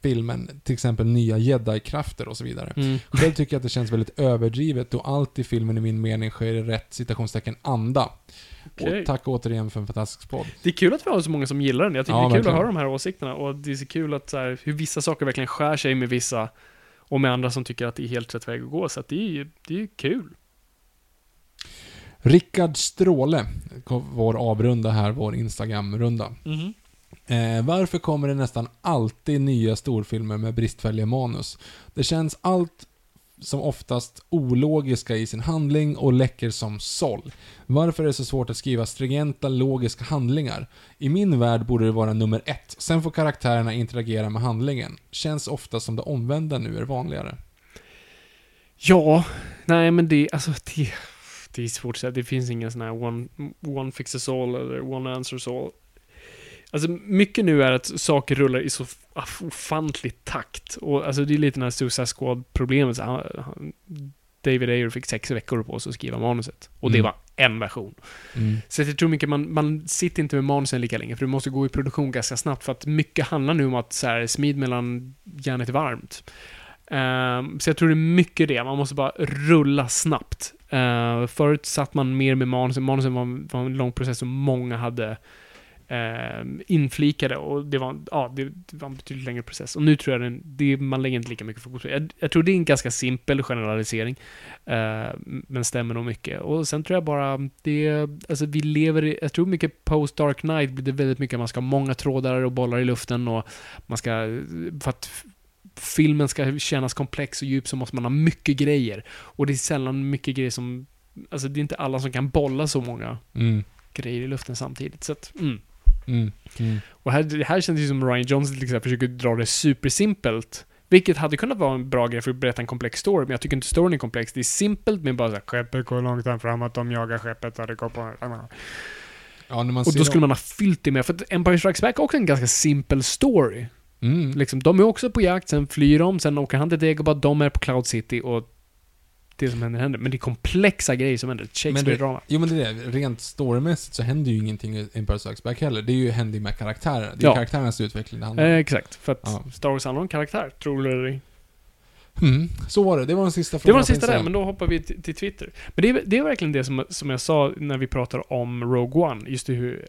filmen? Till exempel nya jedi-krafter och så vidare. Mm. Själv tycker jag att det känns väldigt överdrivet och allt i filmen i min mening sker i rätt citationstecken anda. Okej. Och tack återigen för en fantastisk podd. Det är kul att vi har så många som gillar den. Jag tycker Ja, det är kul verkligen. att höra de här åsikterna och det är så kul att så här, hur vissa saker verkligen skär sig med vissa och med andra som tycker att det är helt rätt väg att gå. Så att det är ju det är kul. Rickard Stråle, vår avrunda här, vår Instagram-runda. Eh, varför kommer det nästan alltid nya storfilmer med bristfälliga manus? Det känns allt som oftast ologiska i sin handling och läcker som såll. Varför är det så svårt att skriva stringenta, logiska handlingar? I min värld borde det vara nummer ett, sen får karaktärerna interagera med handlingen. Känns ofta som det omvända nu är vanligare. Ja, nej men det, alltså det, det är svårt att säga. Det finns ingen sån här one, one fixes all eller one answers all. Alltså mycket nu är att saker rullar i så f- ofantlig takt. Och alltså det är lite den här Suicide Squad-problemet. David Ayer fick sex veckor på sig att skriva manuset. Och det Mm. var en version. Så jag tror mycket man, man sitter inte med manusen lika länge, för du måste gå i produktion ganska snabbt, för att mycket handlar nu om att så här, smid mellan järnet är varmt. Ehm, så jag tror det är mycket det. Man måste bara rulla snabbt. Uh, förut satt man mer med manusen. Manusen var, var en lång process som många hade uh, inflikade och det var, ja, det, det var en betydligt längre process. Och nu tror jag den, det, man lägger inte lika mycket fokus på det. Jag, jag tror det är en ganska simpel generalisering, uh, men stämmer nog mycket. Och sen tror jag bara, det, alltså vi lever i, jag tror mycket post Dark Knight blir det väldigt mycket, man ska ha många trådar och bollar i luften och man ska, för att filmen ska kännas komplex och djup så måste man ha mycket grejer. Och det är sällan mycket grejer som, alltså det är inte alla som kan bolla så många Mm. grejer i luften samtidigt. Så att, mm. Mm. Mm. Och här, det här känns ju som Ryan Johnson till exempel försöker dra det supersimpelt. Vilket hade kunnat vara en bra grej för att berätta en komplex story, men jag tycker inte storyn är komplex. Det är simpelt med bara såhär, skeppet går långsamt framåt, de jagar skeppet och det går på... Ja, när man Och då skulle man ha fyllt det med, för att Empire Strikes Back är också en ganska simpel story. Mm. Liksom, de är också på jakt, sen flyr de, sen åker han till Dagobah, de är på Cloud City och det som händer händer. Men det är komplexa grejer som händer. Shakespeare-drama. Jo men det är det. Rent storymässigt så händer ju ingenting i Empire Strikes Back heller. Det är ju, händer med karaktärerna. Det är Ja. karaktärernas utveckling det handlar om. Eh, exakt. För att Ja. Star Wars handlar om karaktär, tror du eller. Mm. Så var det. Det var den sista Det frågan. var den sista där, men då hoppar vi till, till Twitter. Men det är, det är verkligen det som, som jag sa när vi pratar om Rogue One, just det hur,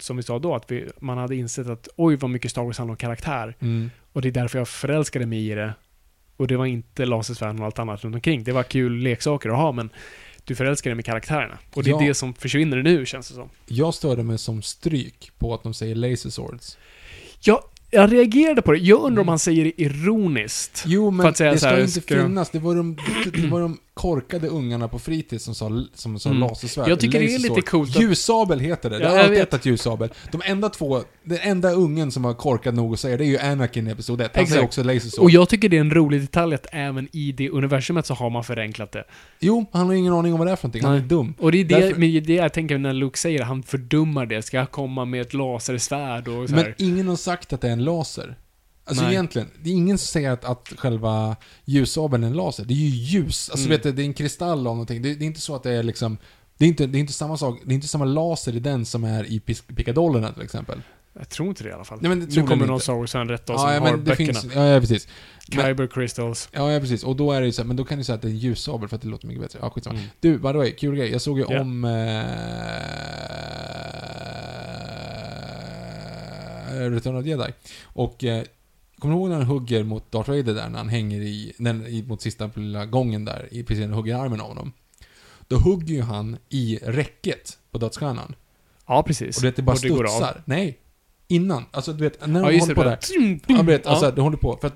som vi sa då, att vi, man hade insett att oj vad mycket Star Wars handlar om karaktär. Mm. Och det är därför jag förälskade mig i det. Och det var inte lasersvärden och allt annat runt omkring. Det var kul leksaker att ha, men du förälskade dig med karaktärerna. Och det är Ja. det som försvinner nu, känns det som. Jag störde mig som stryk på att de säger laser swords. Jag, jag reagerade på det. Jag undrar om Mm. han säger det ironiskt. Jo, men det ska här, inte ska finnas. Det var, de, det var de korkade ungarna på fritids som sa, som sa Mm. lasersvärd. Jag tycker det är lite coolt att- Ljussabel heter det. Det Ja, har jag alltid hetat ljussabel. De enda två, den enda ungen som var korkad nog att säga det är ju Anakin i Episod 1. Han säger Exakt. också laser sword. Och jag tycker det är en rolig detalj att även i det universumet så har man förenklat det. Jo, han har ingen aning om vad det är för någonting. Han är Nej. dum. Och det är det, Därför- men det det jag tänker när Luke säger, han fördummar det. Ska jag komma med ett lasersvärd och så Men här. ingen har sagt att det är en laser. Alltså Nej. egentligen, det är ingen som säger att, att själva ljussabeln är en laser. Det är ju ljus. Alltså Mm. vet du, det är en kristall av någonting. Det, det är inte så att det är liksom... Det är, inte, det är inte samma sak, det är inte samma laser i den som är i pickadollerna till exempel. Jag tror inte det i alla fall. Nej, men det nu kommer någon Wars-fan rätta oss som Ja, ja, har det böckerna. finns... Ja, ja, precis. Kyber Crystals. ja, ja, precis. Och då är det ju så här, men då kan du säga att det är en ljussabel för att det låter mycket bättre. Ja, skitsamma. Mm. Du, by the way, kul grej. Jag såg ju Ja. om... Eh, Return of Jedi. Och... Eh, kommer du ihåg när han hugger mot Darth Vader där, när han hänger i... När, i mot sista lilla gången där, i, precis när han hugger armen av honom? Då hugger ju han i räcket på dödsstjärnan. Ja, precis. Och du vet, det bara Och det studsar. Nej. Innan. Alltså, du vet, när Ja, de just håller det. på där. Ja, vet, Ja. alltså, det håller på. För att,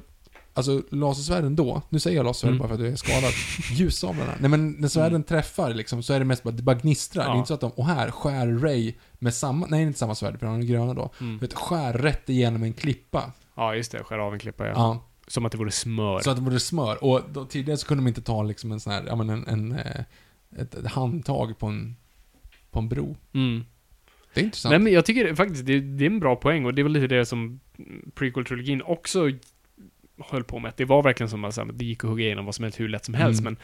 alltså, lasersvärden då, nu säger jag lasersvärd Mm. bara för att jag är skadad. Ljussablarna. Nej men när svärden träffar liksom, så är det mest bara, det bara gnistrar. Det Ja. är inte så att de, och här skär Ray med samma, nej inte samma svärd, för han är gröna då. Mm. Vet, skär rätt igenom en klippa. Ja, just det. Skär av en klippa, ja. Ja. Som att det vore smör. Så att det borde smör. Och då, tidigare så kunde de inte ta liksom en sån här, ja men en, en eh, ett, ett handtag på en, på en bro. Mm. Det är intressant. Nej, men jag tycker faktiskt det, det är en bra poäng och det är väl lite det som prequel-trilogin också höll på med. Det var verkligen som att det gick att hugga igenom vad som helst hur lätt som helst, Mm. men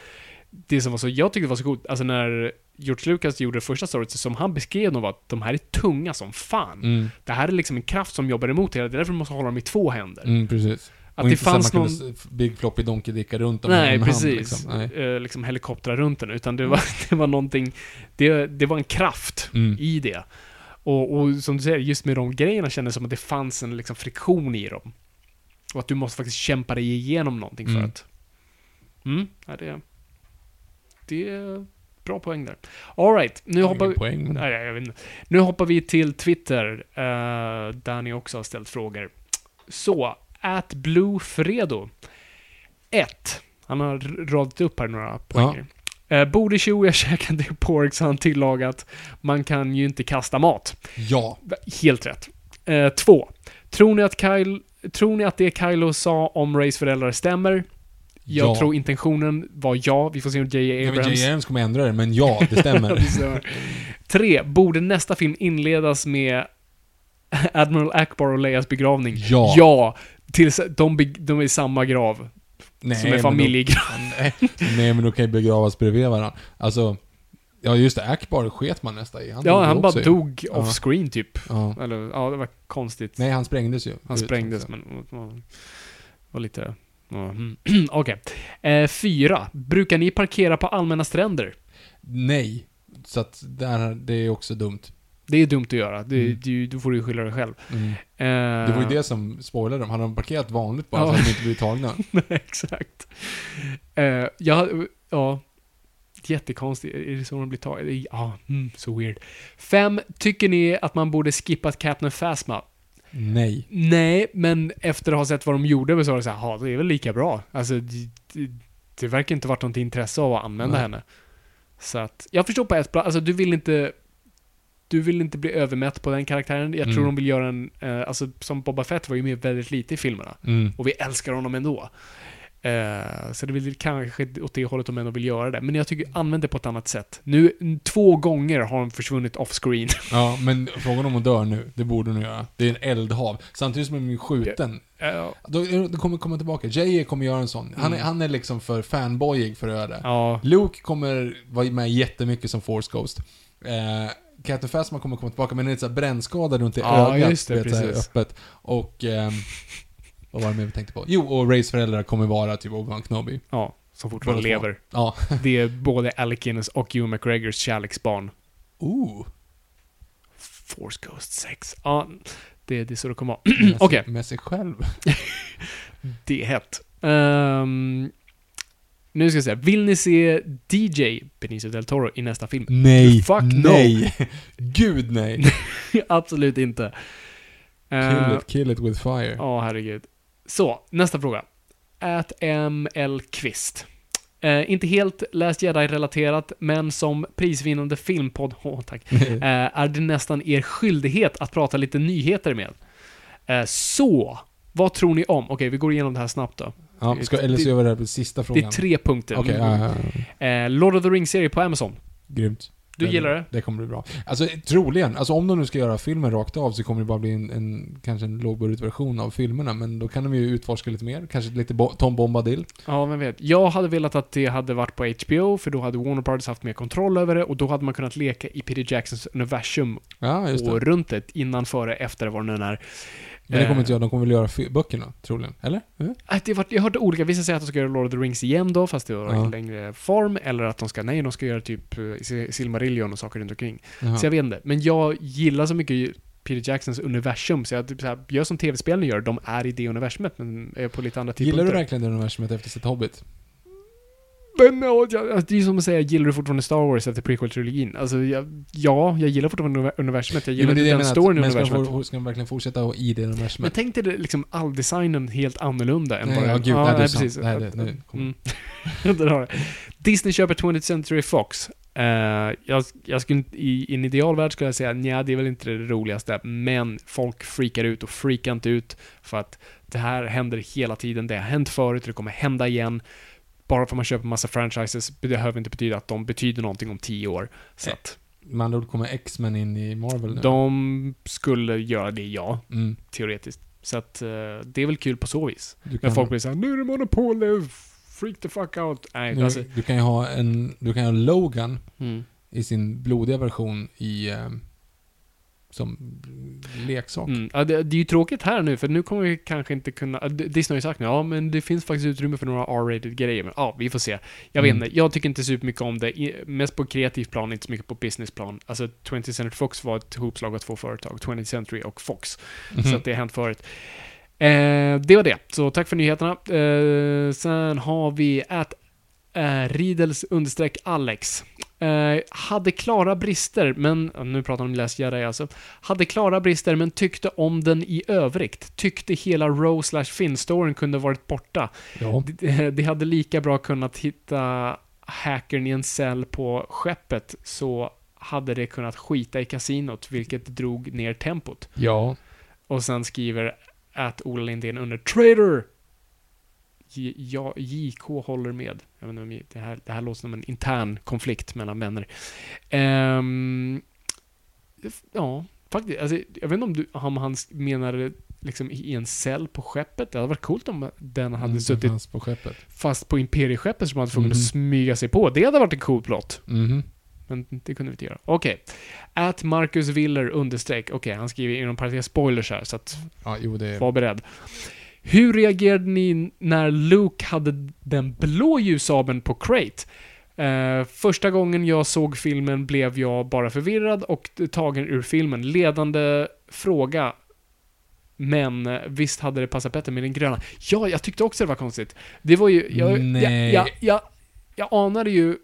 det som var så, jag tyckte var så coolt, alltså när George Lucas gjorde det första storyn, som han beskrev dem var att de här är tunga som fan. Mm, Det här är liksom en kraft som jobbar emot hela, det är därför du måste hålla dem i två händer. mm, precis. Att Och det inte fanns någon... Big Floppy Donkey Dicka runt dem Nej, en hand, precis. liksom. Nej. Eh, liksom helikoptrar runt den, utan det var, *laughs* det var någonting, det, det var en kraft Mm. i det. Och, och som du säger, just med de grejerna kändes det som att det fanns en liksom friktion i dem. Och att du måste faktiskt kämpa dig igenom någonting för Mm. att... Mm, ja, det... Det är bra poäng där. Alright, nu hoppar vi... poäng, men... Nej, jag vet inte. Nu hoppar vi till Twitter, eh, där ni också har ställt frågor. Så, at Bluefredo. 1. Han har radat upp här några poänger. Eh, borde Chewie ha käkat det pork har han tillagat. Man kan ju inte kasta mat. Ja. Helt rätt. 2. tror, ni att Kyle, tror ni att det Kylo sa om Rays föräldrar stämmer? Jag Ja. tror intentionen var ja. Vi får se om vet, Abrams... J.J. Abrams kommer ändra det, men *laughs* ja, det stämmer. Tre, borde nästa film inledas med Admiral Akbar och Leias begravning? Ja. Ja! Tills de, de är i samma grav. Nej, som är familjegrav. *laughs* Nej, nej, men då kan ju begravas bredvid varandra. Alltså, ja just det, Akbar sket man nästan i. Han Ja, han bara ju. dog Ja. off screen typ. Ja. Eller, ja, det var konstigt. Nej, han sprängdes ju. han sprängdes, men var lite Mhm. *clears throat* Okej. Eh, fyra. Brukar ni parkera på allmänna stränder? Nej. Så att där, det är också dumt. Det är dumt att göra. Det, Mm. du, du får ju skylla dig själv. Mm. Eh, Det var ju det som spoilade dem. Hade de parkerat vanligt bara Ja. så hade de inte blivit tagna. *laughs* Exakt. Eh, jag, ja. Jättekonstigt. Är det så de blir tagna? Ja, mm, så weird. Fem. Tycker ni att man borde skippat Captain Phasma? Nej. Nej, men efter att ha sett vad de gjorde så var det så här, ja, det är väl lika bra. Alltså, det, det, det verkar inte varit något intresse av att använda Nej. henne. Så att, jag förstår på ett plan, alltså du vill inte du vill inte bli övermätt på den karaktären. Jag tror Mm. de vill göra en, eh, alltså som Boba Fett var ju med väldigt lite i filmerna. Mm. Och vi älskar honom ändå. Eh, så det vill kanske åt det hållet de ändå vill göra det. Men jag tycker, använd det på ett annat sätt. Nu, två gånger har de försvunnit off-screen. *laughs* Ja, men frågan om hon dör nu, det borde hon göra. Det är en eldhav. Samtidigt som de är skjuten. Eh, Då, då kommer komma tillbaka. Jay kommer göra en sån. Han, är, Mm. han är liksom för fanboyig för att göra det. ja, Luke kommer vara med jättemycket som Force Ghost. Eh, Captain Phasma kommer komma tillbaka, men den är såhär brännskadad runt i Ja, ögat. just det, vet, så här precis. öppet. Och... ehm, vad var det mer vi tänkte på? Jo, och Rays föräldrar kommer vara typ Obi-Wan Kenobi. ja, som fortfarande Båda lever. Ja. *laughs* Det är både Alec Guinness och Hugh McGregors kärleksbarn. Ooh. Force Ghost 6. Ja, det, det är så det kommer vara. *clears throat* Okej. Med sig själv. *laughs* Det är hett. Ehm, nu ska jag säga, vill ni se DJ Benicio del Toro i nästa film? Nej. Fuck no. nej. *laughs* Gud nej. Absolut inte. Kill Eh, it, kill it with fire. Ja, herregud. Så, nästa fråga. At ML Kvist. Eh, inte helt Last Jedi-relaterat, men som prisvinnande filmpodd, *laughs* åh tack, *laughs* eh, är det nästan er skyldighet att prata lite nyheter med. Eh, så, vad tror ni om? Okej, vi går igenom det här snabbt då. ja, ska, eller så det- gör vi det här på sista Det frågan. är tre punkter. Okej, ja, ja, ja. Eh, Lord of the Rings-serie på Amazon. Grymt. Du gillar det? Det kommer bli bra. Alltså troligen, alltså om de nu ska göra filmen rakt av så kommer det bara bli en, en kanske en lågbudgetversion av filmerna, men då kan de ju utforska lite mer. Kanske lite bo Tom Bombadil. Ja, vem vet. Jag hade velat att det hade varit på HBO, för då hade Warner Brothers haft mer kontroll över det och då hade man kunnat leka i Peter Jacksons universum Ja, och runt det, innan, före, efter, vad det nu är. Men det kommer Eh, inte göra, de kommer väl göra böckerna, troligen. Eller? Mm. Äh, det var, jag hörde olika, vissa säger att de ska göra Lord of the Rings igen då, fast det var Ja. i längre form, eller att de ska, nej, de ska göra typ eh, Sil- Silmarillion och saker runt omkring. Jaha. Så jag vet inte. Men jag gillar så mycket Peter Jacksons universum, så jag typ så här, gör som tv-spelen gör, de är i det universumet, men är på lite andra Gillar tidpunkter. du verkligen det universumet efter sett Hobbit? Men ja, jag- alltså, det är som att säga, gillar du fortfarande Star Wars efter prequel-trilogin? Alltså, jag, ja, jag gillar fortfarande univer- universumet, jag Ja, gillar men det den storyn i men ska universumet. få- ska de verkligen fortsätta i det Men universumet? tänk dig liksom all designen helt annorlunda än bara... ja, gud, nej, det är precis. Nej, det- nu kommer- *laughs* Mm. Disney köper 20th Century Fox. Eh, jag, jag skulle, i, I en idealvärld skulle jag säga nja, det är väl inte det roligaste, men folk freakar ut och freakar inte ut för att det här händer hela tiden. Det har hänt förut, det kommer hända igen. Bara för att man köper massa franchises behöver inte betyda att de betyder någonting om tio år. Så att Med andra ord kommer X-Men in i Marvel nu. de skulle göra det, ja, Mm. teoretiskt. Så att eh, det är väl kul på så vis. När folk blir såhär, nu är det monopol, nu, freak the fuck out. Nej, nu, alltså. du kan ju ha en, du kan ha Logan Mm. i sin blodiga version i eh, som leksak. Mm. Ja, det, det är ju tråkigt här nu, för nu kommer vi kanske inte kunna... Disney har ju sagt nu, ja men det finns faktiskt utrymme för några R-rated grejer, men ja, vi får se. Jag vet Mm. inte, jag tycker inte supermycket om det, mest på kreativt plan, inte så mycket på businessplan. Alltså, 20th Century Fox var ett hopslag av två företag, 20th Century och Fox. Mhm. Så att det har hänt förut. Eh, det var det, så tack för nyheterna. Eh, sen har vi att eh, Ridels understreck Alex. Eh, hade klara brister, men, nu pratar de om Last Jedi alltså. Hade klara brister, men tyckte om den i övrigt. Tyckte hela Rose slash Finn-storyn kunde varit borta. Ja. Det, det hade lika bra kunnat hitta hackern i en cell på skeppet, så hade det kunnat skita i kasinot, vilket drog ner tempot. Ja. Och sen skriver att Ola Lindén under Trader. J, JK håller med. Jag vet inte om det här, det här låter som en intern konflikt mellan vänner. Ehm, ja, faktiskt. Alltså, jag vet inte om, du, om han menade liksom i en cell på skeppet. Det hade varit coolt om den hade Mm, suttit på skeppet. fast på imperieskeppet som man var tvungen Mhm. att smyga sig på. Det hade varit en cool plott. Mhm. Men det kunde vi inte göra. Okej. At Marcus Willer understreck. Okej, han skriver inom parentes spoilers här, så att Ja, jo det var beredd. Hur reagerade ni när Luke hade den blå ljussabeln på Crate? Eh, första gången jag såg filmen blev jag bara förvirrad och tagen ur filmen. Ledande fråga. Men eh, visst hade det passat bättre med den gröna. Ja, jag tyckte också det var konstigt. Det var ju... Jag, Nej. Jag, jag, jag, jag anade ju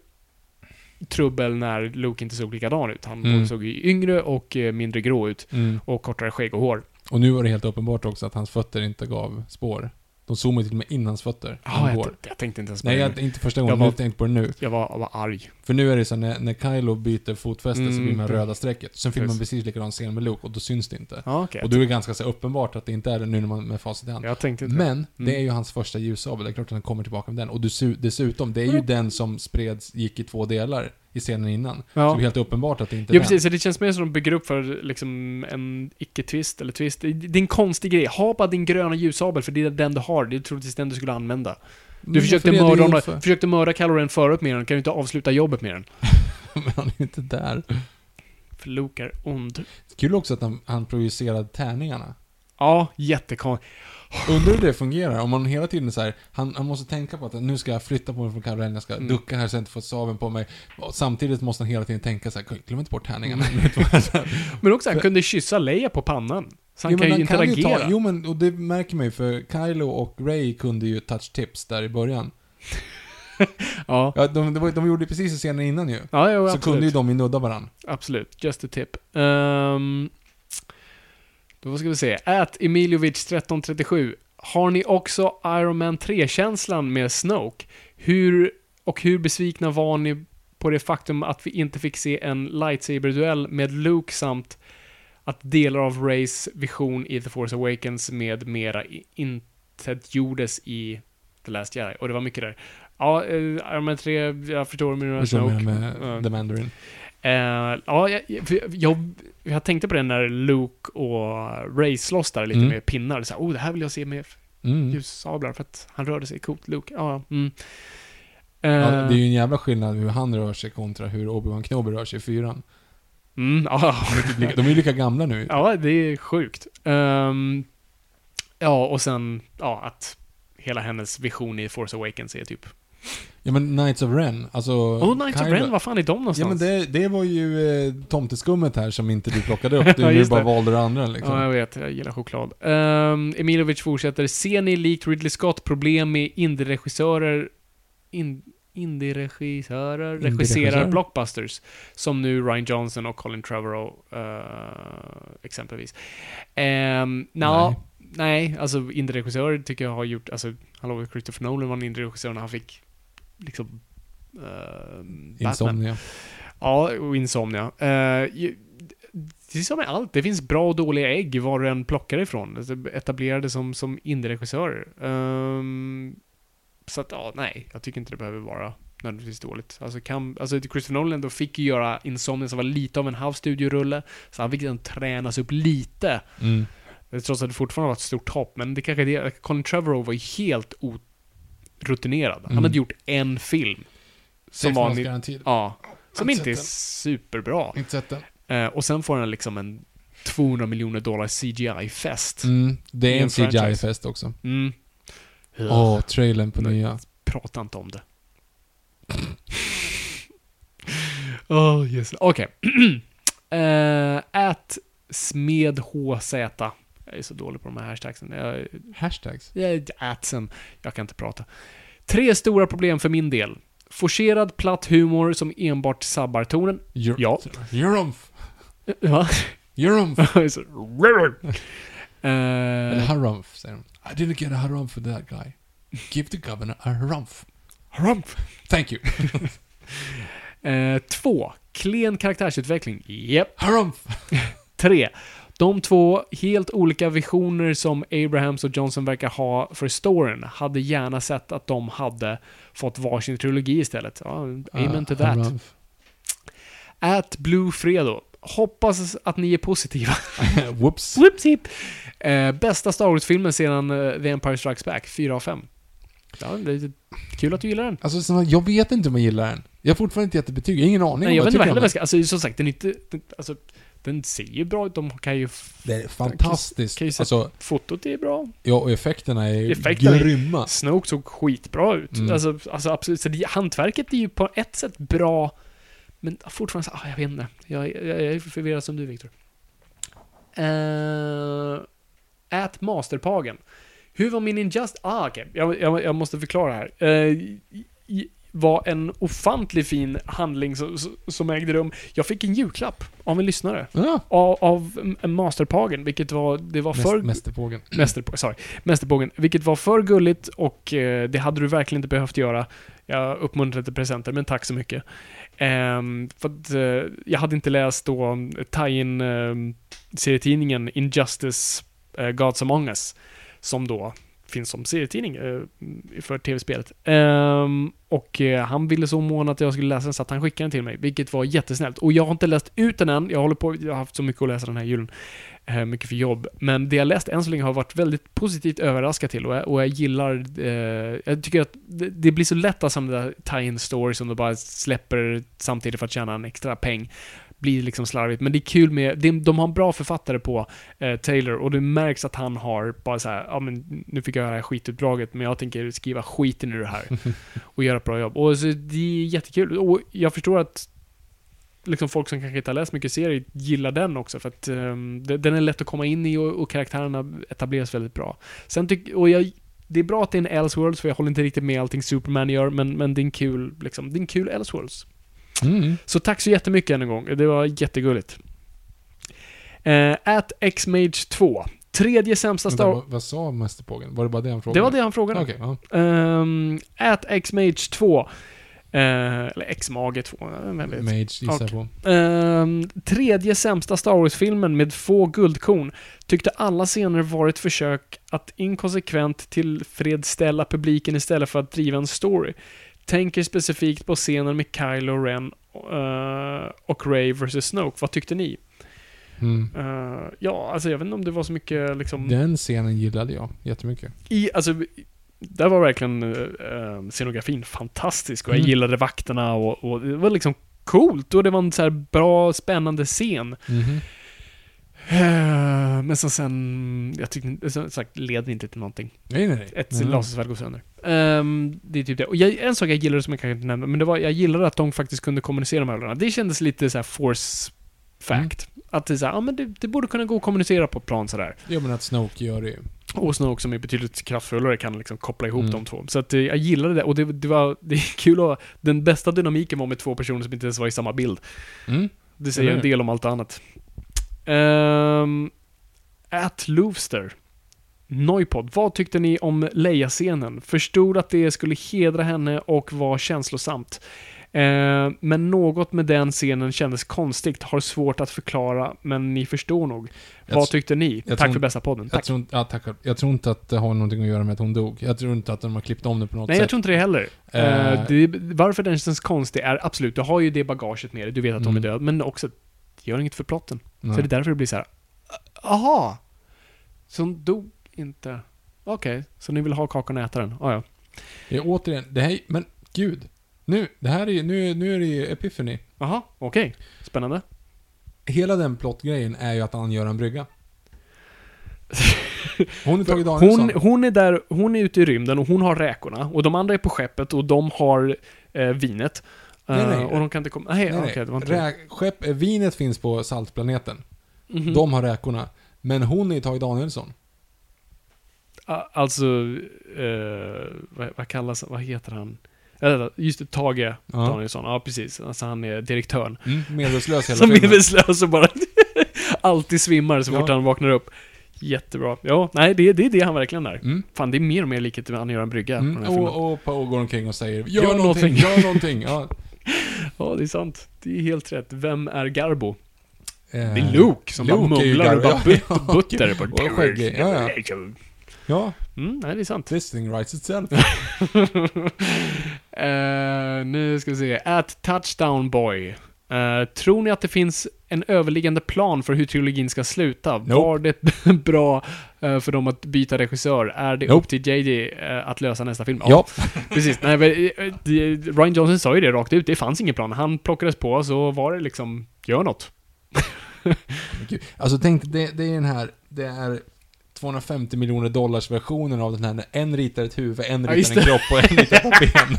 trubbel när Luke inte såg likadan ut. Han Mm. såg ju yngre och eh, mindre grå ut. Mm. Och kortare skägg och hår. Och nu var det helt uppenbart också att hans fötter inte gav spår. De zoomade till och med in hans fötter. han jag, jag tänkte inte ens på Nej, det. jag, inte första Jag gången, var- jag har tänkt på det nu. Jag var, var arg. För nu är det så när, när Kylo byter fotfäste så Mm, blir man det- röda strecket. Sen filmar man Precis. likadan scen med Luke och då syns det inte. Ja, okej. Och då är det ganska så uppenbart att det inte är det nu när man med facit i hand. Jag tänkte inte Men, det Mm. är ju hans första ljussabel. Det är klart att han kommer tillbaka med den. Och dessu- dessutom, det är ju den som spreds, gick i två delar i scenen innan. Ja. Så det är helt uppenbart att det inte är Ja, den. precis. Så det känns mer som att de bygger upp för liksom en icke-twist, eller twist. Det är en konstig grej. Ha bara din gröna ljussabel, för det är den du har. Det är troligtvis den du skulle använda. Du Men försökte mörda, honom, för- försökte mörda Kylo Ren förut med den, kan du inte avsluta jobbet med den? *laughs* Men han är inte där. För Luke är ond. Kul också att han, han projicerade tärningarna. Ja, jättekonstigt. Undrar hur det fungerar? Om man hela tiden så här, han, han måste tänka på att nu ska jag flytta på mig från Ren, jag ska Mm. ducka här så jag inte får saven på mig. Och samtidigt måste han hela tiden tänka så här, glöm inte bort tärningarna. *laughs* Här. Men också, han kunde kyssa Leia på pannan. Så han Jo, kan ju interagera. ta, jo men, och det märker man ju för Kylo och Ray kunde ju touch tips där i början. *laughs* ja. Ja, de, de, de gjorde precis i scenen innan ju. Ja, jo, Så absolut. kunde ju de ju nudda varandra. Absolut. Just a tip. Um, då ska vi se. At Emiljovic1337. Har ni också Iron Man 3-känslan med Snoke? Hur, och hur besvikna var ni på det faktum att vi inte fick se en lightsaber-duell med Luke samt att delar av Rays vision i The Force Awakens med mera i- inte gjordes i The Last Jedi. Och det var mycket där. Ja, eh, Iron Man 3, jag förstår med Snoke. Ja. med The Mandarin? Eh, ja, jag, jag, jag, tänkte på det när Luke och Ray slåss där lite Mm. med pinnar. Så här, oh, det här vill jag se med Mm. ljussablar för att han rörde sig coolt, Luke. Ja, mm. Eh, Ja, det är ju en jävla skillnad hur han rör sig kontra hur Obi-Wan Kenobi rör sig i fyran. mm, ja, De är ju lika gamla nu. ja, det är sjukt. Ehm, ja, och sen, ja, att hela hennes vision i Force Awakens är typ... Ja men Knights of Ren, alltså... Oh, Knights of Kylo- Ren, vad fan är de Ja någonstans? men det, det var ju eh, tomteskummet här som inte du plockade upp. *laughs* Du Ja, nu bara valde det andra liksom. Ja, jag vet. Jag gillar choklad. Um, Emilovic fortsätter. Ser ni likt Ridley Scott problem med indie-regissörer in, indie-regissörer regisserar Indie-regissörer? blockbusters? Som nu Ryan Johnson och Colin Trevorrow uh, exempelvis. Um, Nja, Nej. nej. alltså indie-regissörer tycker jag har gjort, alltså, hallå, Christopher Nolan var en indie-regissör när han fick liksom Batman. Insomnia. Ja, och Insomnia. Ju- det är som med allt, det finns bra och dåliga ägg var du än plockar ifrån. Etablerade som, som indie-regissörer. Ehm, så att, ja, nej. Jag tycker inte det behöver vara nödvändigtvis dåligt. Alltså, kan, alltså Christopher Nolan då fick ju göra Insomnia som var lite av en house-studio-rulle. Så han fick den tränas upp lite. Mm. Trots att det fortfarande var ett stort hopp. Men det kanske är det. Colin Trevorrow var ju helt orutinerad. Han Mm. hade gjort en film. Sex var ni- garanti. Ja. Som Inte inte är superbra. Inte sett den. Eh, och sen får han liksom en 200 miljoner dollar CGI-fest. Mm. Det är en en. CGI-fest också. Mm. Åh, trailern på nya. Prata inte om det. Åh, *laughs* oh, yes. Okej. *clears throat* Eh, Ät smed HZ. Jag är så dålig på de här hashtagsen. Jag, Hashtags. jag är ätsen. Jag kan inte prata. Tre stora problem för min del. Forcerad platt humor som enbart sabbar tonen. You're, Ja. Jurumf. Va? Jurumf. *laughs* Så- Eller Eh, harumf, säger de. I didn't get a harumf for that guy. Give the governor a harumf. Harumph. Thank you. *laughs* Eh, två. Klen karaktärsutveckling. Japp. harumf. Tre. De två helt olika visioner som Abrahams och Johnson verkar ha för storyn hade gärna sett att de hade fått varsin trilogi istället. Ja, amen to Ah, that. harumf. At Blue Fredo. Hoppas att ni är positiva. *laughs* Whoops. Whoopsie. Eh, bästa Star Wars-filmen sedan eh, The Empire Strikes Back. 4 av 5. Ja, det är kul att du gillar den. Alltså, så, jag vet inte om jag gillar den. Jag har fortfarande inte gett ett betyg. Jag har ingen aning Nej, jag om vet inte vad heller jag ska... Alltså, som sagt, den är inte... Den, alltså, den ser ju bra ut. De kan ju... Det är fantastiskt. kan ju se- Alltså, Fotot är bra. ja, och effekterna är Effekterna är- grymma. Snoke såg skitbra ut. Mm. Alltså, alltså absolut. Så det, hantverket är ju på ett sätt bra, men fortfarande så, ah, jag vet inte. Jag, jag, jag är förvirrad som du, Viktor. Uh, ät Masterpagen. Hur var min Injust... Ah, okej. Jag, jag, jag måste förklara här. I- var en ofantlig fin handling som, som ägde rum. Jag fick en julklapp av en lyssnare. Ja, Av, av en Masterpagen, vilket var... Det var för... Mäst, mästerpågen. Mästerpågen, sorry. Mästerpågen, vilket var för gulligt och eh, det hade du verkligen inte behövt göra. Jag uppmuntrar till presenter, men tack så mycket. Ehm, för att, eh, jag hade inte läst då tie-in eh, serietidningen Injustice eh, Gods Among Us, som då finns som serietidning eh, för tv-spelet. Ehm, och eh, han ville så mån att jag skulle läsa den så att han skickade den till mig, vilket var jättesnällt. Och jag har inte läst ut den än, jag håller på, jag har haft så mycket att läsa den här julen. Eh, mycket för jobb. Men det jag läst än så länge har varit väldigt positivt överraskad till och jag, och jag gillar, eh, jag tycker att det, det blir så lätt att sådana där tie-in stories som de bara släpper samtidigt för att tjäna en extra peng. Blir liksom slarvigt, men det är kul med, det, de har en bra författare på eh, Taylor och det märks att han har bara så här, ja men nu fick jag göra det här skitutdraget men jag tänker skriva skiten ur det här *laughs* och göra ett bra jobb. Och så, det är jättekul. Och jag förstår att liksom folk som kanske inte har läst mycket serier gillar den också för att de- den är lätt att komma in i och, och karaktärerna etableras väldigt bra. Sen tycker, och jag, det är bra att det är en Elseworlds för jag håller inte riktigt med allting Superman gör men, men det är en kul, liksom, det är en kul Elseworlds. Mm. Så tack så jättemycket än en gång. Det var jättegulligt. Uh, at Xmage 2. Tredje sämsta Vänta, Star... vad, vad sa mästerpågen? Var det bara det han frågade? Det var det han frågade. Okej, ja. Ehm, at Xmage 2. eh, eller Xmage 2. vem vet. Mage gissar jag på. Ehm, tredje sämsta Star Wars-filmen med få guldkorn tyckte alla scener var ett försök att inkonsekvent tillfredsställa publiken istället för att driva en story. Tänker specifikt på scenen med Kylo Ren eh, och Ray vs Snoke. Vad tyckte ni? Mm. Eh, ja, alltså jag vet inte om det var så mycket liksom... Den scenen gillade jag jättemycket. I, alltså, där var verkligen uh, scenografin fantastisk och jag Mm. gillade vakterna och, och det var liksom coolt och det var en så här bra, spännande scen. Mhm. Men så sen, jag tyckte som sagt, leder inte till någonting. Nej, nej, nej. Ett nej. lasersvärd går sönder. Ehm, det är typ det. Och jag, en sak jag gillade som jag kanske inte nämnde, men det var, jag gillade att de faktiskt kunde kommunicera med varandra. Det kändes lite så force fact. Att det är så här, ja men det, det borde kunna gå att kommunicera på plan sådär. Ja, men att Snoke gör det ju. Och Snoke som är betydligt kraftfullare kan liksom koppla ihop Mm. de två. Så att eh, jag gillade det. Och det, det var, *laughs* det är kul att, den bästa dynamiken var med två personer som inte ens var i samma bild. Mm. Det säger en del om allt annat. Um, at Loofster. Noipod, vad tyckte ni om Leia-scenen? Förstod att det skulle hedra henne och var känslosamt. Eh, men något med den scenen kändes konstigt, har svårt att förklara, men ni förstår nog. Jag vad tyckte ni? Tack tror- för bästa podden. Jag Tack. tror, ja, tack. jag tror inte att det har någonting att göra med att hon dog. Jag tror inte att de har klippt om det på något Nej, sätt. jag tror inte det heller. Eh. Eh, det, varför den känns konstig är absolut, du har ju det bagaget med dig, du vet att de är Mm. död, men också, gör inget för plotten. Nej. Så det är därför det blir så här. aha! Så hon dog inte. Okej, så ni vill ha kakan och äta den? Ah, ja. Ja, återigen, det här, men gud. Nu, det här är nu, nu är det ju Epiphany. Jaha, okej. Spännande. Hela den plottgrejen är ju att han gör en brygga. *laughs* Hon är Tage Danielsson. Hon, hon är där, hon är ute i rymden och hon har räkorna. Och de andra är på skeppet och de har eh, vinet. Nej, nej. Eh, och de kan inte komma... Nej, Nej, nej. det var inte. Räk, skepp, eh, vinet finns på saltplaneten. Mhm. De har räkorna. Men hon är Tage Danielsson. Alltså, eh, vad, vad kallas Vad heter han? Just det, Tage Ja. Danielsson. Ja, precis. Alltså han är direktören. Mm, medvetslös hela *laughs* Som filmen. medvetslös och bara *laughs* alltid svimmar så Ja. fort han vaknar upp. Jättebra. Ja, nej, det, det är det han verkligen är. Mm. Fan, det är mer och mer likhet med han gör en brygga på den Mm, här filmen. och, och Poe går omkring och säger Gör, Gör någonting, någonting." gör någonting. Ja, Ja, det är sant. Det är helt rätt. Vem är Garbo? eh, Det är Luke som bara Luke ju mumlar och bara but, *laughs* Ja, butter. Och Bara, skäggig. Ja, ja. ja, Mm, nej, det är sant. this thing writes itself. *laughs* Eh, nu ska vi se. At Touchdown Boy. Eh, tror ni att det finns en överliggande plan för hur trilogin ska sluta? Nope. Var det *laughs* bra eh, för dem att byta regissör? Är det Nope. upp till JJ eh, att lösa nästa film? Ja. *laughs* Precis. Nej, men, Ryan Johnson sa ju det rakt ut. Det fanns ingen plan. Han plockades på, så var det liksom, gör något. *laughs* Alltså tänk, det, det är den här, det är 250 miljoner dollars versionen av den här, när en ritar ett huvud, en Ja, ritar just en kropp och en ritar ett ben.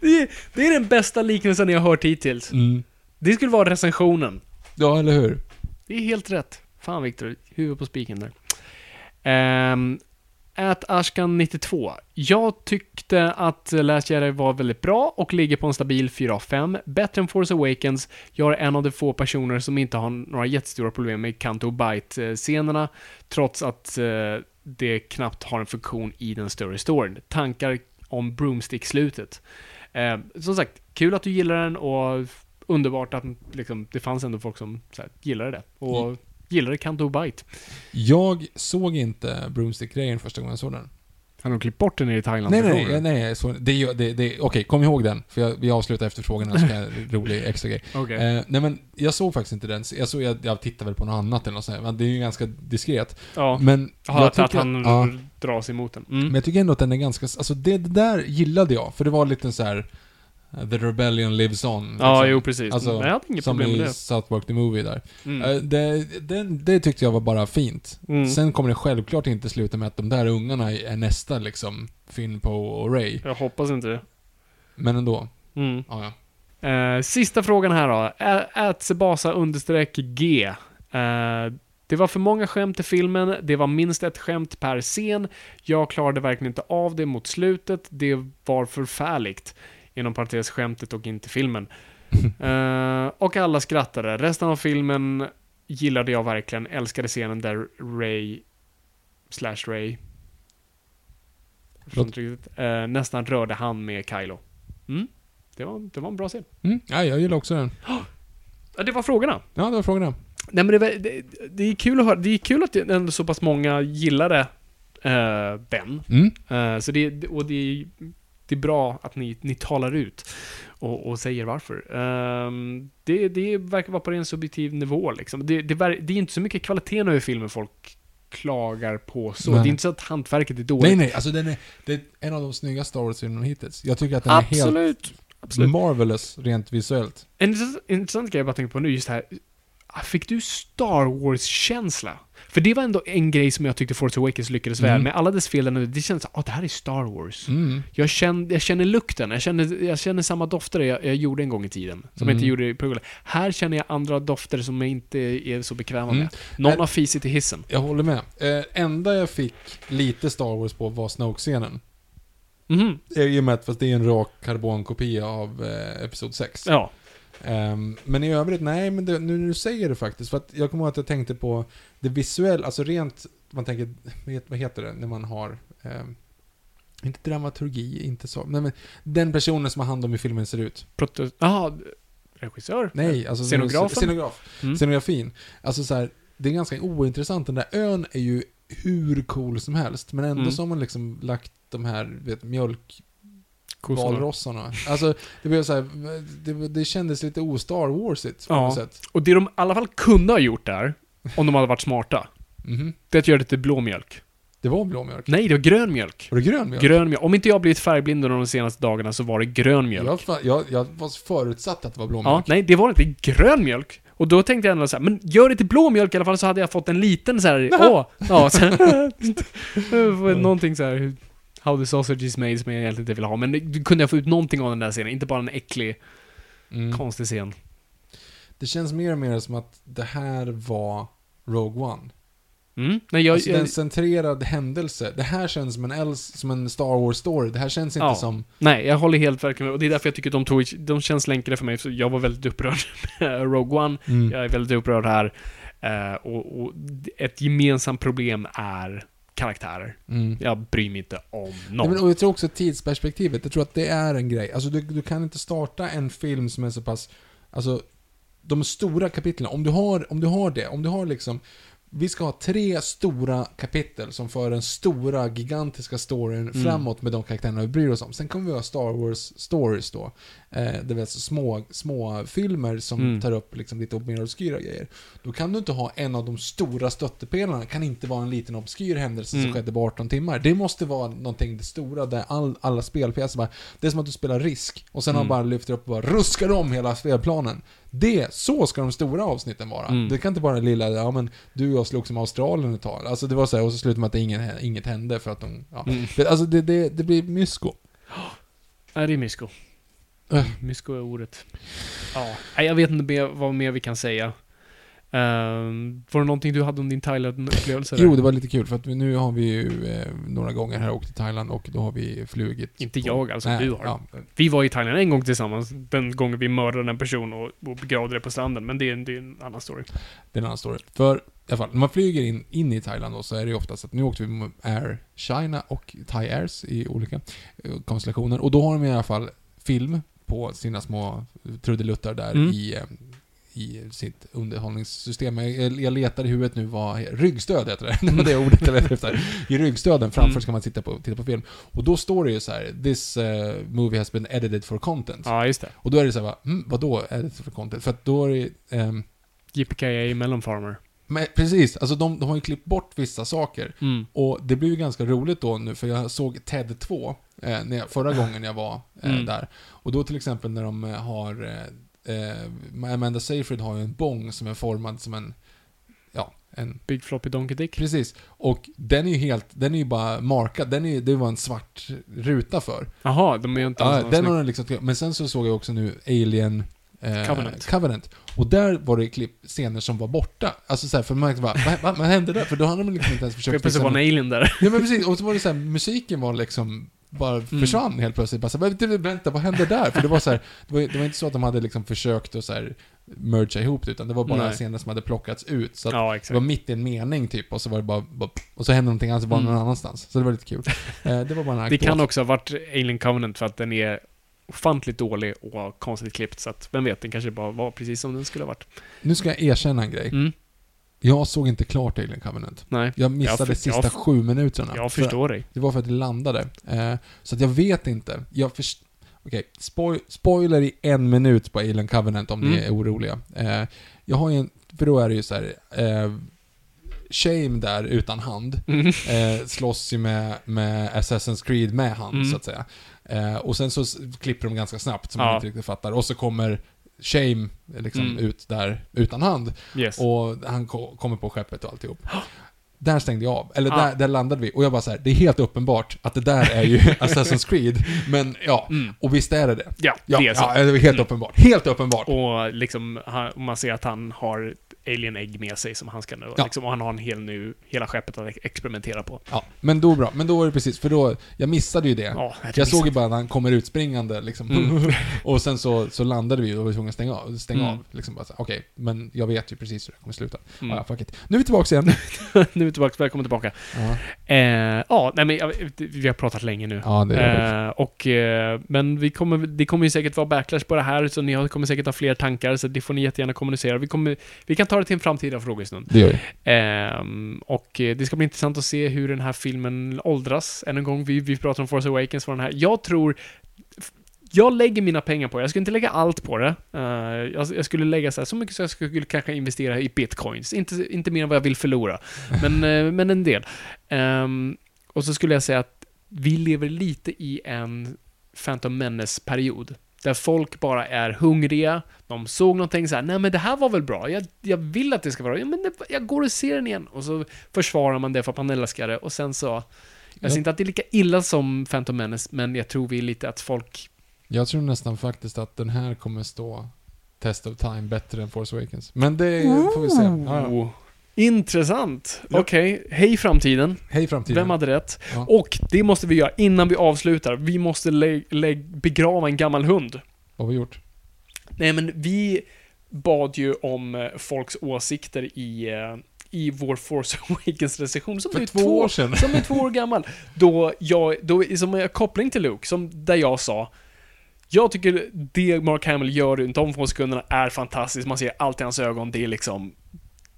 Det är, det är den bästa liknelsen jag har hört hittills. Mm. Det skulle vara recensionen. Ja, eller hur? Det är helt rätt. Fan Viktor, huvud på spiken där. Ehm, Ät Ashkan 92. Jag tyckte att Last Jedi var väldigt bra och ligger på en stabil 4 av 5. Bättre än Force Awakens. Jag är en av de få personer som inte har några jättestora problem med Canto Bite-scenerna, trots att eh, det knappt har en funktion i den större storyn. Tankar om Broomstick-slutet. Eh, som sagt, kul att du gillar den och underbart att liksom, det fanns ändå folk som här, gillade det. Och Mm. gillade Canto Bite. Jag såg inte Broomstick-grejen första gången jag såg den. Han har klippt bort den i Thailand. Nej, nej, nej, nej så, det, det, det, okej, kom ihåg den. För jag, vi avslutar efter frågorna, så kan jag *laughs* rolig extra grej. Okej. Eh, nej men, jag såg faktiskt inte den. Jag, såg, jag, jag tittade väl på något annat eller något sånt, men det är ju ganska diskret. ja. Men Jaha, jag att, att tycker, han ja, drar sig emot den. Mm. men jag tycker ändå att den är ganska, alltså det, det där gillade jag. För det var lite så här. Uh, The Rebellion Lives On. ja, liksom. jo precis. Alltså, jag hade inget Som problem med i det. South Park the Movie där. Mm. Eh, det, det, det tyckte jag var bara fint. Mm. Sen kommer det självklart inte sluta med att de där ungarna är nästa liksom, Finn, Poe och Ray. Jag hoppas inte det. Men ändå. Mm. Ja, ja. Eh, sista frågan här då. Ätsebasa understreck G. Eh, det var för många skämt i filmen, det var minst ett skämt per scen. Jag klarade verkligen inte av det mot slutet, det var förfärligt. Inom parentes skämtet och inte filmen. *laughs* Eh, och alla skrattade. Resten av filmen gillade jag verkligen, älskade scenen där Ray slash Ray eh, nästan rörde hand med Kylo. Mm. Det, var, det var en bra scen. Mm, ja, jag gillar också den. *gasps* Ja, det var frågorna. Ja, det var frågorna. Nej men det, var- det, det är kul att höra, det är kul att ändå så pass många gillade eh, den. Mm. Eh, så det, och det, är- det är bra att ni, ni talar ut och, och säger varför. Ehm, det, det verkar vara på en subjektiv nivå liksom. Det, det, det är inte så mycket kvaliteten över filmen folk klagar på så. Nej. Det är inte så att hantverket är dåligt. Nej, nej, alltså den är, det är en av de snyggaste Star Wars-filmerna hittills. Jag tycker att den är helt Absolut. Absolut. marvelous rent visuellt. En intressant- grej jag bara tänkte på nu, just här. Fick du Star Wars-känsla? För det var ändå en grej som jag tyckte Force Awakens lyckades väl Mm. med. Alla dess fel, det kändes att ah, det här är Star Wars. Mm. Jag, känner, jag känner lukten, jag känner, jag känner samma dofter jag, jag gjorde en gång i tiden. Som jag Mm. inte gjorde i Puggle. Här känner jag andra dofter som jag inte är så bekväma Mm. med. Någon har fisit i hissen. Jag håller med. Eh, enda jag fick lite Star Wars på var Snoke-scenen. Mhm. I och med att fast det är en rak karbonkopia av eh, Episod 6. Ja. Ehm, men i övrigt, nej, men det, nu när du säger det faktiskt. För att jag kommer ihåg att jag tänkte på det visuella, alltså rent, man tänker, vad heter det, när man har, ehm, inte dramaturgi, inte så, nej men den personen som har hand om hur filmen ser ut. Proto... Jaha, regissör? Nej, alltså Scenografen? Scenograf. Mm. Scenografin. Alltså så här, det är ganska ointressant. Den där ön är ju hur cool som helst, men ändå Mm. så har man liksom lagt de här, vet, mjölk Kossorna. valrossarna. Alltså, det blev så här, det, det kändes lite o-Star Warsigt på Ja. något sätt. Och det de i alla fall kunde ha gjort där, om de hade varit smarta, Mhm. det är att göra det till blå mjölk. Det var blå mjölk. Nej, det var grön mjölk. Var det grön mjölk? Grön mjölk. Om inte jag blivit färgblind under de senaste dagarna så var det grön mjölk. Jag, jag, jag var förutsatt att det var blå Ja, mjölk. nej, det var inte grön mjölk. Och då tänkte jag ändå så här, men gör det till blå mjölk i alla fall så hade jag fått en liten så här, *laughs* åh, ja, så här, *laughs* *laughs* någonting så här, how the sausage is made som jag egentligen inte vill ha. Men det, kunde jag få ut någonting av den där scenen, inte bara en äcklig, Mm. konstig scen. Det känns mer och mer som att det här var Rogue One. Mm. Nej, jag, alltså, jag, centrerad händelse. Det här känns som en, Els, som en Star Wars-story. Det här känns inte Ja. som... nej, jag håller helt verkligen med. Och det är därför jag tycker att de tog, de känns länkade för mig, så jag var väldigt upprörd *laughs* med Rogue One. Mm. Jag är väldigt upprörd här. Eh, och, och ett gemensamt problem är karaktärer. Mm. Jag bryr mig inte om Nej, någon. men, och jag tror också tidsperspektivet, jag tror att det är en grej. Alltså du, du kan inte starta en film som är så pass, alltså de stora kapitlen, om du har, om du har det, om du har liksom vi ska ha tre stora kapitel som för den stora, gigantiska storyn framåt med de karaktärerna vi bryr oss om. Sen kommer vi ha Star Wars stories då. Eh, det vill alltså små, små filmer som Mm. tar upp liksom lite mer obskyra grejer. Då kan du inte ha en av de stora stöttepelarna, kan inte vara en liten obskyr händelse som Mm. skedde på 18 timmar. Det måste vara någonting det stora där all, alla spelpjäser bara, det är som att du spelar risk och sen har Mm. bara lyfter upp och bara ruskar om hela spelplanen. Det, så ska de stora avsnitten vara. Mm. Det kan inte den lilla, ja men du och jag slogs med Australien ett tag. Alltså det var så här, och så slutar med att ingen, inget hände för att de, ja. Mm. Det, alltså det, det, det blir mysko. Nej, det är mysko. Äh. Mysko är ordet. Ja, jag vet inte mer, vad mer vi kan säga. Ehm, var det någonting du hade om din Thailand-upplevelse? Jo, det var lite kul för att nu har vi ju eh, några gånger här åkt till Thailand och då har vi flugit. Inte på- jag, alltså, du har. Ja, Vi var i Thailand en gång tillsammans, den gången vi mördade en person och, och begravde det på stranden, men det är, en- det är en annan story. det är en annan story. För i alla fall, när man flyger in, in i Thailand då, så är det ju oftast att nu åkte vi med Air China och Thai Airs i olika eh, konstellationer. Och då har de i alla fall film på sina små trudeluttar där Mm. i, eh, i sitt underhållningssystem. Jag, jag letar i huvudet nu vad ryggstöd heter det. *laughs* Det var det ordet jag letade efter. I ryggstöden framför Mm. ska man titta på, titta på film. Och då står det ju så här: This eh, movie has been edited for content. Ja, just det. Och då är det så här, va, mm, vadå edited for content? För att då är det, ehm, JPKA Melon Farmer. men precis, alltså de, de har ju klippt bort vissa saker. Mm. Och det blev ju ganska roligt då nu, för jag såg TED 2 eh, när jag, förra gången jag var eh, Mm. där. Och då till exempel när de eh, har... Eh, eh, Amanda Seyfried har ju en bong som är formad som en... Ja, en... Big Floppy Donkey Dick. Precis. Och den är ju helt... Den är ju bara markad. Den är. Det var en svart ruta för. Jaha, de är ju inte alls Ja, den har den liksom... Men sen så såg jag också nu Alien... Eh, Covenant. Covenant. Och där var det klipp, scener som var borta. Alltså såhär, för man bara, vad, vad, vad hände där? För då hade de liksom inte ens försökt plötsligt var fixa en alien där. Ja men precis, och så var det så här, musiken var liksom bara Mm. försvann helt plötsligt. Bara så här, "Men, vänta, vad hände där? För det var så här, det var, det var inte så att de hade liksom försökt att så här mergea ihop det, utan det var bara Nej. scener som hade plockats ut. Så Ja, det var mitt i en mening typ, och så var det bara, bara och så hände någonting annat, så var det Mm. någon annanstans. Så det var lite kul. Eh, det var bara en Det anekdot. kan också ha varit Alien Covenant för att den är ofantligt dålig och konstigt klippt, så att vem vet, den kanske bara var precis som den skulle ha varit. Nu ska jag erkänna en grej. Mm, Jag såg inte klart Alien Covenant. nej. Jag missade Jag för- sista jag- sju minuterna. Jag För- förstår dig. Det var för att det landade. Eh, så att jag vet inte. Jag först... Okej, spoil, spoiler i en minut på Alien Covenant om ni Mm. är oroliga. Eh, jag har ju en... För då är det ju så här... Eh, Shame där utan hand Mm. eh, slåss ju med, med Assassin's Creed med hand, Mm. så att säga. Eh, och sen så klipper de ganska snabbt, som man Ja. inte riktigt fattar. Och så kommer Shame liksom Mm. ut där utan hand. Yes. Och han ko- kommer på skeppet och alltihop. Där stängde jag av. Eller Ah. där, där landade vi. Och jag bara så här, det är helt uppenbart att det där är ju *laughs* Assassin's Creed. Men ja, Mm. och visst är det det. Ja, Ja, det är så. ja det var helt uppenbart. Helt uppenbart. Och liksom, man ser att han har alien-ägg med sig som han ska nu, Ja. liksom, och han har en hel nu, hela skeppet att experimentera på. Ja, men då bra. Men då var det precis, för då, jag missade ju det. Ja, jag såg ju bara när han kommer ut springande liksom. Mm. *laughs* och sen så, så landade vi och var tvungna att stänga av. Stänga Mm. av liksom bara okej, men jag vet ju precis hur det kommer sluta. Mm. Ja, fuck it. Nu är vi tillbaka igen. *laughs* nu är vi tillbaka, välkommen tillbaka. ja. Eh, ja, nej men vi har pratat länge nu. ja, det är Eh, och, eh, men vi kommer, det kommer ju säkert vara backlash på det här, så ni kommer säkert ha fler tankar, så det får ni jättegärna kommunicera. Vi, kommer, vi kan ta det till en framtida frågestund. Det gör vi. Ehm, och eh, det ska bli intressant att se hur den här filmen åldras. Än en gång, vi, vi pratar om Force Awakens för den här. Jag tror... Jag lägger mina pengar på det. Jag skulle inte lägga allt på det. Eh, jag, jag skulle lägga så, här, så mycket så jag skulle kanske investera i bitcoins. Inte, inte mer än vad jag vill förlora. Men, *laughs* eh, men en del. Ehm, och så skulle jag säga att vi lever lite i en Phantom Menace-period. Där folk bara är hungriga, de såg någonting så här, nej men det här var väl bra, jag, jag vill att det ska vara bra, ja, men det, jag går och ser den igen. Och så försvarar man det för att man älskar det, och sen så... Jag Ja. ser inte att det är lika illa som Phantom Menace, men jag tror vi är lite att folk... Jag tror nästan faktiskt att den här kommer stå Test of Time bättre än Force Awakens. Men det får vi se. Ja, ja. Oh. Intressant! Ja. Okej, hej framtiden. Hej framtiden. Vem hade rätt? Ja. Och det måste vi göra innan vi avslutar. Vi måste lä- lä- begrava en gammal hund. Vad har vi gjort? Nej, men vi bad ju om eh, folks åsikter i, eh, i vår Force *laughs* Awakens-recension som För är två år sedan. Som är två år gammal. Då jag, då, som en koppling till Luke, som där jag sa jag tycker det Mark Hamill gör runt de få sekunderna är fantastiskt. Man ser allt i hans ögon. Det är liksom...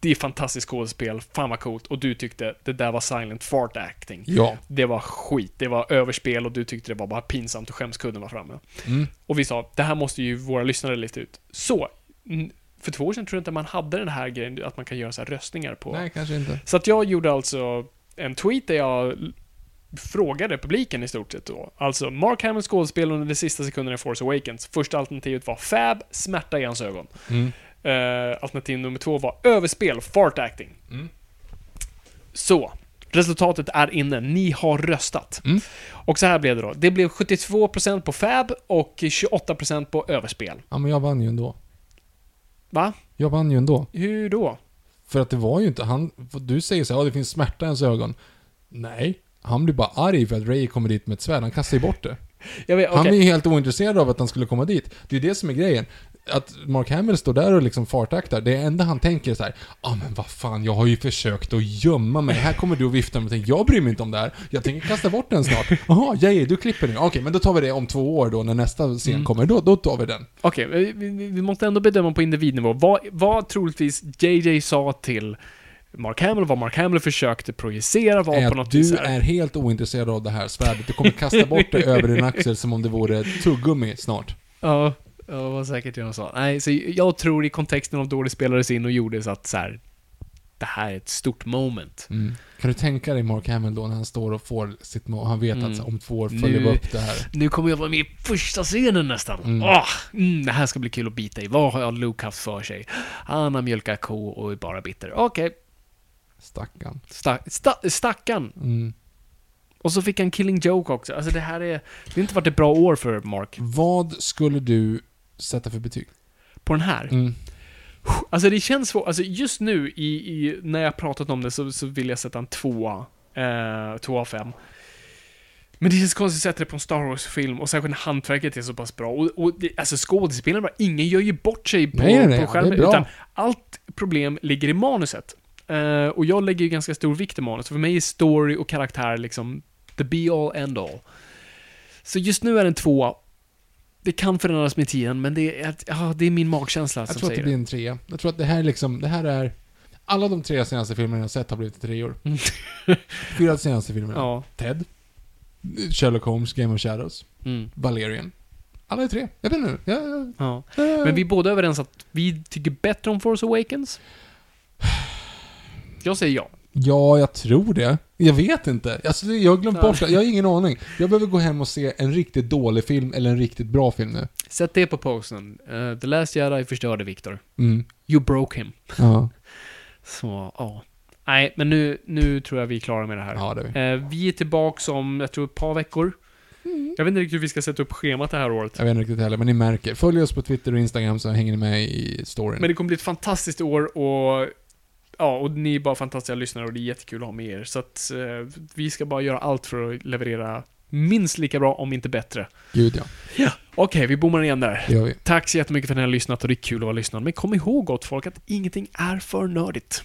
det är fantastiskt skådespel, fan vad coolt, och du tyckte det där var silent fart acting. Ja. Det var skit, det var överspel och du tyckte det var bara pinsamt och skämskudden var framme. Mm. Och vi sa, det här måste ju våra lyssnare lista ut. Så, för två år sedan tror jag inte man hade den här grejen, att man kan göra så röstningar på... Nej, kanske inte. Så att jag gjorde alltså en tweet där jag frågade publiken i stort sett då. Alltså, Mark Hamills skådespel under de sista sekunderna i Force Awakens. Första alternativet var Fab, smärta i hans ögon. Mm. Eh, alternativ nummer två var överspel, fart acting. Mm. Så, resultatet är inne. Ni har röstat. Mm. Och så här blev det då. Det blev 72% på Fab och 28% på överspel. Ja, men jag vann ju ändå. Va? Jag vann ju ändå. Hur då? För att det var ju inte han... Du säger så här, ja det finns smärta i hans ögon. Nej. Han blir bara arg för att Ray kommer dit med ett svärd. Han kastar ju bort det. Vet, Han okej. är ju helt ointresserad av att han skulle komma dit. Det är ju det som är grejen. Att Mark Hamill står där och liksom fartaktar. Det enda han tänker är så här, ah, men vad fan, jag har ju försökt att gömma mig. Här kommer du och viftar med jag bryr mig inte om det här. Jag tänker kasta bort den snart. *laughs* Jaha, Jay, du klipper nu. Okej, men då tar vi det om två år då, när nästa scen Mm. kommer. Då, då tar vi den. Okej, vi, vi, vi måste ändå bedöma på individnivå. Vad, vad troligtvis JJ sa till Mark Hamill, vad Mark Hamill försökte projicera var på något du vis här. är helt ointresserad av det här svärdet. Du kommer kasta bort det över din axel som om det vore tuggummi snart. *laughs* Ja, ja, vad säkert jag sa. Nej, så jag tror i kontexten av då det spelades in och gjordes att så här, det här är ett stort moment. Mm. Kan du tänka dig Mark Hamill då när han står och får sitt mål? Han vet Mm. att om två år följer vi upp det här. Nu kommer jag vara med i första scenen nästan. Mm. Åh, mm, det här ska bli kul att bita i. Vad har Luke haft för sig? Han har mjölkat ko och är bara bitter. Okej, Stackarn. sta, sta, stackarn. Mm. Och så fick han Killing Joke också. Alltså det här är... Det har inte varit ett bra år för Mark. Vad skulle du sätta för betyg? På den här. Mm. Alltså det känns svårt. Alltså just nu i, i, när jag pratat om det så, så vill jag sätta en tvåa. Eh, tvåa av fem. Men det känns konstigt att sätta det på en Star Wars-film och särskilt när hantverket är så pass bra. Och, och det, alltså skådespelarna, ingen gör ju bort sig på, Nej, nej, på skärmen. Utan allt problem ligger i manuset. Eh, och jag lägger ju ganska stor vikt i manus. För mig är story och karaktär liksom the be all end all. Så just nu är det en tvåa. Det kan förändras med tiden, men det är, ja, det är min magkänsla Jag som tror att det säger blir en trea. Jag tror att det här är liksom, det här är... Alla de tre senaste filmerna jag sett har blivit treor. Mm. *laughs* Fyra senaste filmerna. Ja. Ted. Sherlock Holmes, Game of Shadows. Mm. Valerian. Alla är tre. Jag vet inte. Jag, jag, Ja. jag, Men vi är båda överens att vi tycker bättre om Force Awakens. Jag säger ja. Ja, jag tror det. Jag vet inte. Alltså, jag har glömt bort det. Jag har ingen aning. Jag behöver gå hem och se en riktigt dålig film eller en riktigt bra film nu. Sätt det på posten. Uh, The Last Jedi förstörde Victor. Mm. You broke him. Ja. *laughs* Så, ja. Nej, men nu, nu tror jag vi är klara med det här. ja, det är vi. Eh, vi är tillbaka om, jag tror, ett par veckor. Jag vet inte riktigt hur vi ska sätta upp schemat det här året. Jag vet inte riktigt heller, men ni märker. Följ oss på Twitter och Instagram så hänger ni med i storyn. Men det kommer bli ett fantastiskt år och Ja, och ni är bara fantastiska lyssnare och det är jättekul att ha med er. Så att eh, vi ska bara göra allt för att leverera minst lika bra, om inte bättre. Gud ja, Okej, vi bommar igen där. det gör vi. Tack så jättemycket för att ni har lyssnat och det är kul att vara lyssnad. Men kom ihåg gott folk att ingenting är för nördigt.